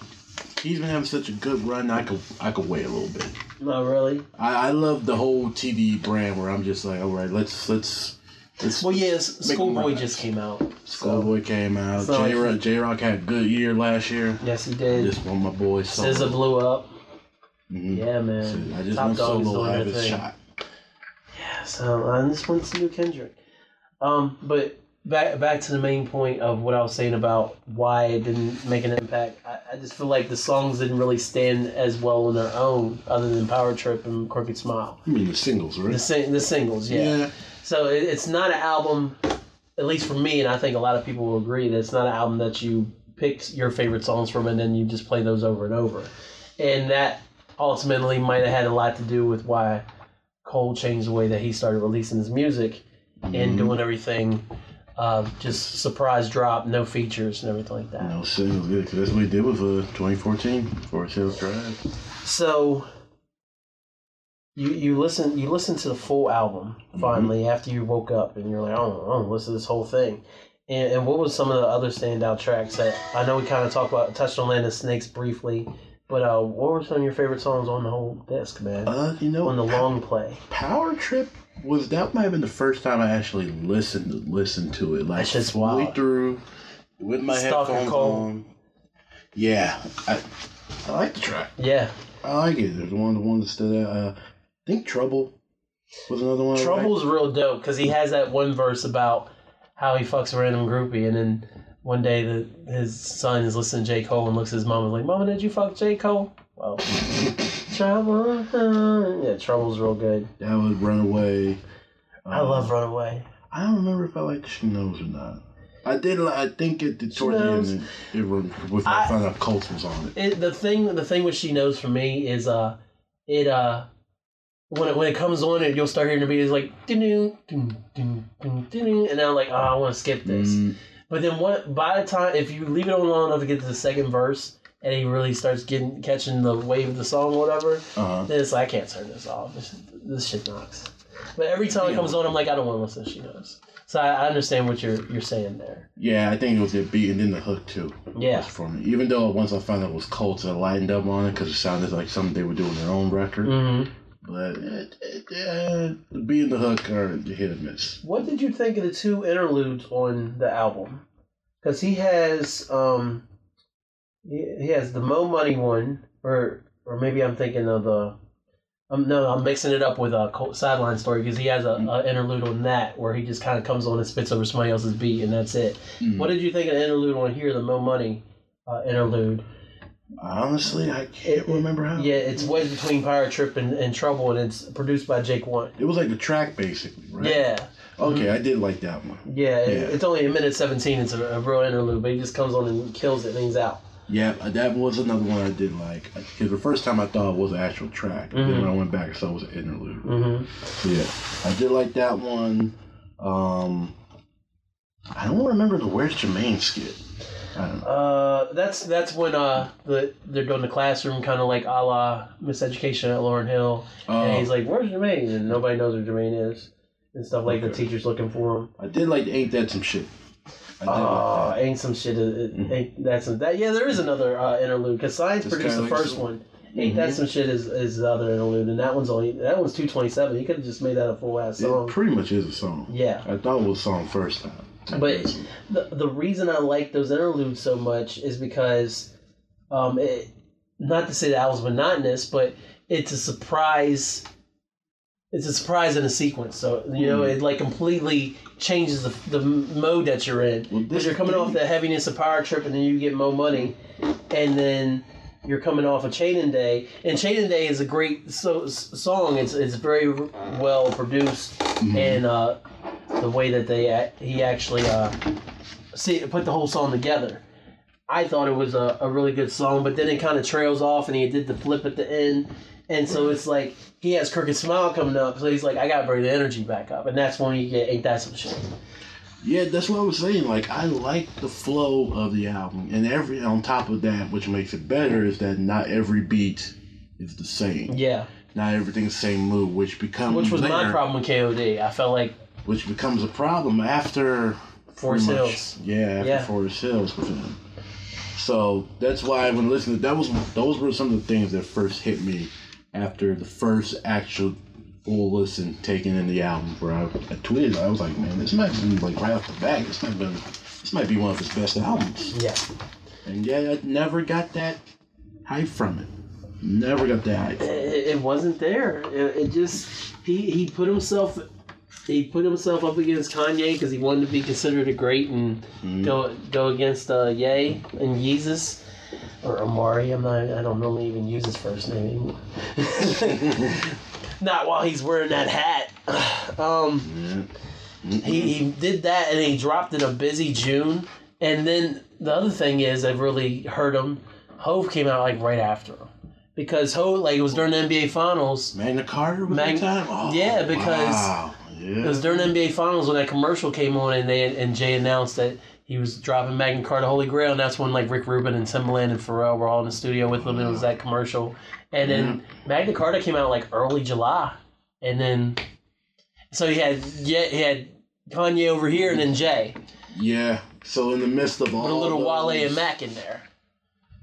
He's been having such a good run. I could, I could wait a little bit. Not really. I, I love the whole TDE brand where I'm just like, all right, let's, let's, let's. Well, yes, Make Schoolboy just came out. So, Schoolboy came out. So, Jay Rock, Jay Rock had a good year last year. yes, he did. Just want my boy Solo. SZA blew up. Mhm. Yeah, man. I just Top want Solo to have his thing. shot. Yeah, so I just want some new Kendrick. Um, but back back to the main point of what I was saying about why it didn't make an impact. I, I just feel like the songs didn't really stand as well on their own, other than Power Trip and Crooked Smile. I mean the singles, right? The sing- the singles, yeah. So it, it's not an album, at least for me, and I think a lot of people will agree that it's not an album that you pick your favorite songs from and then you just play those over and over. And that ultimately might have had a lot to do with why Cole changed the way that he started releasing his music and Mhm. doing everything uh, just surprise drop, no features and everything like that. No singles, good, because that's what he did with uh, 2014 Forest Hills Drive. So you you listen you listen to the full album finally after you woke up and you're like, oh, I want to listen to this whole thing. And, and what was some of the other standout tracks that I know we kind of talked about touched on Land of Snakes briefly, but uh, what were some of your favorite songs on the whole disc, man? Uh, you know, on the long play. Power Trip was that might have been the first time I actually listened to listen to it like fully wild. through with my Stalker headphones Cole. on. Yeah, I I like the track. Yeah, I like it. There's one of the ones that uh, I think Trouble was another one. Trouble's real dope because he has that one verse about how he fucks a random groupie, and then one day the his son is listening to J Cole and looks at his mom and is like, "Mama, did you fuck J Cole?" Well, trouble. uh, Yeah, Trouble's real good. That was Runaway. I Uh, love Runaway. I don't remember if I liked She Knows or not. I did. I think it did towards the Knows. end. It, it with I, I- found out Cults was on it. It, the thing, the thing which she knows for me is uh, it uh, when it when it comes on, and you'll start hearing the beat is like ding ding ding ding ding, and I'm like, oh, I want to skip this. Mm, But then what? By the time if you leave it on long enough to get to the second verse, and he really starts getting catching the wave of the song, or whatever, Uh-huh. then it's like I can't turn this off. This, this shit knocks. But every time it comes on, I'm like I don't want to listen. to She knows. So I, I understand what you're you're saying there. Yeah, I think it was the beat and then the hook too. Yeah. for me. Even though once I found out it was Cults, I lightened up on it because it sounded like something they were doing their own record. Mm-hmm. But it, it, uh, the and the hook are the hit or miss. What did you think of the two interludes on the album? Because he has um, he, he has the Mo Money one, or or maybe I'm thinking of the. Um, no, I'm mixing it up with a sideline story because he has a, a interlude on that where he just kind of comes on and spits over somebody else's beat and that's it. Mm. What did you think of the interlude on here, the Mo Money uh, interlude? Honestly, I can't remember how. Yeah, it's wedged between Power Trip and, and Trouble, and it's produced by Jake One. It was like the track basically, right? Yeah, Okay, I did like that one. yeah, it- Yeah. It's only a minute seventeen. It's a, a real interlude, but he just comes on and kills it, and he's out. Yeah, uh, that was another one I did like. Because the first time I thought it was an actual track. Then Mhm. when I went back, I saw it was an interlude. Mm-hmm. So yeah, I did like that one. Um, I don't remember the Where's Jermaine skit. I don't know. Uh, that's that's when uh the they're doing the classroom kind of like a la Miseducation at Lauryn Hill, and Uh, he's like, "Where's Jermaine?" and nobody knows where Jermaine is, and stuff like the Okay. teacher's looking for him. I did like Ain't That Some Shit. I did Oh, like that. ain't some shit. It, it- Mhm. ain't that's some, that. Yeah, there is another uh, interlude because Science It's produced the kinda like first some- one. Ain't that Mhm. some shit is is the other interlude, and that one's only that one's two twenty seven. He could have just made that a full ass It song. pretty much is a song. Yeah. I thought it was a song first time. But the the reason I like those interludes so much is because, um, it, not to say that I was monotonous, but it's a surprise. It's a surprise in a sequence, so you know Mhm. it like completely changes the, the mode that you're in. Because this you're coming off the heaviness of Power Trip, and then you get Mo Money, and then you're coming off of Chaining Day, and Chaining Day is a great so, s- song. It's it's very well produced, Mhm. and uh, the way that they he actually uh, see put the whole song together. I thought it was a, a really good song, but then it kind of trails off, and he did the flip at the end, and so it's like he has Crooked Smile coming up, so he's like, I gotta bring the energy back up, and that's when you get Ain't That Some Shit. Yeah, that's what I was saying. Like, I like the flow of the album, and every on top of that, which makes it better, is that not every beat is the same. Yeah, Not everything's the same mood, which becomes which was my problem with KOD. I felt like Which becomes a problem after Forest Hills. Yeah, after Yeah. Forest Hills with him. So that's why when listening, that was those were some of the things that first hit me after the first actual full listen, taking in the album. Where I, I tweeted, I was like, man, this might be like right off the bat, this might be this might be one of his best albums. Yeah, And yeah, I never got that hype from it. Never got that hype. it, it wasn't there. It, it just he he put himself he put himself up against Kanye because he wanted to be considered a great and Mhm. go go against uh, Ye and Yeezus or Amari. I'm not. I don't normally even use his first name anymore. not while he's wearing that hat. Um, Yeah. he, he did that and he dropped in a busy June. And then the other thing is, that really hurt him. Hove came out like right after him because Hove like it was during the NBA Finals. Magna Carta was Mag- time? Oh, yeah, because wow. Yeah. It was during the NBA Finals when that commercial came on and they and Jay announced that he was dropping Magna Carta Holy Grail, and that's when like Rick Rubin and Timbaland and Pharrell were all in the studio with him. And it was that commercial, and then Magna Carta came out like early July, and then so he had yeah he had Kanye over here and then Jay Yeah. So in the midst of all with a little those, Wale and Mac in there.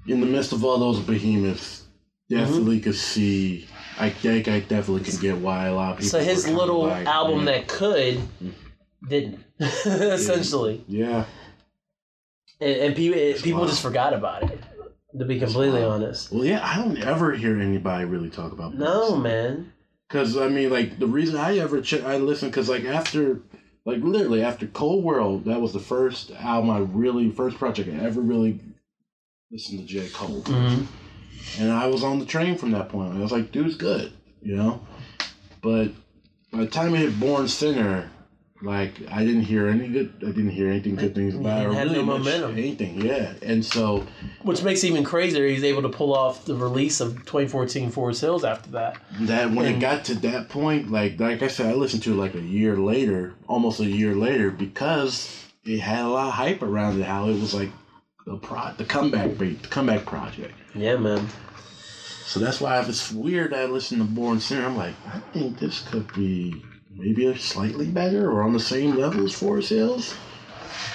in the midst of all those behemoths, Mm-hmm. definitely could see. I think I definitely can get why a lot of people. So his little like, album man, that could didn't essentially, Yeah. and, and people people just forgot about it. To be completely honest, Well, yeah. I don't ever hear anybody really talk about. no man. Because I mean, like the reason I ever ch- I listened because like after. Like literally after Cole World, that was the first album I really, first project I ever really listened to J. Cole. Mhm. And I was on the train from that point. I was like, dude's good, you know? But by the time I hit Born Sinner, like I didn't hear any good I didn't hear anything good things about it or had really no momentum. anything, yeah. And so Which makes it even crazier. He's able to pull off the release of 2014 Forest Hills after that. that when And- it got to that point, like like I said, I listened to it like a year later, almost a year later, because it had a lot of hype around it. How it was like the pro, the comeback, the comeback project. Yeah, man. So that's why if it's weird that I listen to Born Sinner, I'm like, I think this could be maybe a slightly better or on the same level as Forest Hills.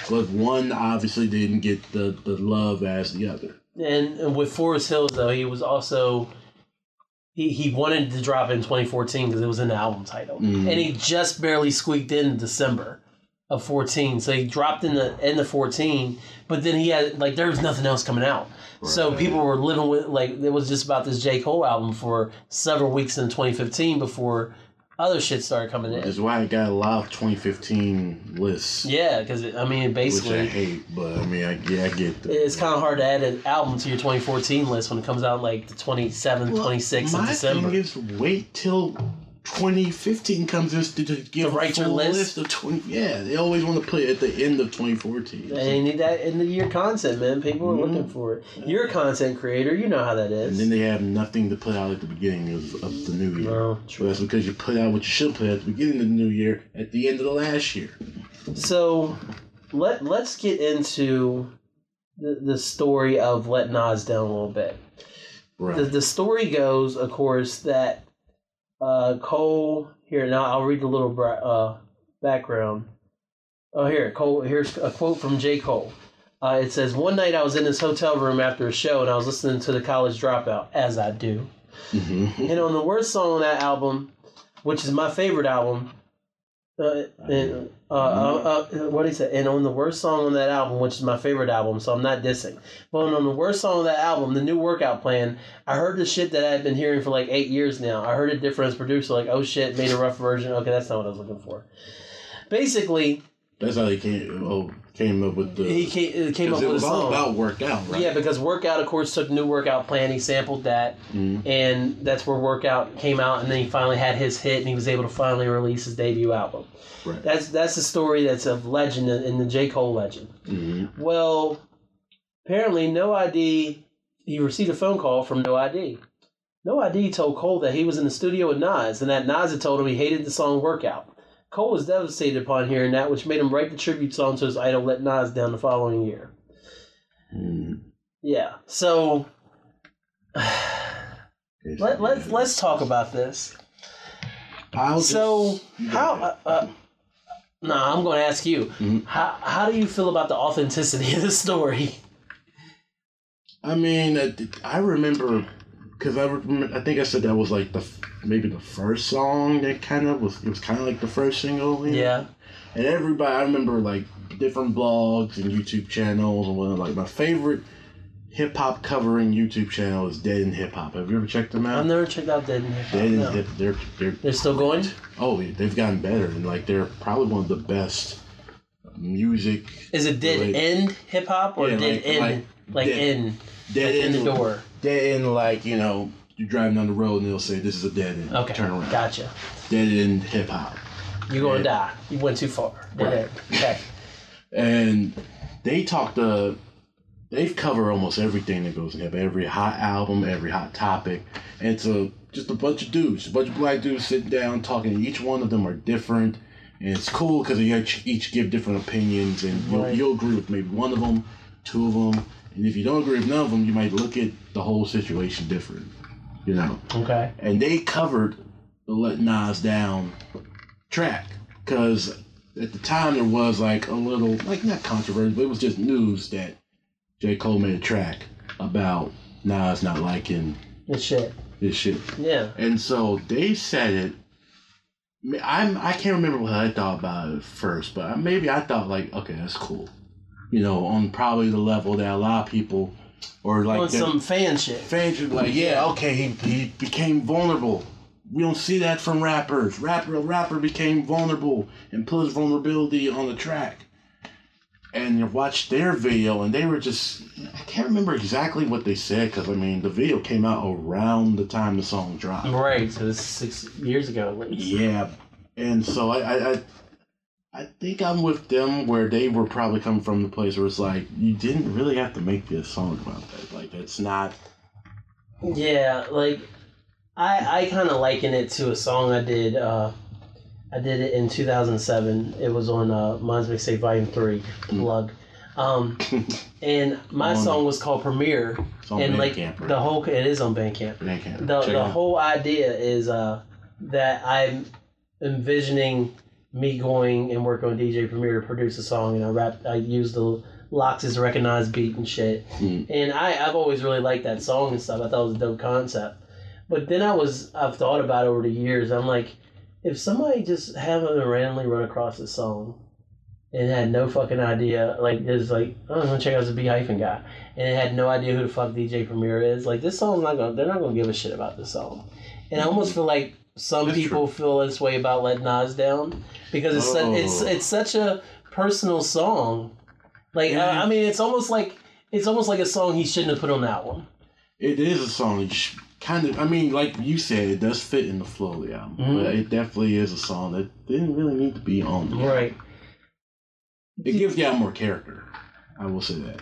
But one obviously didn't get the, the love as the other. And, and with Forest Hills, though, he was also he, he wanted to drop it in 2014 because it was in the album title, Mhm. and he just barely squeaked in December of 14. So he dropped in the in the 14, but then he had like there was nothing else coming out. So people were living with like it was just about this J Cole album for several weeks in 2015 before other shit started coming in. That's why I got a lot of 2015 lists, Yeah, because I mean basically. which I hate. But I mean, I, yeah, I get the. It's kind of hard to add an album to your 2014 list when it comes out like the 27th, 26th of My December. thing is, wait till 2015 comes in to, to give To write a your full list? of 20. Yeah, they always want to put it at the end of 2014. They need that end of year content, man. People are Mhm. looking for it. You're a content creator. You know how that is. And then they have nothing to put out at the beginning of, of the new year. No, So that's because you put out what you should put out at the beginning of the new year at the end of the last year. So let let's get into the, the story of Let Nas Down a little bit. Right. The, the story goes, of course, that uh, Cole here now. I'll read the little uh, background. Oh, here Cole. Here's a quote from J. Cole. Uh, it says, "One night I was in this hotel room after a show, and I was listening to the College Dropout, as I do. hmm And on the worst song on that album, which is my favorite album, uh, and, uh, uh, uh, what he said, and on the worst song on that album, which is my favorite album, so I'm not dissing. But on the worst song on that album, the new workout plan, I heard the shit that I've been hearing for like eight years now. I heard it different as producer, like, oh shit, made a rough version. Okay, that's not what I was looking for. Basically, That's how he came, oh, came up with the. he came, came up it with a was all song. about workout, right? Yeah, because Workout, of course, took new workout plan. He sampled that, Mhm. and that's where Workout came out. And then he finally had his hit, and he was able to finally release his debut album. Right. That's that's the story that's of legend in the J Cole legend. hmm Well, apparently, No ID. He received a phone call from No ID. No ID told Cole that he was in the studio with Nas, and that Nas had told him he hated the song Workout. Cole was devastated upon hearing that, which made him write the tribute song to his idol, Let Nas Down, the following year. hmm Yeah. So let, let's let's talk about this. I'll So go how? Uh, uh, nah, I'm going to ask you. Mhm. How how do you feel about the authenticity of the story? I mean, I remember because I remember, I think I said that was like the maybe the first song that kind of was it was kind of like the first single. you know? Yeah. And everybody, I remember like different blogs and YouTube channels and whatnot. Like my favorite hip hop covering YouTube channel is Dead in Hip Hop. Have you ever checked them out? I've never checked out Dead in Hip Hop. Dead in no. Hip, they're they're They're still going. oh they've gotten better and like they're probably one of the best music Is it Dead Like- End Hip Hop or Yeah, Dead like- End? like Like, Dead- in, dead in the end- door. Dead end like you know you're driving down the road and they'll say this is a dead end. Okay. turn around. Gotcha. Dead end hip hop. You're gonna die. You went too far. Dead Right. End. Okay. and they talk to they've covered almost everything that goes in hip every hot album every hot topic and it's a just a bunch of dudes a bunch of black dudes sitting down talking each one of them are different and it's cool because they each, each give different opinions and you'll, you'll agree with maybe one of them two of them and if you don't agree with none of them you might look at the whole situation different you know Okay. and they covered the Let Nas Down track because at the time there was like a little like not controversy, but it was just news that J Cole made a track about Nas not liking this shit. this shit, Yeah. and so they said it. I'm I can't remember what I thought about it first, but maybe I thought like okay that's cool, you know, on probably the level that a lot of people or like On that- some fan shit. fans are like, yeah, okay, he, he became vulnerable. We don't see that from rappers. Rapper, a rapper became vulnerable and put his vulnerability on the track. And you watch their video, and they were just, I can't remember exactly what they said, because, I mean, the video came out around the time the song dropped. Right. So this is six years ago at least. Yeah. And so I, I, I, I think I'm with them where they were probably coming from the place where it's like, you didn't really have to make this song about that. Like, it's not. Yeah, like I I kind of liken it to a song I did uh, I did it in 2007. It was on uh, Mine's Mixtape Volume Three. Plug. Um, and my On- song was called Premiere, It's on and like right? the whole it is on Bandcamp. Bandcamp. The Check the whole idea is uh that I'm envisioning me going and work on DJ Premier to produce a song, and I rap. I use the Lox's recognized beat and shit. Mm. And I I've always really liked that song and stuff. I thought it was a dope concept. But then I was I've thought about it over the years. I'm like, if somebody just happened to randomly run across this song and had no fucking idea, like is like, oh, I'm gonna check out this B hyphen guy, and it had no idea who the fuck DJ Premier is. Like this song's not gonna, they're not gonna give a shit about this song. And I almost feel like some people feel this way about Let Nas Down because it's su- it's Oh. it's such a personal song. Like Yeah. I, I mean, it's almost like it's almost like a song he shouldn't have put on the album. It is a song. Sh- kind of. I mean, like you said, it does fit in the flow of the album, Mhm. but it definitely is a song that didn't really need to be on. The album. Right. It gives the album more character. I will say that.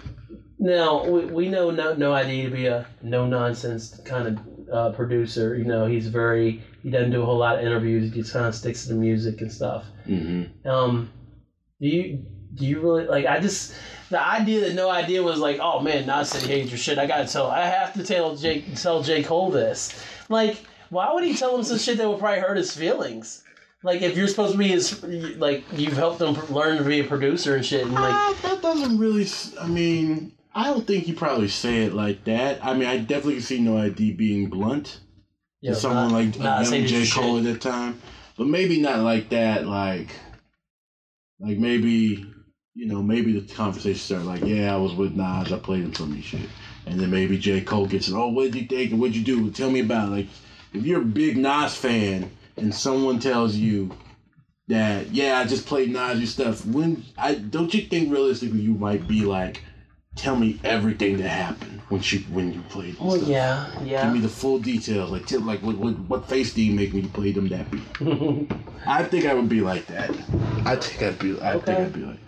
Now we, we know no no ID to be a no nonsense kind of uh, producer. You know he's very he doesn't do a whole lot of interviews. He just kind of sticks to the music and stuff. Mm-hmm. Um, do you do you really like? I just the idea that No ID was like, oh man, Nas said he hates your shit. I gotta tell. I have to tell Jake tell J Cole this. Like, why would he tell him some shit that would probably hurt his feelings? Like, if you're supposed to be his, like, you've helped him learn to be a producer and shit, and like, Uh, that doesn't really. I mean, I don't think he probably say it like that. I mean, I definitely can see No ID being blunt know, someone not- like not young J shit. Cole at that time, but maybe not like that. Like, like maybe you know, maybe the conversation started like, yeah, I was with Nas, I played him some of shit, and then maybe J Cole gets it. Oh, what did you think? and What'd you do? Tell me about it. like if you're a big Nas fan and someone tells you that yeah, I just played Nas your stuff. When I don't you think realistically you might be like, tell me everything that happened when you when you played. this Well, stuff. yeah, Give me the full details. Like, tell, like what, what what face do you make when you play them that beat? I think I would be like that. I think I'd be. I Okay. think I'd be like.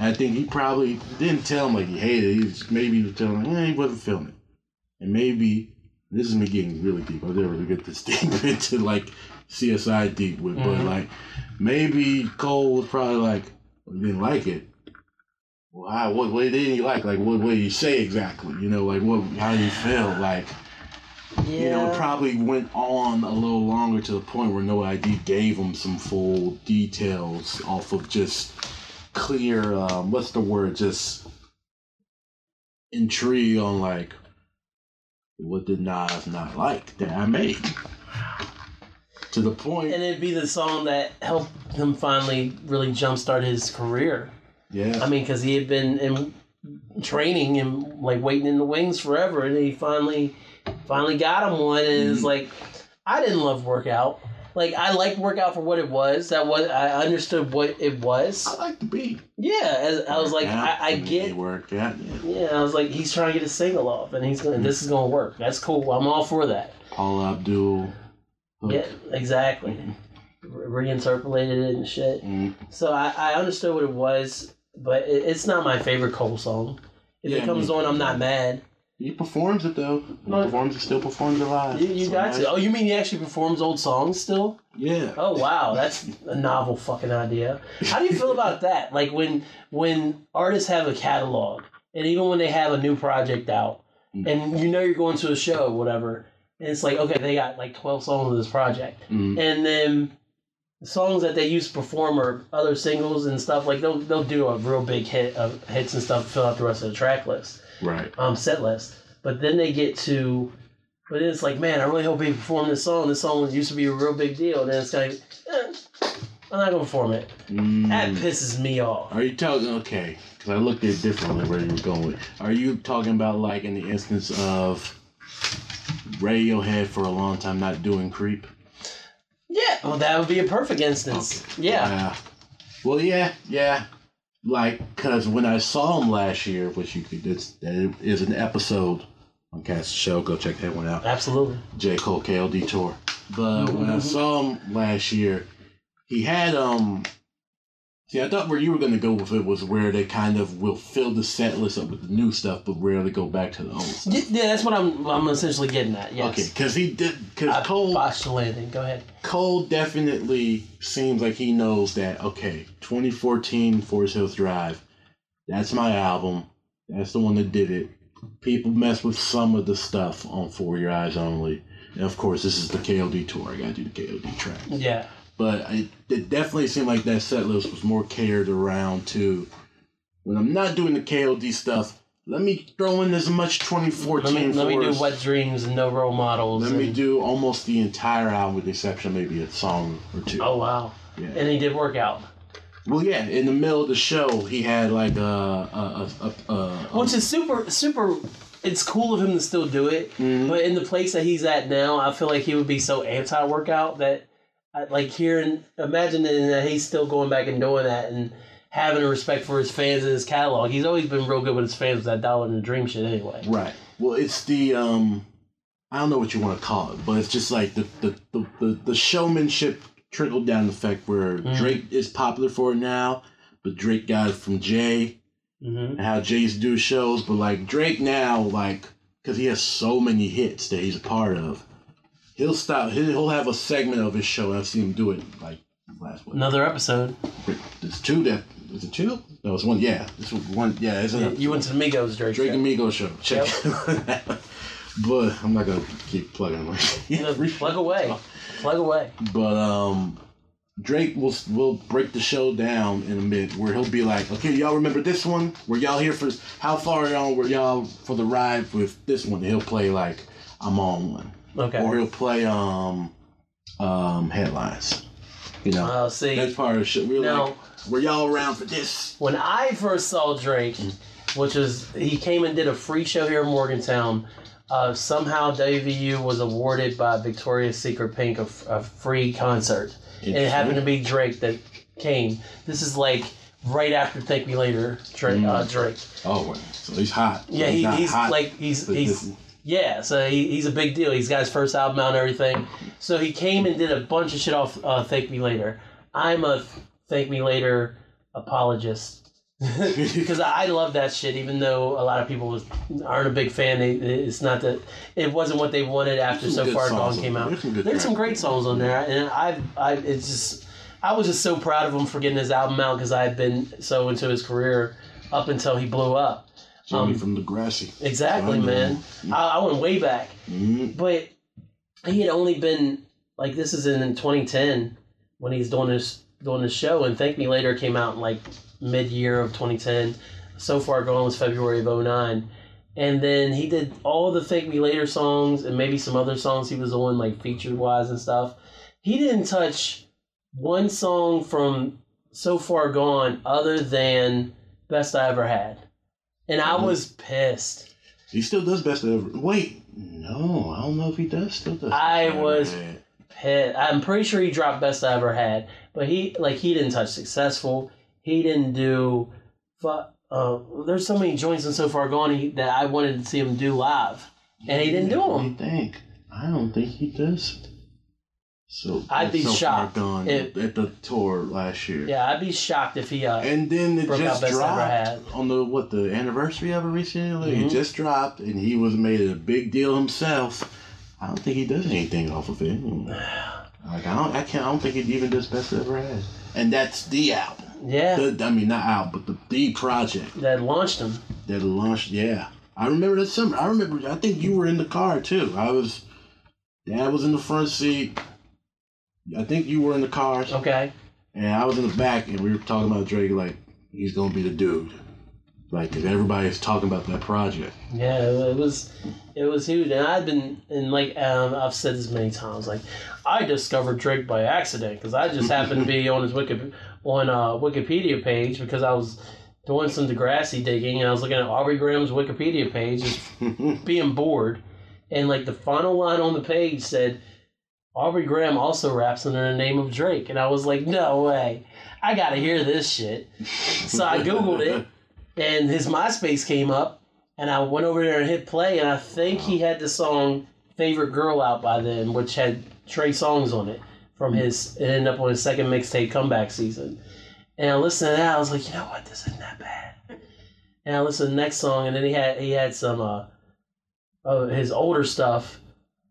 I think he probably didn't tell him like he hated it. He was, maybe he was telling him, yeah, he wasn't feeling it. And maybe this is me getting really deep. I never really get this deep into like CSI deep with, but Mhm. like maybe Cole was probably like didn't like it. How, what what didn't you like? Like what what did you say exactly? You know, like what how do you feel? Like yeah. you know, it probably went on a little longer to the point where No ID gave him some full details off of just clear, um, what's the word, just intrigue on like, what did Nas not like that I made? To the point, and it'd be the song that helped him finally really jumpstart his career. Yeah. I mean, because he had been in training and like waiting in the wings forever, and he finally, finally got him one. And it's Mhm. like, I didn't love workout. Like I liked workout for what it was. That was I understood what it was. I like the beat. Yeah, I was like, I, I get. it work. Yeah. Yeah, I was like, he's trying to get a single off, and he's gonna. This is gonna work. That's cool. I'm all for that. Paula Abdul. Hook. Yeah, exactly. Re- Reinterpolated it and shit. Mm. So I, I understood what it was, but it, it's not my favorite Cole song. If Yeah, it comes me- on, I'm not mad. He performs it though. He performs it, still performs it live. You, you So got nice. to. Oh, you mean he actually performs old songs still? Yeah. Oh wow, that's a novel fucking idea. How do you feel about that? Like when when artists have a catalog, and even when they have a new project out, Mm. and you know you're going to a show, whatever, and it's like okay, they got like twelve songs of this project, Mm. and then the songs that they used to perform or other singles and stuff. Like they'll they'll do a real big hit of hits and stuff, to fill out the rest of the track list, Right. um, set list. But then they get to, but then it's like, man, I really hope he perform this song. This song used to be a real big deal. And then it's like, eh, I'm not gonna perform it. Mm. That pisses me off. Are you talking okay? Because I looked at it differently where you were going with. Are you talking about like in the instance of Radiohead for a long time not doing Creep? Yeah, well, that would be a perfect instance. Yeah, Uh, well, yeah, yeah. Like, cause when I saw him last year, which you could, it's, that is an episode on Cast Show. Go check that one out. absolutely. J Cole KOD tour. But when I Mhm. saw him last year, he had um See, I thought where you were going to go with it was where they kind of will fill the set list up with the new stuff, but rarely go back to the old stuff. Yeah, that's what I'm. I'm essentially getting at. Yes. Okay, because he did. Because Cole, landing. Go ahead. Cole definitely seems like he knows that. Okay, 2014 Forest Hills Drive. That's my album. That's the one that did it. People mess with some of the stuff on For Your Eyes Only, and of course, this is the KOD tour. I gotta do the KOD track. Yeah. But it, it definitely seemed like that set list was more catered around to when I'm not doing the KOD stuff. Let me throw in as much 2014. Let me let me do wet dreams and no role models. Let me do almost the entire album with the exception of maybe a song or two. Oh wow. Yeah. And he did work out, Well, yeah, in the middle of the show, he had like a a a, a, a which is super super. It's cool of him to still do it, Mhm. but in the place that he's at now, I feel like he would be so anti-workout that, like hearing, imagining that he's still going back and doing that and having a respect for his fans and his catalog. He's always been real good with his fans with that Dollar and the Dream shit. Anyway. right. Well, it's the um, I don't know what you want to call it, but it's just like the the the, the, the showmanship trickled down effect where Mhm. Drake is popular for it now, but Drake got it from Jay. hmm and how Jay's do shows, but like Drake now, like, because he has so many hits that he's a part of, he'll stop. He'll, he'll have a segment of his show. I've seen him do it like last one. Another episode. There's two that is it two? No, it's one. Yeah, this one. Yeah, it's an You went to the Migos, Drake. Drake show. and Migos show. Check. it but I'm not gonna keep plugging. Like, No, plug away. Plug away. But um, Drake will will break the show down in a minute, where he'll be like, "Okay, y'all remember this one? Were y'all here for how far y'all were y'all for the ride with this one?" He'll play like, "I'm on one," Okay. or he'll play um um headlines. You know, Uh, see, that's part of the show. We're now- like, "Were y'all around for this?" when I first saw Drake, which was he came and did a free show here in Morgantown. Uh, somehow WVU was awarded by Victoria's Secret Pink a, f- a free concert. And it happened to be Drake that came. This is like right after Thank Me Later, Drake. Uh, Drake. Oh, so he's hot. Yeah, So he, he's hot, like he's he's yeah. So he, he's a big deal. He's got his first album out and everything. So he came and did a bunch of shit off uh, Thank Me Later. I'm a Thank Me Later apologist because I love that shit. Even though a lot of people was, aren't a big fan, they, it's not that it wasn't what they wanted after So Far Gone came out. There's some There's some great songs on there, and I've I it's just I was just so proud of him for getting his album out because I had been so into his career up until he blew up. Johnny um, from Degrassi. Exactly, I man. I, I went way back, Mhm. but he had only been like this is in 2010 when he's doing this doing this show, and Thank Me Later came out in like mid year of 2010. So far gone was February of 09. And then he did all the Thank Me Later songs and maybe some other songs he was on, like featured wise and stuff. He didn't touch one song from So Far Gone other than Best I Ever Had. And I Mhm. was pissed. He still does best ever. Wait, no, I don't know if he does still does. I was- Had. pissed. I'm pretty sure he dropped best I ever had, but he like he didn't touch successful. He didn't do. Uh, there's so many joints and so far gone he, that I wanted to see him do live, and he didn't do them. me think. I don't think he does. So I'd be so shocked if- at the tour last year. Yeah, I'd be shocked if he. Uh, And then it just dropped on the what the anniversary of it recently. Mhm. It just dropped, and he was made a big deal himself. I don't think he does anything off of it. Like I don't, I can't. I don't think he even does best ever had. And that's the album. yeah, The, I mean, not album, but the the project that launched him. that launched. Yeah, I remember that summer. I remember. I think you were in the car too. I was. Dad was in the front seat. I think you were in the car, Okay, and I was in the back, and we were talking about Drake. Like he's gonna be the dude. Like everybody's talking about that project. yeah, it was, it was huge, and I've been and like um, I've said this many times. Like I discovered Drake by accident because I just happened to be on his Wiki on uh, Wikipedia page because I was doing some Degrassi digging and I was looking at Aubrey Graham's Wikipedia page, just being bored, and like the final line on the page said, Aubrey Graham also raps under the name of Drake, and I was like, no way, I gotta hear this shit. So I googled it, and his MySpace came up, and I went over there and hit play, and I think he had the song "Favorite Girl" out by then, which had Trey Songz on it from his. It ended up on his second mixtape comeback season, And I listened to that. I was like, you know what? This isn't that bad. And I listened to the next song, and then he had he had some uh, of his older stuff.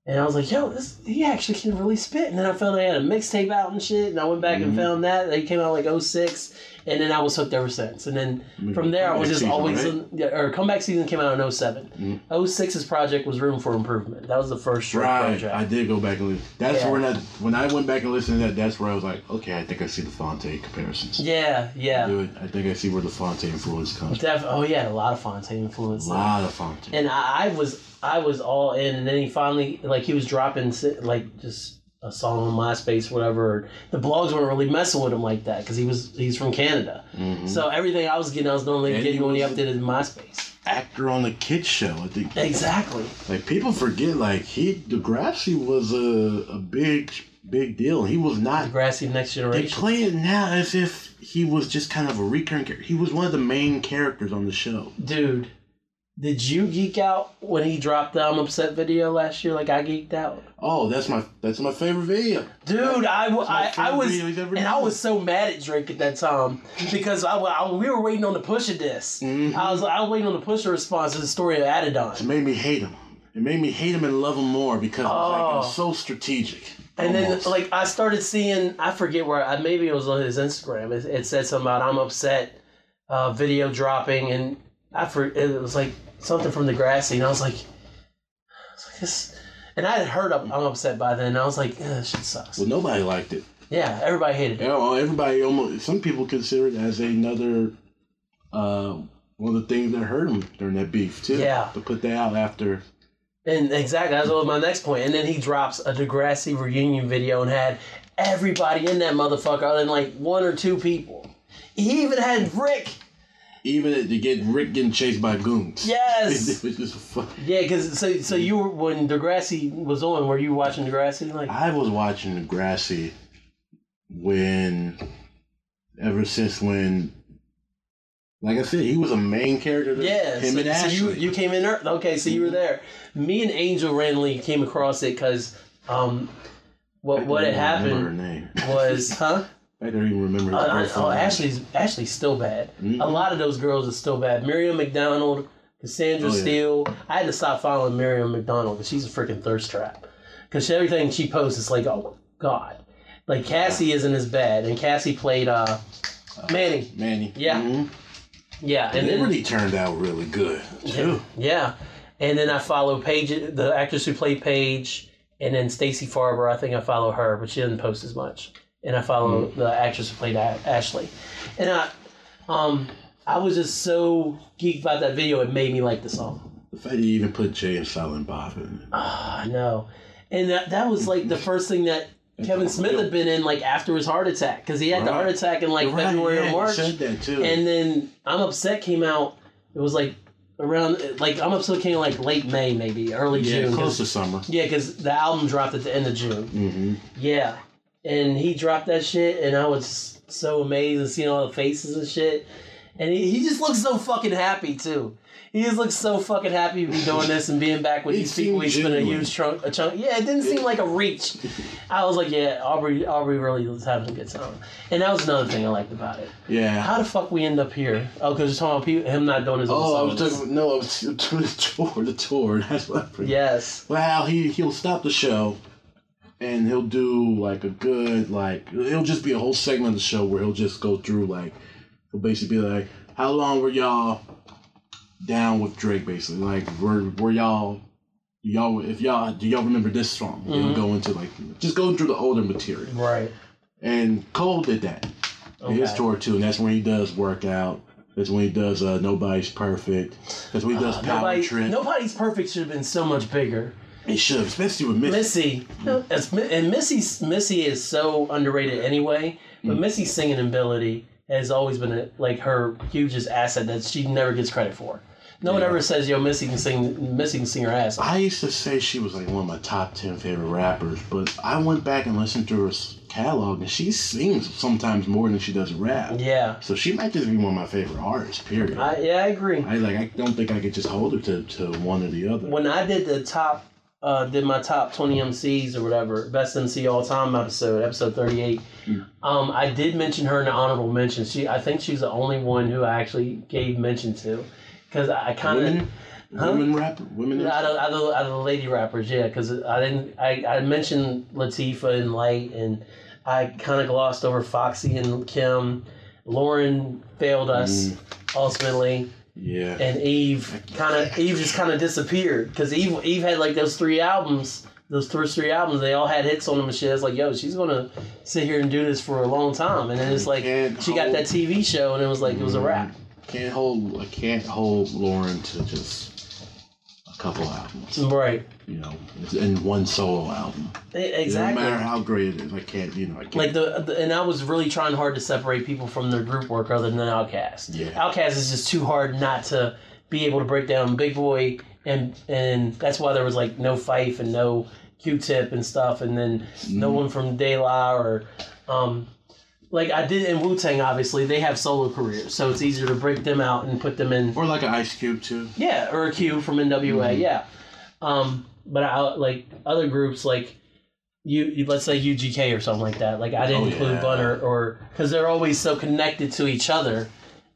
And I was like, yo, this he actually can really spit. And then I found I had a mixtape out and shit. And I went back and Mhm. found that. They came out like 06. And then I was hooked ever since. And then from there, I was just Season, always right? in, yeah, or comeback season came out in 07. Mhm. 06's project was Room for Improvement. That was the first Right, project. I did go back and listen. That's Yeah. when I when I went back and listened to that. That's where I was like, okay, I think I see the Phonte comparisons. yeah, yeah. I think I see where the Phonte influence comes. from. Def- oh yeah, a lot of Phonte influence. A lot of Phonte. And I, I was I was all in, and then he finally like he was dropping like just a song on MySpace, whatever. The blogs weren't really messing with him like that because he was he's from Canada. Mhm. So everything I was getting, I was normally And getting when he updated MySpace. Actor on the kids show. I think Exactly. like people forget like he Degrassi was a a big big deal. He was not. Grassy Next Generation. They play it now as if he was just kind of a recurring character. He was one of the main characters on the show. Dude, did you geek out when he dropped the I'm Upset video last year? Like I geeked out. Oh, that's my that's my favorite video. Dude, I, I, I was video he's ever and I was so mad at Drake at that time because I, I- we were waiting on the Pusha diss. Mhm. I was I was waiting on the Pusha response to the story of Adidon. It made me hate him. It made me hate him and love him more because it was, like, it was Oh. so strategic. And then like I started seeing I forget where I maybe it was on his Instagram. It, it said something about I'm upset uh, video dropping and I for it was like something from Degrassi and I was like, I was like this. And I had heard of I'm upset by then. And I was like, eh, this shit sucks. well, nobody liked it. Yeah, everybody hated it. Yeah, everybody almost. Some people consider it as another uh, one of the things that hurt him during that beef too. Yeah. To put that out after. And exactly, that was my next point. And then he drops a Degrassi reunion video and had everybody in that motherfucker other than like one or two people. He even had Rick. Even to get Rick getting chased by goons. Yes. fun. Yeah, because so so you were when Degrassi was on, were you watching Degrassi? Like, I was watching Degrassi when, ever since when, like I said, he was a main character. to yeah, him so, and so you you came in there. Okay, so you were there. Me and Angel randomly came across it because um, what what had I don't even remember happened Her name. was huh? I don't even remember. Uh, uh, oh, name. Ashley's Ashley's still bad. Mhm. A lot of those girls are still bad. Miriam McDonald, Cassandra Oh, yeah. Steele. I had to stop following Miriam McDonald because she's a freaking thirst trap. Because everything she posts is like, oh god. Like Cassie isn't as bad, and Cassie played uh, Manny. Manny. Yeah. Mhm. Yeah, And and it really turned out really good too. yeah, and then I follow Paige, the actress who played Paige, and then Stacey Farber. I think I follow her, but she doesn't post as much. And I follow Mm. the actress who played Ashley, and I, um, I was just so geeked about that video. It made me like the song. The fact that you even put Jay and Silent Bob in. Ah, I know, and that that was like the first thing that. Kevin Smith had been in like after his heart attack because he had the heart attack in like right, February yeah, or March. said that too. And then I'm Upset came out. It was like around like I'm Upset came like late May maybe early yeah, June. close to summer. yeah, because the album dropped at the end of June. hmm Yeah, and he dropped that shit, and I was so amazed and seeing all the faces and shit. And he, he just looks so fucking happy too. He just looks so fucking happy to be doing this and being back with these people. He seemed spent a huge chunk, a chunk. Yeah, it didn't seem like a reach. I was like, yeah, Aubrey, Aubrey really was having a good time. And that was another thing I liked about it. Yeah. How the fuck we end up here? Oh, because you're talking about people, him not doing his own Oh, I was talking. No, I was to the tour. The tour. That's what I. Yes. Well, how he he'll stop the show, and he'll do like a good like it'll just be a whole segment of the show where he'll just go through like he'll basically be like, how long were y'all down with Drake? Basically, like were were y'all y'all if y'all do y'all remember this song? Mhm. He'll go into like just going through the older material, Right. and Cole did that in his tour too, and that's when he does workout. That's when he does uh, Nobody's Perfect. That's when he does Uh, Power nobody, Trip. nobody's perfect should have been so much bigger. He should, especially with Missy. Missy, as, and Missy's Missy is so underrated anyway. But Mm. Missy's singing ability has always been a, like her hugest asset that she never gets credit for. No one ever says, "Yo, Missy can sing. Missy can sing her ass off." I used to say she was like one of my top ten favorite rappers, but I went back and listened to her catalog, and she sings sometimes more than she does rap. Yeah, So she might just be one of my favorite artists. Period. I, I, yeah, I agree. like. I don't think I could just hold her to, to one or the other. When I did the top uh, did my top 20 MCs or whatever, best MC all time episode, episode 38. Mm. Um, I did mention her in the honorable mention. She, I think she's the only one who I actually gave mention to, because I kind of. Women, Huh? women rapper, women. Out of, out, of, out of the lady rappers, yeah, because I didn't. I, I mentioned Latifah and Lyte, and I kind of glossed over Foxy and Kim. Lauryn failed us Mm. ultimately, yeah. and Eve kind of Eve just kind of disappeared because Eve Eve had like those three albums, those first three albums. They all had hits on them and shit. It's like, yo, she's gonna sit here and do this for a long time, and then it's like Can't she got that TV show, and it was like it was a wrap. Mm-hmm. Can't hold. I can't hold Lauryn to just couple albums. Right, You know, and one solo album. Exactly. No matter how great it is. I can't. You know, I can't. Like the, the and I was really trying hard to separate people from their group work other than OutKast. Yeah. OutKast is just too hard not to be able to break down Big Boi and and that's why there was like no Phife and no Q-Tip and stuff and then no Mhm. one from De La or um like I did in Wu Tang obviously they have solo careers so it's easier to break them out and put them in or like an Ice Cube too. yeah or a Q from NWA Mhm. yeah um but I like other groups like you, let's say UGK or something like that. Like I didn't Oh, include yeah. Bunner or because they're always so connected to each other.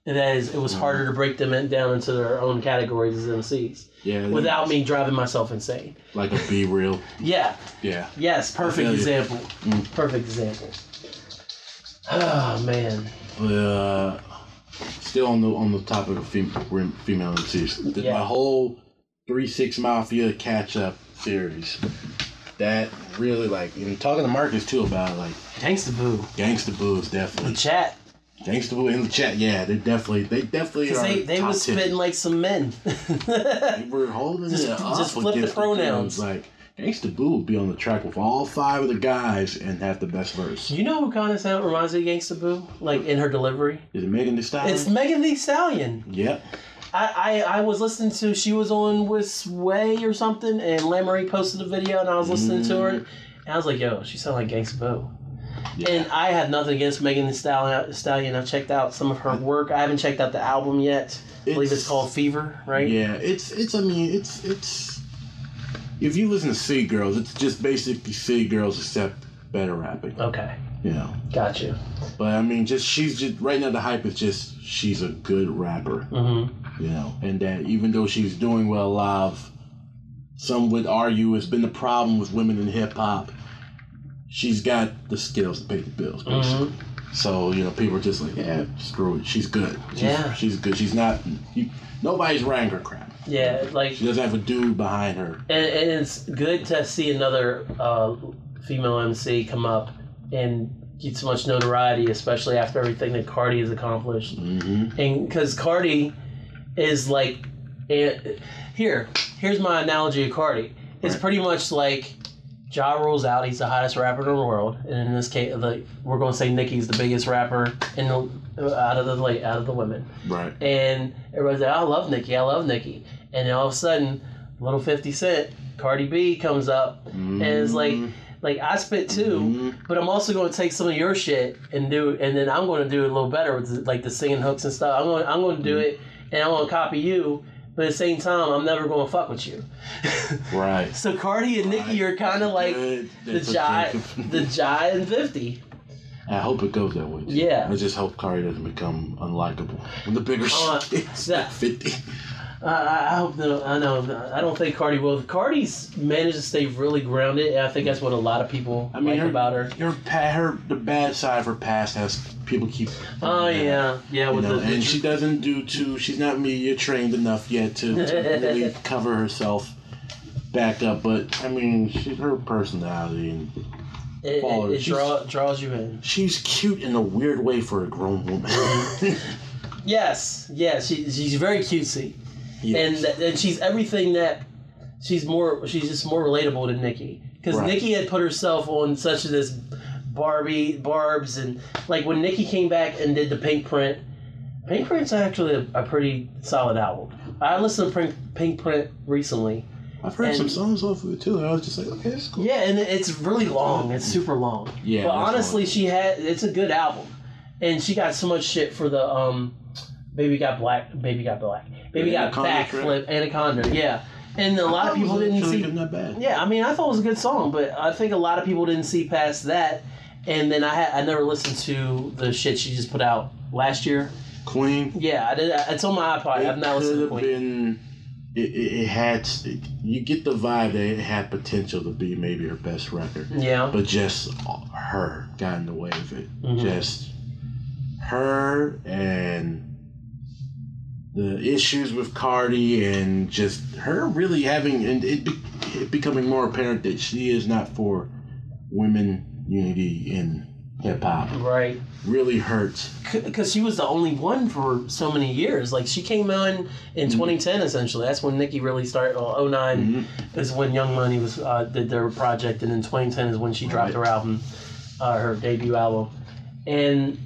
That is, it was Mhm. harder to break them in, down into their own categories as MCs Yeah. without me driving myself insane. like a B-Real. Yeah. Yeah. Yes. Perfect example. Mm. Perfect example. Oh man. Uh, still on the on the topic of fem- female MCs, the- Yeah. my whole Three Six Mafia catch up series. That really like, and talking to Marcus too about it, like Gangsta Boo. Gangsta Boo is definitely In chat. Gangsta Boo in the chat. Yeah, they definitely they definitely are they, they was spitting like some men. They were holding Just- it just flip the pronouns. Like Gangsta Boo would be on the track with all five of the guys and have the best verse. you know who kind of sound reminds me of Gangsta Boo? Like in her delivery? Is it Megan Thee Stallion? It's Megan Thee Stallion. Yep. I, I, I was listening to she was on with Sway or something and Lamory posted a video and I was listening to her mm. and I was like, yo, she sound like Gangsta Boo. Yeah. And I have nothing against Megan Thee Stallion. Stallion. I've checked out some of her work. I haven't checked out the album yet. I believe it's called Fever, right? Yeah, it's it's. I mean, it's it's. If you listen to City Girls, it's just basically City Girls except better rapping. Okay, You know, got you. but I mean, just she's just right now. The hype is just she's a good rapper. Mm-hmm. You know, and that even though she's doing well live, some would argue it's been the problem with women in hip hop. She's got the skills to pay the bills, basically. Mm-hmm. So you know, people are just like, yeah, screw it. She's good. She's, Yeah. she's good. She's not. You, nobody's ranking her crap. Yeah, like, She doesn't have a dude behind her. and, and it's good to see another uh, female MC come up and get so much notoriety, especially after everything that Cardi has accomplished. Mm-hmm. and because Cardi is like, eh, here, here's my analogy of Cardi. It's Right. pretty much like Ja rolls out. He's the hottest rapper in the world, and in this case, like we're going to say Nicki's the biggest rapper in the Uh, out of the like out of the women. Right. And everybody's like, I love Nicki, I love Nicki, and then all of a sudden, little Fifty Cent, Cardi B comes up, and it's like. Like I spit too, Mhm. but I'm also going to take some of your shit and do, and then I'm going to do it a little better with the, like the singing hooks and stuff. I'm going, I'm going to do it, and I'm going to copy you. But at the same time, I'm never going to fuck with you. Right. so Cardi and Nicki are kind of like the Ja, the Ja and Fifty. I hope it goes that way. Too. Yeah. I just hope Cardi doesn't become unlikable. When the bigger Uh, gets yeah. like 50. I, I hope no, I know. I don't think Cardi will. Cardi's managed to stay really grounded, and I think that's what a lot of people I mean, like her, about her. Her, her, the bad side of her past has people keep. Oh yeah, yeah. You With know, the, and she doesn't do too. She's not media trained enough yet to, to really cover herself back up. But I mean, she, her personality and it, it, it draw, draws you in. she's cute in a weird way for a grown woman. Yes, yes. She, she's very cutesy, Yes. and and she's everything that she's more. She's just more relatable to Nicki because Right. Nicki had put herself on such this Barbie Barb's and like when Nicki came back and did the Pink Print. Pink Print's actually a, a pretty solid album. I listened to Pink, Pink Print recently. I've heard and- some songs off of it too. And I was just like, okay, that's cool. Yeah, and it's really long. It's super long. Yeah, But honestly, long. she had it's a good album, and she got so much shit for the um, baby got black, baby got black, baby got Anaconda track? backflip, Anaconda. Yeah, and a lot of people didn't see. Not bad. Yeah, I mean, I thought it was a good song, but I think a lot of people didn't see past that. And then I had I never listened to the shit she just put out last year. Queen. Yeah, I did. It's on my iPod. I've not listened to could Queen. been. It, it, it had. You get the vibe that it had potential to be maybe her best record, Yeah. but just her got in the way of it. Mhm. Just her and the issues with Cardi and just her really having and it, it becoming more apparent that she is not for women unity in hip hop. Right. Really hurts. Because she was the only one for so many years. Like she came on in 2010, essentially. That's when Nicki really started. Well, 9 Mhm. is when Young Money was uh, did their project, and in 2010 is when she dropped Right. her album, uh, her debut album, and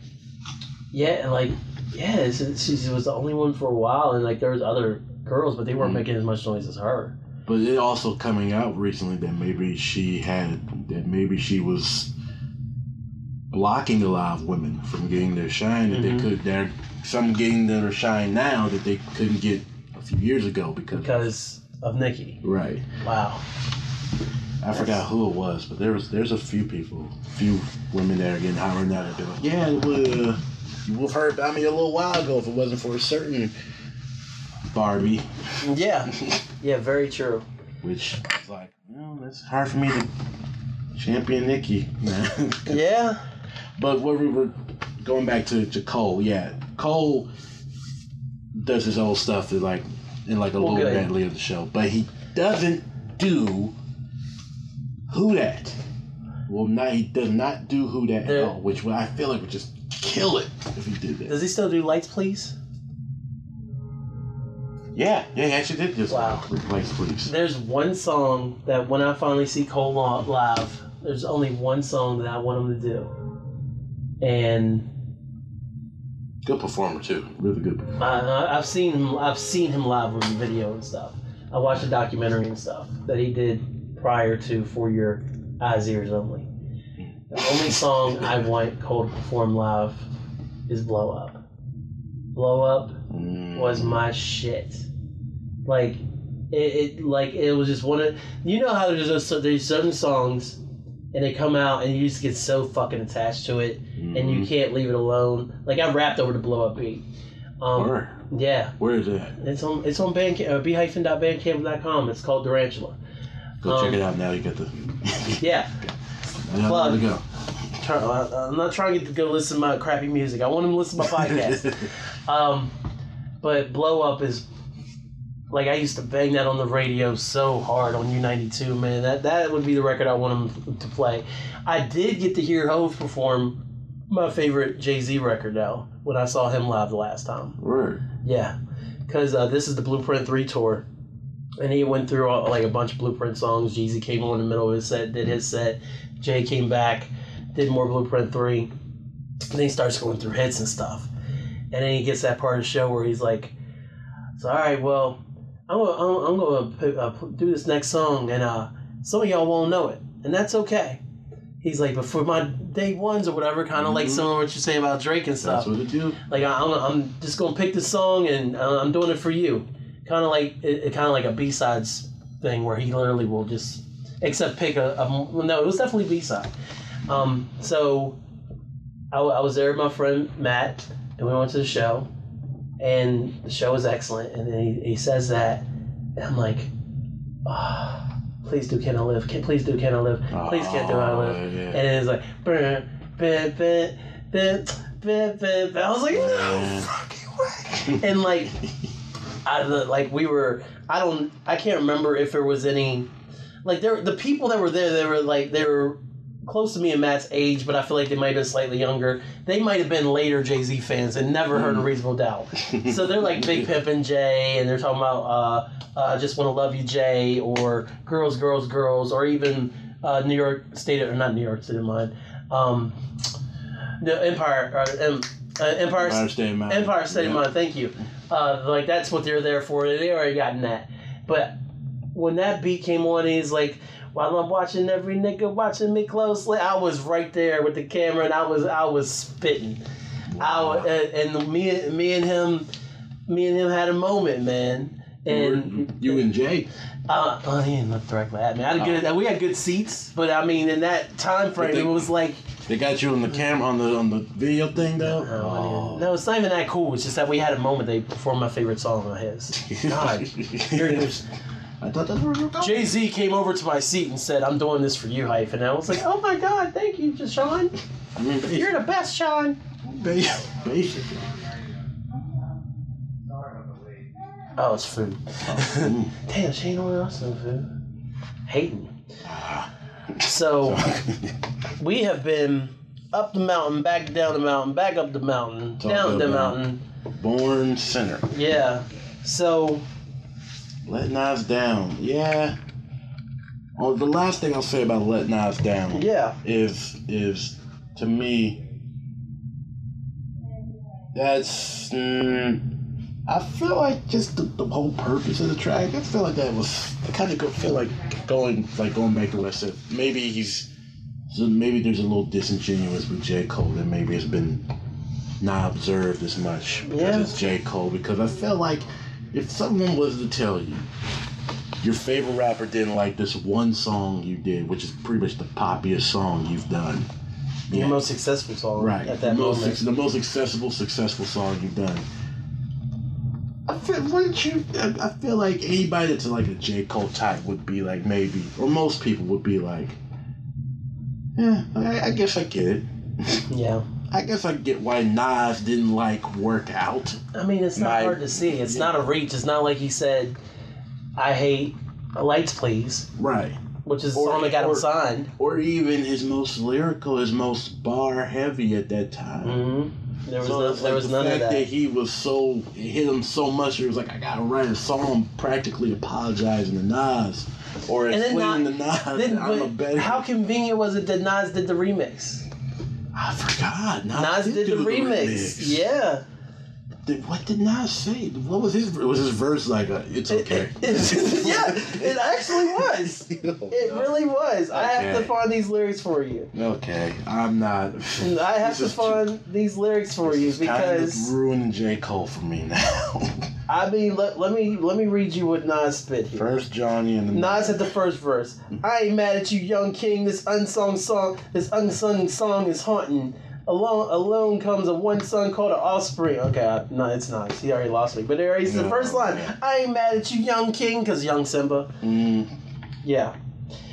yeah, like yeah, she was the only one for a while, and like there was other girls, but they weren't Mhm. making as much noise as her. But it also coming out recently that maybe she had that maybe she was blocking a lot of women from getting their shine that Mhm. they could. They're some getting their shine now that they couldn't get a few years ago because. Because of Nicki. Right, Wow. I forgot who it was, but there was there's a few people, few women that are getting higher now that be like, yeah, it would, uh, you would have heard about me a little while ago if it wasn't for a certain Barbie, Yeah. yeah. Very true. which is like, well, it's hard for me to champion Nicki, man. Yeah. But what we were going back to, to Cole, yeah, Cole does his old stuff like in like a little good. medley of the show, but he doesn't do who that. Well, not he does not do who that There- at all, which I feel like would just kill it if he did that. Does he still do lights, please? Yeah, yeah, he actually did just Wow. replace please. There's one song that when I finally see Cole live, there's only one song that I want him to do, and Good performer too, really good. Performer. I, I've seen him. I've seen him live on video and stuff. I watched a documentary and stuff that he did prior to For Your Eyes, Ears Only. The only song I want Cole to perform live is "Blow Up." "Blow Up" Mm. was my shit. Like it, it like it was just one of you know how there's just, there's certain songs and they come out and you just get so fucking attached to it and Mm-hmm. you can't leave it alone. Like I rapped over the blow up beat. Um, Where? yeah, Where is it? it's on it's on Bandcamp, uh, b-bandcamp.com. It's called Tarantula. Go Um, check it out now. You got the. Yeah, now Plug. there we go. Uh, I'm not trying to get to go listen to my crappy music. I want him to listen to my podcast. Um, but blow up is like I used to bang that on the radio so hard on U92, man. That that would be the record I want him to play. I did get to hear Hove perform my favorite Jay Z record now when I saw him live the last time. Word. Yeah, because uh, this is the Blueprint Three tour, and he went through all, like a bunch of Blueprint songs. Jeezy came on in the middle of his set, did his set. Jay came back, did more Blueprint Three. And then he starts going through hits and stuff, and then he gets that part of the show where he's like, "So all right, well, I'm gonna, I'm, gonna uh, do this next song, and uh, some of y'all won't know it, and that's okay." He's like, "But for my day ones or whatever, kind of like Mhm. similar to what you're saying about Drake and stuff." That's what it do. like I- I'm, I'm just gonna pick this song and uh, I'm doing it for you. Kind of like it, it kind of like a B sides thing where he literally will just except pick a, a no, it was definitely B side. Um, so I was there with my friend Matt and we went to the show and the show was excellent and then he, he says that and I'm like, ah. Please do can I live? Can, please do can I live? Please can't do I live? Oh, yeah. And it was like, "Brr, bit, bit, bit, bit, bit, bit." I was like, no fucking way. And like, I like we were. I don't. I can't remember if there was any. Like there, the people that were there, they were like they were close to me and Matt's age, but I feel like they might have been slightly younger. They might have been later Jay Z fans and never heard a Reasonable Doubt. So they're like Big Pimpin' Jay, and they're talking about uh, uh, "Just Want to Love You, Jay," or "Girls, Girls, Girls," or even uh, New York State or not New York State of Mind, um, the Empire, uh, em, uh, Empire, Empire State of Mind. Empire State of Mind. Thank you. Uh, like that's what they're there for. They already gotten that. But when that beat came on, he's like. While I'm watching every nigga watching me closely, I was right there with the camera and I was I was spitting. I wa- and, and me me and him me and him had a moment, man. And you and Jay. uh, oh, he didn't look directly at me. I had good. We had good seats, but I mean, in that time frame, they- it was like They got you on the camera on the on the video thing though. Oh, no, it's not even that cool. It's just that we had a moment they performed my favorite song of his. God, here it is. I thought that's where we were going. Jay Z came over to my seat and said, "I'm doing this for you, hype," and I was like, "Oh my God, thank you, Sean. I mean, You're the best, Sean." bas- basically. Oh, it's food. Mm. Damn, she ain't ordering us no food. Hating. So we have been up the mountain, back down the mountain, back up the mountain, Talk down the about- mountain. Born Sinner. Yeah. So Let Nas down. Yeah. Oh, the last thing I'll say about Let Nas down yeah, is is to me that's mm, I feel like just the, the whole purpose of the track. I feel like that was I kind of go, feel like going like going back to what I said. Maybe he's so maybe there's a little disingenuous with J Cole that maybe has been not observed as much because Yeah. it's J Cole. Because I feel like if someone was to tell you your favorite rapper didn't like this one song you did, which is pretty much the poppiest song you've done. the most successful song Right. at that the most moment. the most accessible, successful song you've done. I feel wouldn't you I I feel like anybody that's like a J. Cole type would be like maybe or most people would be like Yeah, I, I guess I get it. Yeah. I guess I get why Nas didn't like work out. I mean, it's not My- hard to see. It's not a reach. It's not like he said, "I hate lights, please," Right. which is the Or- song that got him signed. Or even his most lyrical, his most bar heavy at that time. hmm There was So no, there like was the none of fact that. he was so it hit him so much. He was like, I gotta write a song practically apologizing to Nas or And then explaining to Nas Then, that I'm a better. how convenient was it that Nas did the remix? I forgot. Nas, Nas did do the remix. Yeah. Did, what did Nas say? What was his? Was his verse like? A, it's okay. it- it- yeah, it actually was. It really was. I have to find these lyrics for you. Okay, I'm not. I have to is too- find these lyrics for you is kind because of ruining J Cole for me now. I mean, let, let me let me read you what Nas spit here. First Johnny and the Nas at the first verse. Mm-hmm. I ain't mad at you, young king. This unsung song, this unsung song is haunting. Alone, alone comes a one son called an offspring. Okay, I, no, it's not. He already lost me. But there he's the first line. I ain't mad at you, young king, because young Simba. Mm, Yeah.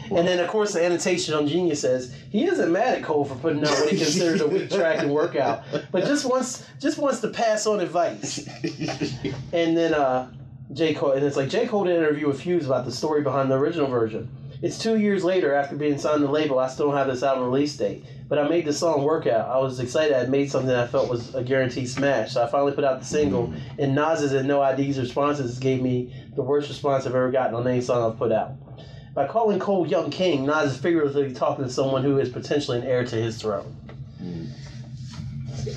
And then, of course, the annotation on Genius says he isn't mad at Cole for putting out what he considers a weak track and workout, but just wants just wants to pass on advice. And then uh, J. Cole, and it's like J. Cole did an interview with Fuse about the story behind the original version. It's two years later after being signed to the label. I still don't have this album release date, but I made the song workout. I was excited. I made something I felt was a guaranteed smash. So I finally put out the single, and Nas's and No ID's responses gave me the worst response I've ever gotten on any song I've put out. By calling Cole Young King, Nas is figuratively talking to someone who is potentially an heir to his throne.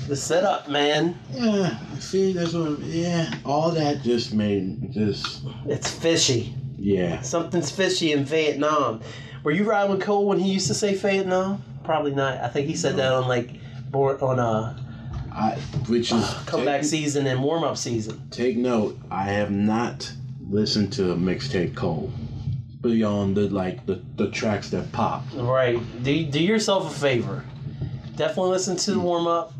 The setup, man. yeah, see, that's what. Yeah, all that just made just. It's fishy. Yeah, Something's fishy in Vietnam. Were you riding with Cole when he used to say Vietnam? Probably not. I think he said that on like born on uh I which is comeback take, season and warm up season. Take note, I have not listened to mixtape Cole beyond the like the, the tracks that pop. Right. Do do yourself a favor. Definitely listen to the warm up.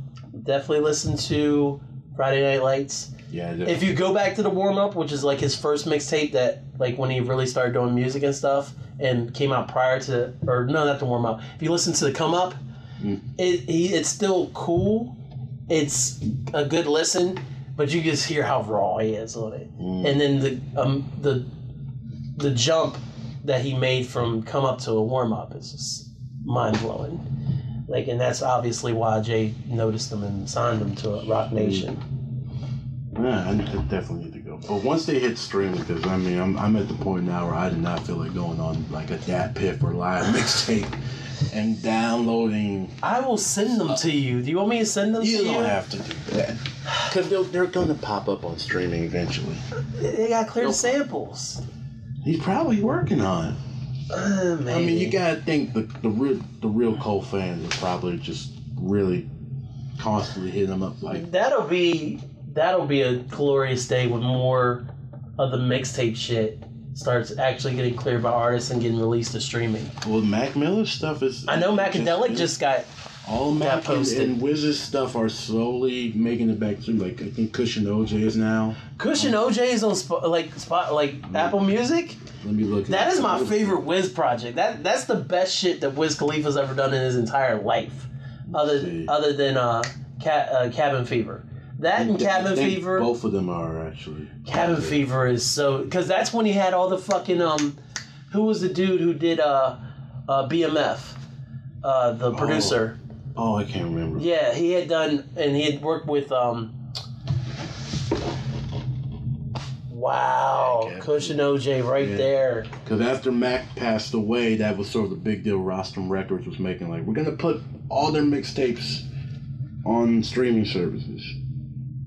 Definitely listen to Friday Night Lights. Yeah, If you go back to the warm up, which is like his first mixtape that like when he really started doing music and stuff and came out prior to or no not the warm up. If you listen to the come up, Mm. it he, it's still cool. It's a good listen, but you just hear how raw he is on it. Mm. And then the um the the jump that he made from come up to a warm up is just mind blowing. Like, and that's obviously why Jay noticed him and signed him to Roc Nation. Yeah, I definitely need to go. But once they hit streaming, because I mean, I'm, I'm at the point now where I do not feel like going on like a DatPiff or live mixtape and downloading. I will send them to you. Do you want me to send them You to you? You don't have to do that because they're, they're going to pop up on streaming eventually. They got clear Nope. samples. He's probably working on it. Uh. I mean, you gotta think the the real the real Cole fans are probably just really constantly hitting them up like, that'll be that'll be a glorious day when more of the mixtape shit starts actually getting cleared by artists and getting released to streaming. Well, Mac Miller's stuff is. I know Macadelic just got all Mac and, posted. and Wiz's stuff are slowly making it back through. Like I think Cushion OJ is now. Cushion OJ is on spot, like spot like Apple Music. Let me look. That at is my favorite Wiz project. That that's the best shit that Wiz Khalifa's ever done in his entire life, other see. other than uh, uh Cabin Fever. That and Cabin think Fever. Both of them are actually. Cabin Fever is so because that's when he had all the fucking um, who was the dude who did uh, uh BMF, uh the producer. Oh, I can't remember. Yeah, he had done and he had worked with um. Wow, Cushion OJ right Yeah. there. Because after Mac passed away, that was sort of the big deal. Rostrum Records was making like we're gonna put all their mixtapes on streaming services.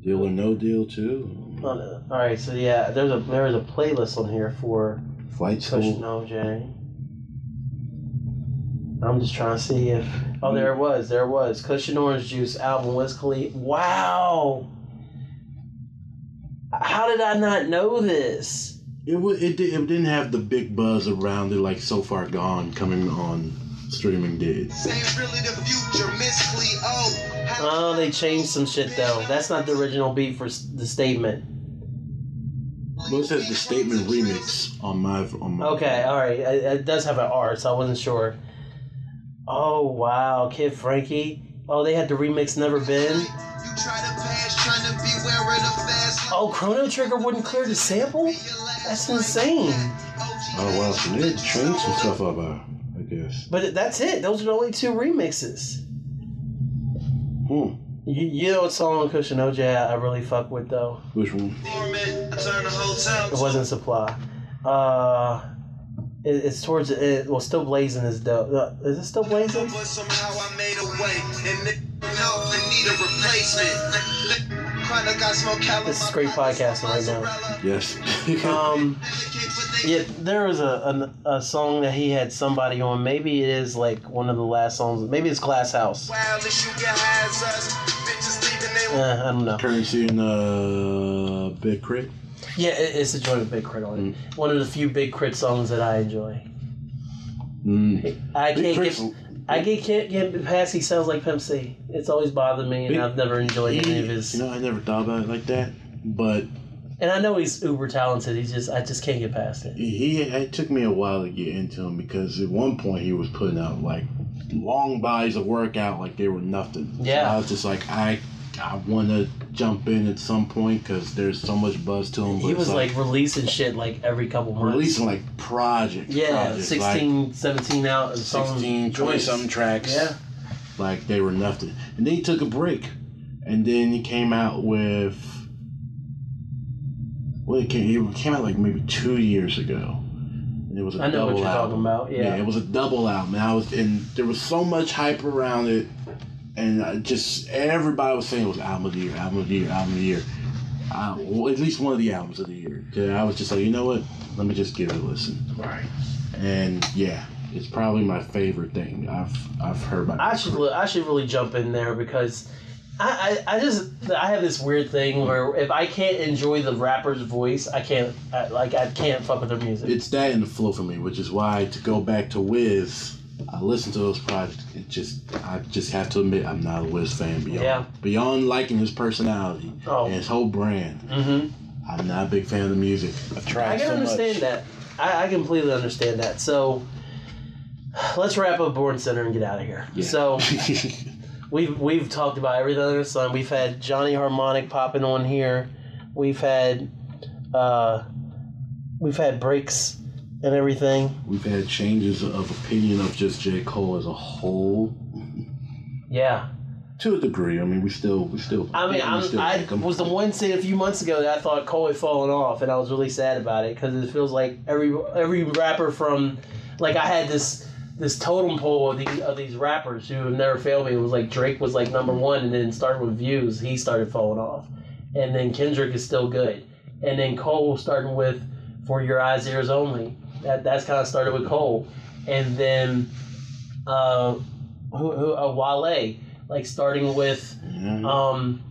Deal or no deal too. Oh, no. All right, so yeah, there's a there's a playlist on here for Flight School. OJ. I'm just trying to see if oh there it was there it was Cushion Orange Juice album Wiz Khalifa. Wow. How did I not know this? It was it, it didn't have the big buzz around it like So Far Gone coming on streaming did. Really the future, Cleo. Oh, they changed some shit though. That's not the original beat for the statement. Well, it the statement remix on my on my. Okay, all right. It, it does have an R, so I wasn't sure. Oh wow, Kid Frankie. Oh, they had to remix Never Been. You try to pass, trying to be where the fast Oh, Chrono Trigger wouldn't clear the sample? That's insane. Oh wow, so they changed some stuff up. Uh, I guess. But that's it. Those are the only two remixes. Hmm. You, you know what song on Cushion OJ I, I really fuck with though? Which one? I turn the hotel. It wasn't Supply. Uh, it, it's towards it. Well, Still Blazing is dope. Uh, is it Still Blazing? But somehow a way, and it help and need a replacement. Chronic got smoke This is great podcasting right now. Yes. Um, yeah, there was a, a a song that he had somebody on. Maybe it is like one of the last songs. Maybe it's Glass House. Wireless, you get has us. Bitches leaving they Uh, I don't know. Curren$y and uh, Big Crit. Yeah, it, it's a joint with Big K.R.I.T. on it. One of the few Big K.R.I.T. songs that I enjoy. Mm. I can't K.R.I.T.'s- get I get, can't get past. He sounds like Pimp C. It's always bothered me, and Big- I've never enjoyed any of his. You know, I never thought about it like that, but And I know he's uber talented. He's just I just can't get past it. he it took me a while to get into him because at one point he was putting out like long bodies of work out like they were nothing. So Yeah. I was just like I I want to jump in at some point because there's so much buzz to him. but He was like releasing shit like every couple months. releasing like projects. yeah, projects, 16, 17 out. like songs, 16, 20 something tracks. Yeah. like they were nothing. And then he took a break, and then he came out with. Well, it came, he came out like maybe two years ago, and it was a I know what double you're album. talking about. Yeah. it was a double album. And I was, and there was so much hype around it, and I just everybody was saying it was album of the year, album of the year, album of the year. Uh, well, at least one of the albums of the year. And I was just like, you know what? Let me just give it a listen. Right. And yeah, it's probably my favorite thing I've I've heard by. I should I should really jump in there because I, I, I just I have this weird thing where if I can't enjoy the rapper's voice, I can't I, like I can't fuck with their music. it's that and the flow for me, which is why to go back to Wiz, I listen to those projects. It just I just have to admit I'm not a Wiz fan beyond Yeah. beyond liking his personality Oh. and his whole brand. hmm I'm not a big fan of the music. I've tried I can so understand much. that. I, I completely understand that. So let's wrap up Born Sinner and get out of here. Yeah. So we've we've talked about everything under the sun. We've had Johnny Harmonic popping on here. We've had uh, we've had breaks and everything. We've had changes of opinion of just J Cole as a whole. Yeah. To a degree, I mean, we still, we still. I mean, still I was the one saying a few months ago that I thought Cole had fallen off, and I was really sad about it because it feels like every every rapper from, like I had this this totem pole of these of these rappers who have never failed me. It was like Drake was like number one, and then started with Views, he started falling off, and then Kendrick is still good, and then Cole starting with For Your Eyes Ears Only. That that's kind of started with Cole, and then uh, who, who uh, Wale like starting with Yeah. um,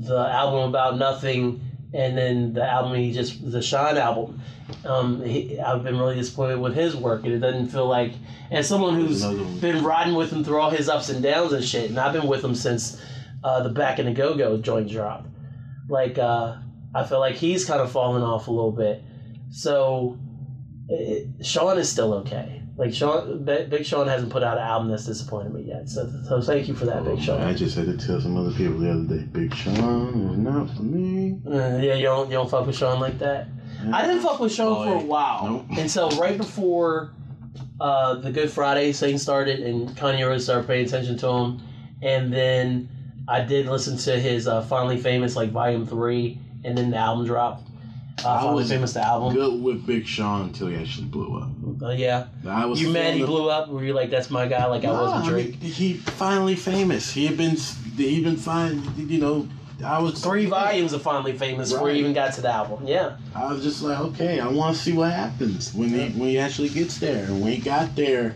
the album about nothing and then the album he just the Shine album. Um, he, I've been really disappointed with his work, and it doesn't feel like. As someone who's been riding with him through all his ups and downs and shit, and I've been with him since uh, the Back in the Go Go joint dropped. Like uh, I feel like he's kind of fallen off a little bit. So it, Sean is still okay. Like Sean, Big Sean hasn't put out an album that's disappointed me yet. So, so thank you for that, Big Sean. Oh, I just had to tell some other people the other day, Big Sean is not for me. Uh, yeah, you don't you don't fuck with Sean like that. I didn't fuck with Sean for a while Nope. until right before uh, the Good Friday thing started and Kanye West started paying attention to him, and then I did listen to his uh, Finally Famous like Volume Three, and then the album dropped. I Finally was Famous the album. Good with Big Sean until he actually blew up. Uh, yeah, I was you mad he blew up? Were you like that's my guy? Like I wasn't I Drake. mean, he finally famous. He had been he been fine. You know, I was Three volumes of Finally Famous before he even got to the album. Yeah. I was just like, okay, I want to see what happens when he when he actually gets there. And when he got there,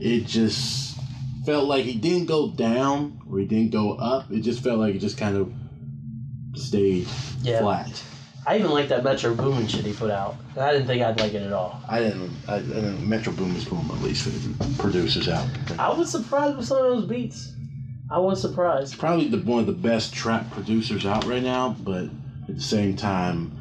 it just felt like he didn't go down or he didn't go up. It just felt like it just kind of stayed Yeah. flat. I even like that Metro Boomin shit he put out. I didn't think I'd like it at all. I didn't. I, I didn't Metro Boom is one of my least favorite producers out. I was surprised with some of those beats. I was surprised. Probably the one of the best trap producers out right now, but at the same time,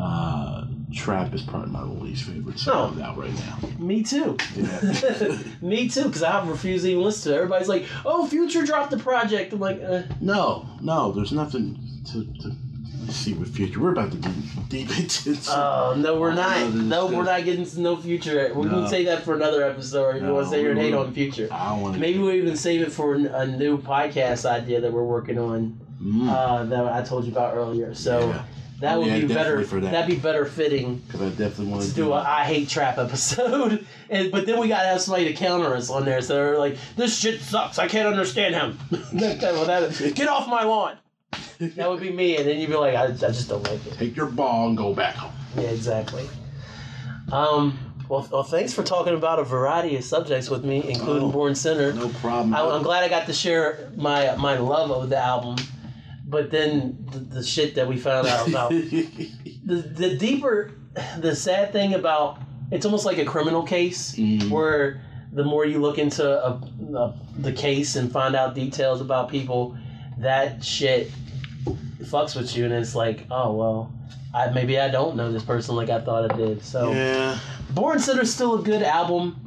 uh, trap is probably my least favorite song out right now. Me too. Yeah. Me too, because I refuse to even listen to it. Everybody's like, oh, Future dropped the project. I'm like, uh, No, no, there's nothing to, to let's see with future. We're about to get deep into oh, no, we're not. No, we're not getting to no Future. Going No. to say that for another episode if you No, want to say your hate on Future. I want. Maybe we'll even save it for a new podcast idea that we're working on Mm, uh, that I told you about earlier. So Yeah. that would Yeah, be better. for that. That'd be better fitting Because I definitely want to to do a I hate trap episode, and but then we gotta have somebody to counter us on there. So they're like, "This shit sucks. I can't understand him. That- that- Get off my lawn." That would be me, and then you'd be like, "I, I just don't like it." Take your ball and go back home. Yeah, exactly. Um. Well, well, thanks for talking about a variety of subjects with me, including Oh, Born Sinner. No problem. I, I'm glad I got to share my my love of the album, but then the, the shit that we found out about the the deeper the sad thing about it's almost like a criminal case Mhm. where the more you look into a, a, the case and find out details about people that shit fucks with you and it's like oh well I, maybe I don't know this person like I thought I did so yeah. Born Sinner's still a good album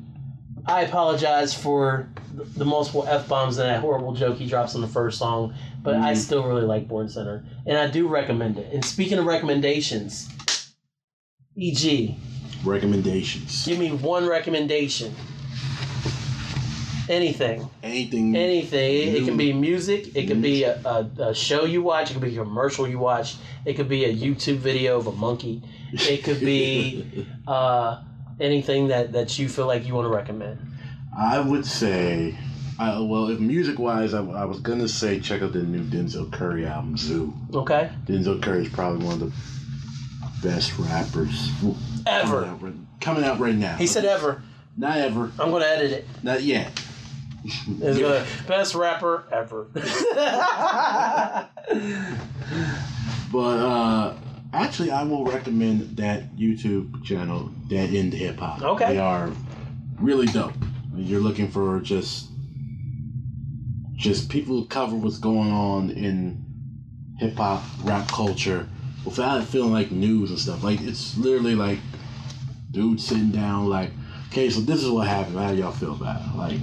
I apologize for the, multiple F bombs and that horrible joke he drops on the first song but I Mhm. still really like Born Sinner, and I do recommend it and speaking of recommendations E.g. Recommendations. Give me one recommendation. Anything, Anything. anything. It, it can be music. It can be a, a, a show you watch. It could be a commercial you watch. It could be a YouTube video of a monkey. It could be uh, anything that, that you feel like you want to recommend. I would say, I, well, if music wise, I, I was gonna say check out the new Denzel Curry album, Zoo. Okay, Denzel Curry is probably one of the best rappers ever. coming out, right- coming out right now. He said ever. not ever, I'm gonna edit it. not yet. It's gonna best rapper ever. But uh, actually, I will recommend that YouTube channel, Dead End Hip Hop. Okay. They are really dope. You're looking for just just people who cover what's going on in hip hop rap culture without it feeling like news and stuff. Like it's literally like dude sitting down like, okay, so this is what happened. How do y'all feel about it? Like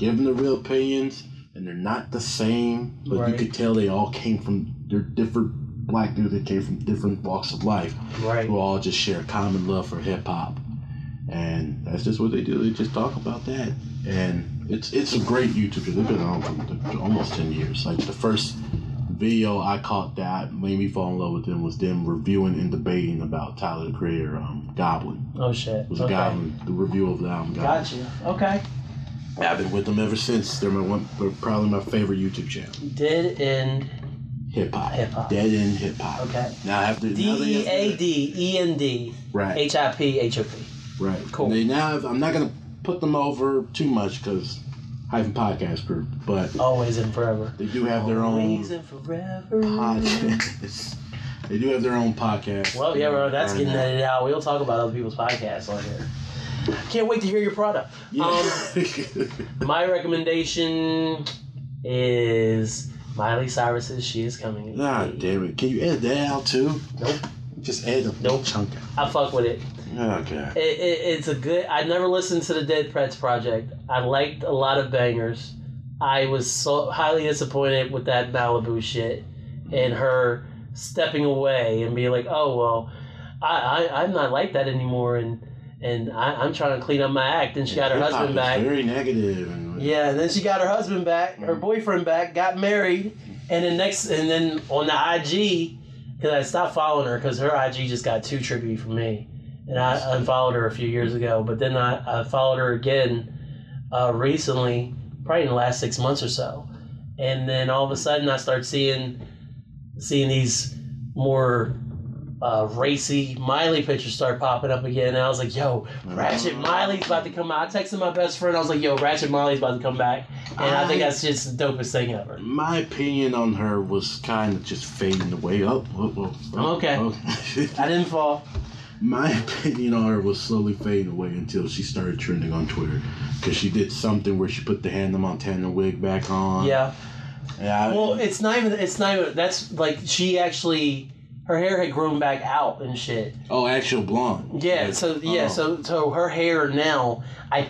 giving the real opinions and they're not the same, but you could tell they all came from they're different black dudes that came from different walks of life right. who all just share a common love for hip hop. And that's just what they do. They just talk about that. And it's it's a great YouTube channel. They've been on for almost 10 years. Like the first video I caught that made me fall in love with them was them reviewing and debating about Tyler the Creator, um, Goblin. Oh shit. It was a Okay. Goblin, the review of the album Goblin. Got you. Okay. I've been with them ever since. They're my one, they're probably my favorite YouTube channel. Dead end Hip hop. Hip hop. Dead end hip hop. Okay. Now I have to. D E A D E N D Right. H I P H O P. Right. Cool. They now have, I'm not gonna put them over too much because hyphen podcast group, but Always and forever. they do have their own Always and forever. podcast. They do have their own podcast. Well, yeah, bro, that's getting that. edited out. We'll talk about other people's podcasts on here. Can't wait to hear your product. Yeah. Um, my recommendation is Miley Cyrus's "She Is Coming." God damn it! Can you edit that out too? Nope, Just add a Nope. chunk. I fuck with it. Oh god. it, it. It's a good. I never listened to the Dead Petz project. I liked a lot of bangers. I was so highly disappointed with that Malibu shit and her stepping away and being like, "Oh well, I, I I'm not like that anymore," and and I, I'm trying to clean up my act. And she got her Hip-hop husband back. Very negative. And, Yeah, and then she got her husband back, her boyfriend back, got married, and then next, and then on the IG, because I stopped following her because her IG just got too trippy for me, and I unfollowed her a few years ago. But then I, I followed her again uh, recently, probably in the last six months or so, and then all of a sudden I start seeing seeing these more uh, racy Miley pictures start popping up again, and I was like, "Yo, Ratchet Miley's about to come out." I texted my best friend. I was like, "Yo, Ratchet Miley's about to come back," and I, think that's just the dopest thing ever. My opinion on her was kind of just fading away. Oh, oh, oh, oh, Okay. I didn't fall. My opinion on her was slowly fading away until she started trending on Twitter because she did something where she put the Hannah Montana wig back on. Yeah. Yeah. Well, it's not even. It's not even. That's like she actually. Her hair had grown back out and shit. oh, actual blonde. Yeah. Like, So yeah. oh. So so her hair now, I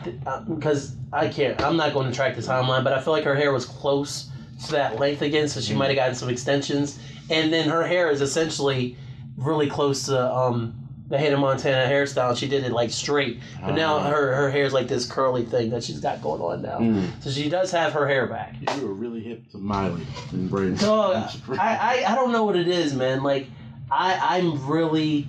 because I can't. I'm not going to track the timeline, but I feel like her hair was close to that length again, so she might have gotten some extensions, and then her hair is essentially really close to um the Hannah Montana hairstyle. She did it like straight, but now Ah. her her hair is like this curly thing that she's got going on now. Mm. So she does have her hair back. You were really hip to Miley and Brandon. Dog, I, I, I don't know what it is, man. Like, I, I'm really,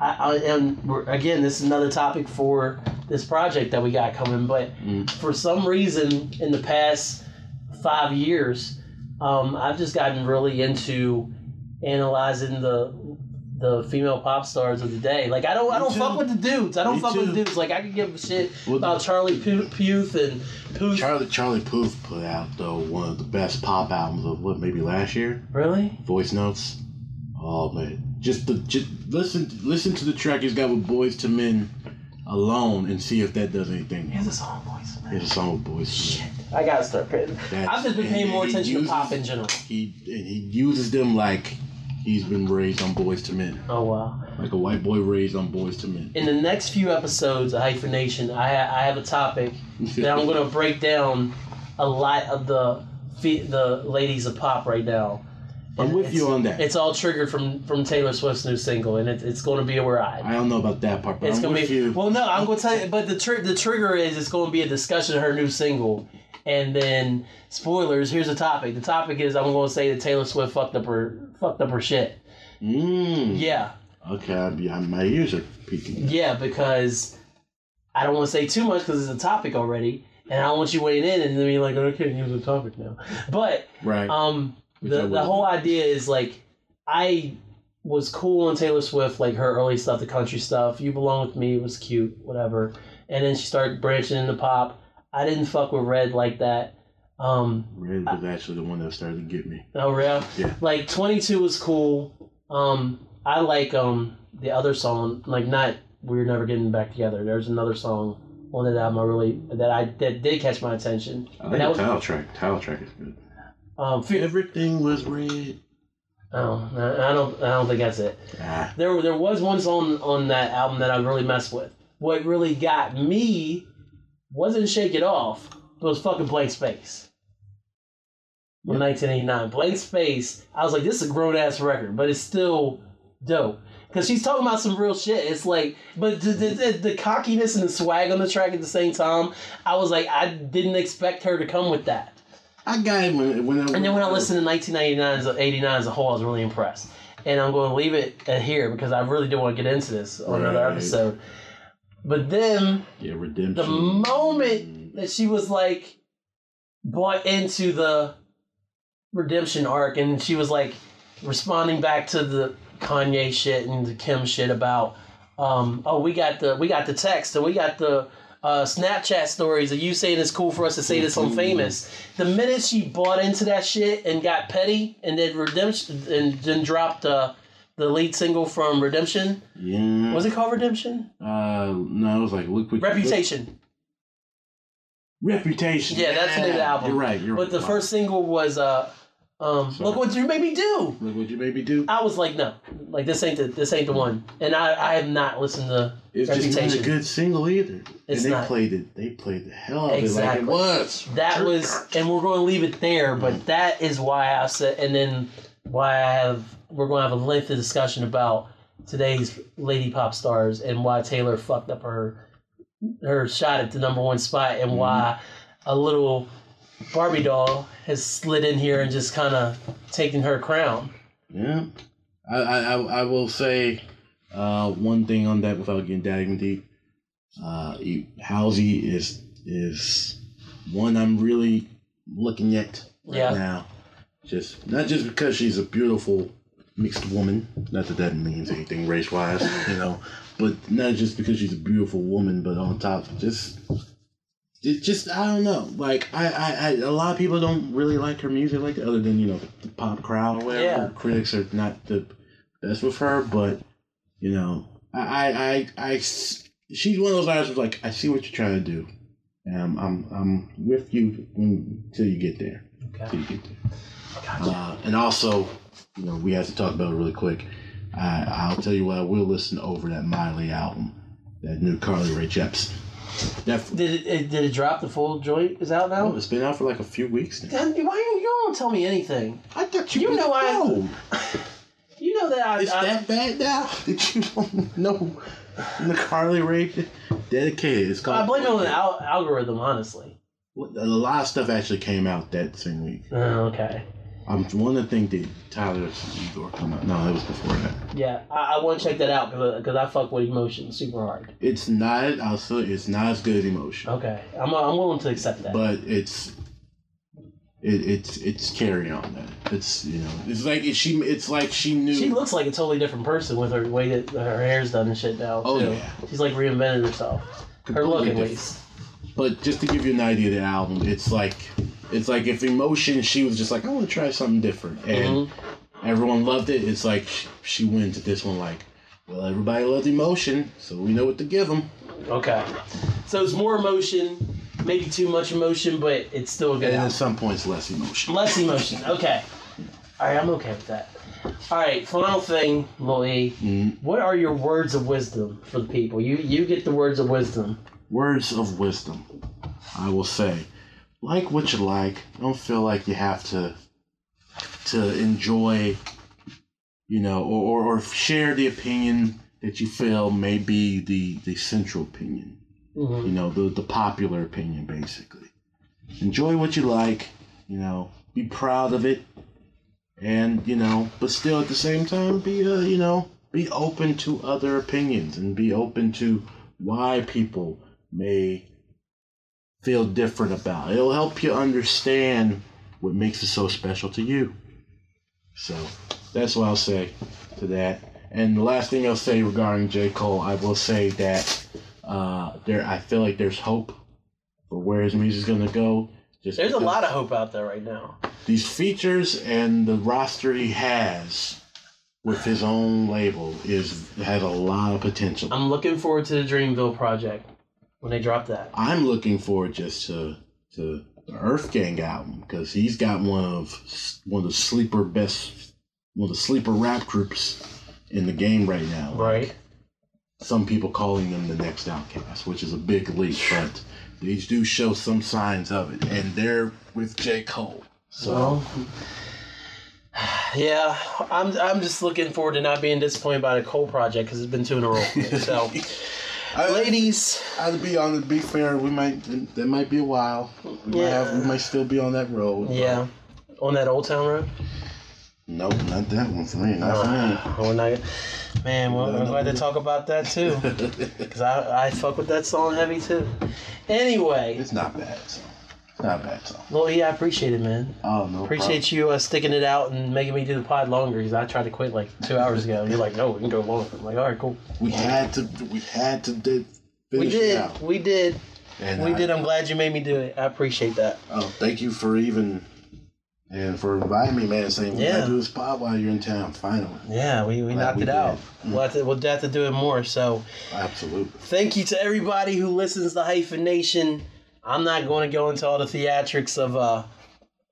I, I am, again, this is another topic for this project that we got coming, but Mm. for some reason in the past five years, um, I've just gotten really into analyzing the the female pop stars of the day. Like I don't I don't too. fuck with the dudes. I don't Me fuck with too. dudes. Like I could give a shit Well, about Charlie Pu- Puth and Puth. Charlie Charlie Puth put out though one of the best pop albums of what maybe last year. really? Voice Notes. Oh man, just the just listen listen to the track he's got with Boyz II Men alone and see if that does anything. He has a song voice. Man. Here's a song with Boys to Shit. I gotta start. That's- I've just been paying more attention uses- to pop in general. He and he uses them like he's been raised on Boyz II Men, Oh wow. like a white boy raised on Boyz II Men. In the next few episodes of Hyphen Nation, I ha- I have a topic that I'm gonna break down a lot of the fe- the ladies of pop right now. I'm with you on that. It's all triggered from from Taylor Swift's new single, and it, it's going to be a ride. I don't know about that part, but It's I'm gonna with be you. well. No, I'm gonna tell you. But the tr- the trigger is it's going to be a discussion of her new single, and then spoilers. Here's the topic. The topic is I'm going to say that Taylor Swift fucked up her fucked up her shit. Mm. Yeah, Okay, I, I, my ears are peeking. yeah, because I don't want to say too much because it's a topic already, and I don't want you weighing in and then be like, okay, use the topic now. But Right. um, the the whole idea is like I was cool on Taylor Swift, like her early stuff, the country stuff. You Belong with Me was cute, whatever. And then she started branching into pop. I didn't fuck with Red like that. Um, Red was actually the one that started to get me. oh real? Yeah. Like Twenty Two was cool. Um, I like um the other song, like not We're Never Getting Back Together. There's another song on that album I really that I that did catch my attention. I think that the was title track. Title track is good. Um. Everything was red. Oh, I don't. I don't think that's it. Ah, There, there was one song on that album that I really messed with. What really got me wasn't "Shake It Off," but was fucking "Blank Space." From 1989, "Blank Space." I was like, "This is a grown ass record, but it's still dope." Because she's talking about some real shit. It's like, but the, the, the cockiness and the swag on the track at the same time, I was like, I didn't expect her to come with that. I got it when when I, And then when I listened to 1999 as 89 as a whole, I was really impressed. And I'm going to leave it at here because I really do want to get into this on another episode. But then Yeah, redemption. the moment that she was like bought into the redemption arc and she was like responding back to the Kanye shit and the Kim shit about um oh we got the we got the text and we got the uh, Snapchat stories of you saying it's cool for us to say this on famous. The minute she bought into that shit and got petty and then redemption and then dropped uh the lead single from Redemption. Yeah. Was it called Redemption? Uh, no, it was like look. What, Reputation. Reputation. Yeah, that's the name of the album. You're right. You're But the right. first single was uh, um, Sorry. look what you made me do. Look what you made me do. I was like, no, like this ain't the this ain't the one. And I I have not listened to It's just not a good single either. It's and they not. played it. They played the hell out of Exactly. it like it was. That was, and we're going to leave it there. But that is why I said, and then why I have we're going to have a lengthy discussion about today's lady pop stars and why Taylor fucked up her her shot at the number one spot and why a little Barbie doll has slid in here and just kind of taken her crown. Yeah. I, I, I will say uh, one thing on that without getting even deep. Uh, you- Halsey is is one I'm really looking at right Yeah. now. Just not just because she's a beautiful mixed woman, not that that means anything race wise, you know, but not just because she's a beautiful woman, but on top, just it just I don't know. Like I, I, I a lot of people don't really like her music like other than you know the pop crowd or whatever. Yeah. Critics are not the best with her, but you know I, I, I, she's one of those artists who's like I see what you're trying to do, and I'm, I'm, I'm with you until you get there. Till Okay. you get there. Gotcha. Uh, and also, you know, we have to talk about it really quick. I, I'll tell you what, I will listen over that Miley album, that new Carly Rae Jepsen. That Did it, it did it drop? The full joint is out now. Oh, it's been out for like a few weeks now. Why you, you don't tell me anything? I thought you, You know I-. You know that I, It's I that bad now that you don't know the Carly Rae dedicated. It's called. I blame it on the al- algorithm, honestly. A lot of stuff actually came out that same week. Oh, okay. Um, I'm one to think that Tyler's Igor come out. No, it was before that. Yeah, I, I want to check that out because I fuck with emotion super hard. It's not. I'll say it's not as good as emotion. Okay, I'm, I'm willing to accept that. but it's it, it's it's carry on that it's you know it's like it, she it's like she knew she looks like a totally different person with her way that her hair's done and shit now. Oh, too. yeah. she's like reinvented herself. Her look, at least. but just to give you an idea of the album it's like it's like if emotion she was just like i want to try something different and Mhm. everyone loved it it's like she, she went into this one like well everybody loved emotion so we know what to give them Okay, so it's more emotion, maybe too much emotion, but it's still good. and album. at some points less emotion Less emotion. Okay. All right, I'm okay with that. All right, final thing, Louis. Mm, What are your words of wisdom for the people? You you get the words of wisdom. words of wisdom i will say like what you like. Don't feel like you have to to enjoy you know or, or, or share the opinion that you feel may be the the central opinion. Mhm. you know the the popular opinion basically. Enjoy what you like you know. Be proud of it. And you know but still at the same time be uh, you know be open to other opinions and be open to why people may feel different about it. it'll help you understand what makes it so special to you so that's what i'll say to that and the last thing i'll say regarding j cole i will say that uh, there I feel like there's hope for where his music's gonna go. Just There's a lot of hope out there right now. these features and the roster he has with his own label is has a lot of potential. I'm looking forward to the Dreamville project when they drop that. I'm looking forward just to to the Earth Gang album because he's got one of one of the sleeper best one of the sleeper rap groups in the game right now. Right. some people calling them the next OutKast, which is a big leap, but they do show some signs of it, and they're with J. Cole. So Well, yeah, I'm I'm just looking forward to not being disappointed by the Cole project because it's been two in a row. So, I, ladies, I'd be on to be fair, we might that might be a while. We might have we might still be on that road. but- yeah, on that Old Town Road. Nope, not that one for me. Not for me. We're not, man, well, No, I'm no, no, glad to talk about that too, because I, I fuck with that song heavy too. Anyway, It's not bad. So. Not bad Well, yeah, I appreciate it, man. Oh no. Appreciate you uh, sticking it out and making me do the pod longer because I tried to quit like two hours ago. And you're like, no, we can go longer. I'm like, all right, cool. We had to. We had to did. We Finish it did. out. We did. And We I- did. I'm glad you made me do it. I appreciate that. Oh, thank you for even And for inviting me, man, saying we gotta do this pod while you're in town. Finally, Yeah, we, we knocked we it did. out. We'll have, to, we'll have to do it more. So absolutely. thank you to everybody who listens to Hyphen Nation. I'm not going to go into all the theatrics of uh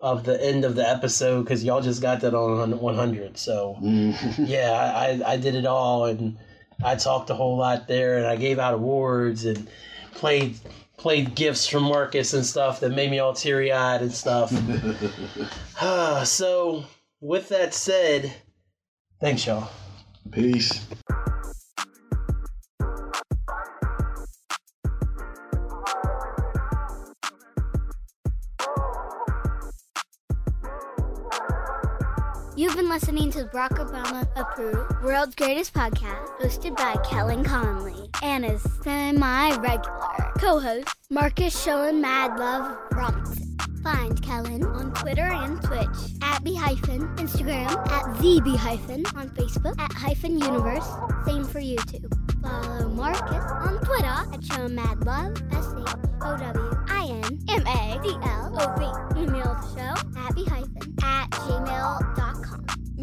of the end of the episode because y'all just got that on 100. So Mhm. yeah, I, I I did it all and I talked a whole lot there and I gave out awards and played played gifts from Marcus and stuff that made me all teary eyed and stuff. so with that said, thanks y'all. Peace. Listening to the Barack Obama approved World's Greatest Podcast, hosted by Kellen Conley and his semi regular co host, Marcus Showing Mad Love Robinson. Find Kellen on Twitter and Twitch at B hyphen, Instagram at ZB hyphen, on Facebook at hyphen universe, same for YouTube. Follow Marcus on Twitter at Show Mad Love, S H O W I N M A D L O V. Email the show at B hyphen at gmail.com.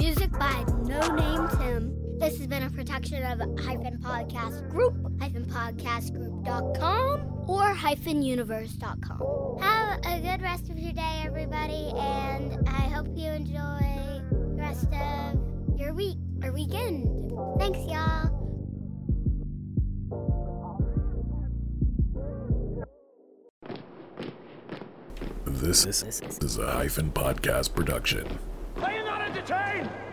Music by No Name Tim. This has been a production of hyphen podcast group, hyphen podcastgroup.com, or hyphen universe.com. Have a good rest of your day, everybody, and I hope you enjoy the rest of your week or weekend. Thanks, y'all. This is a hyphen podcast production. Entertained?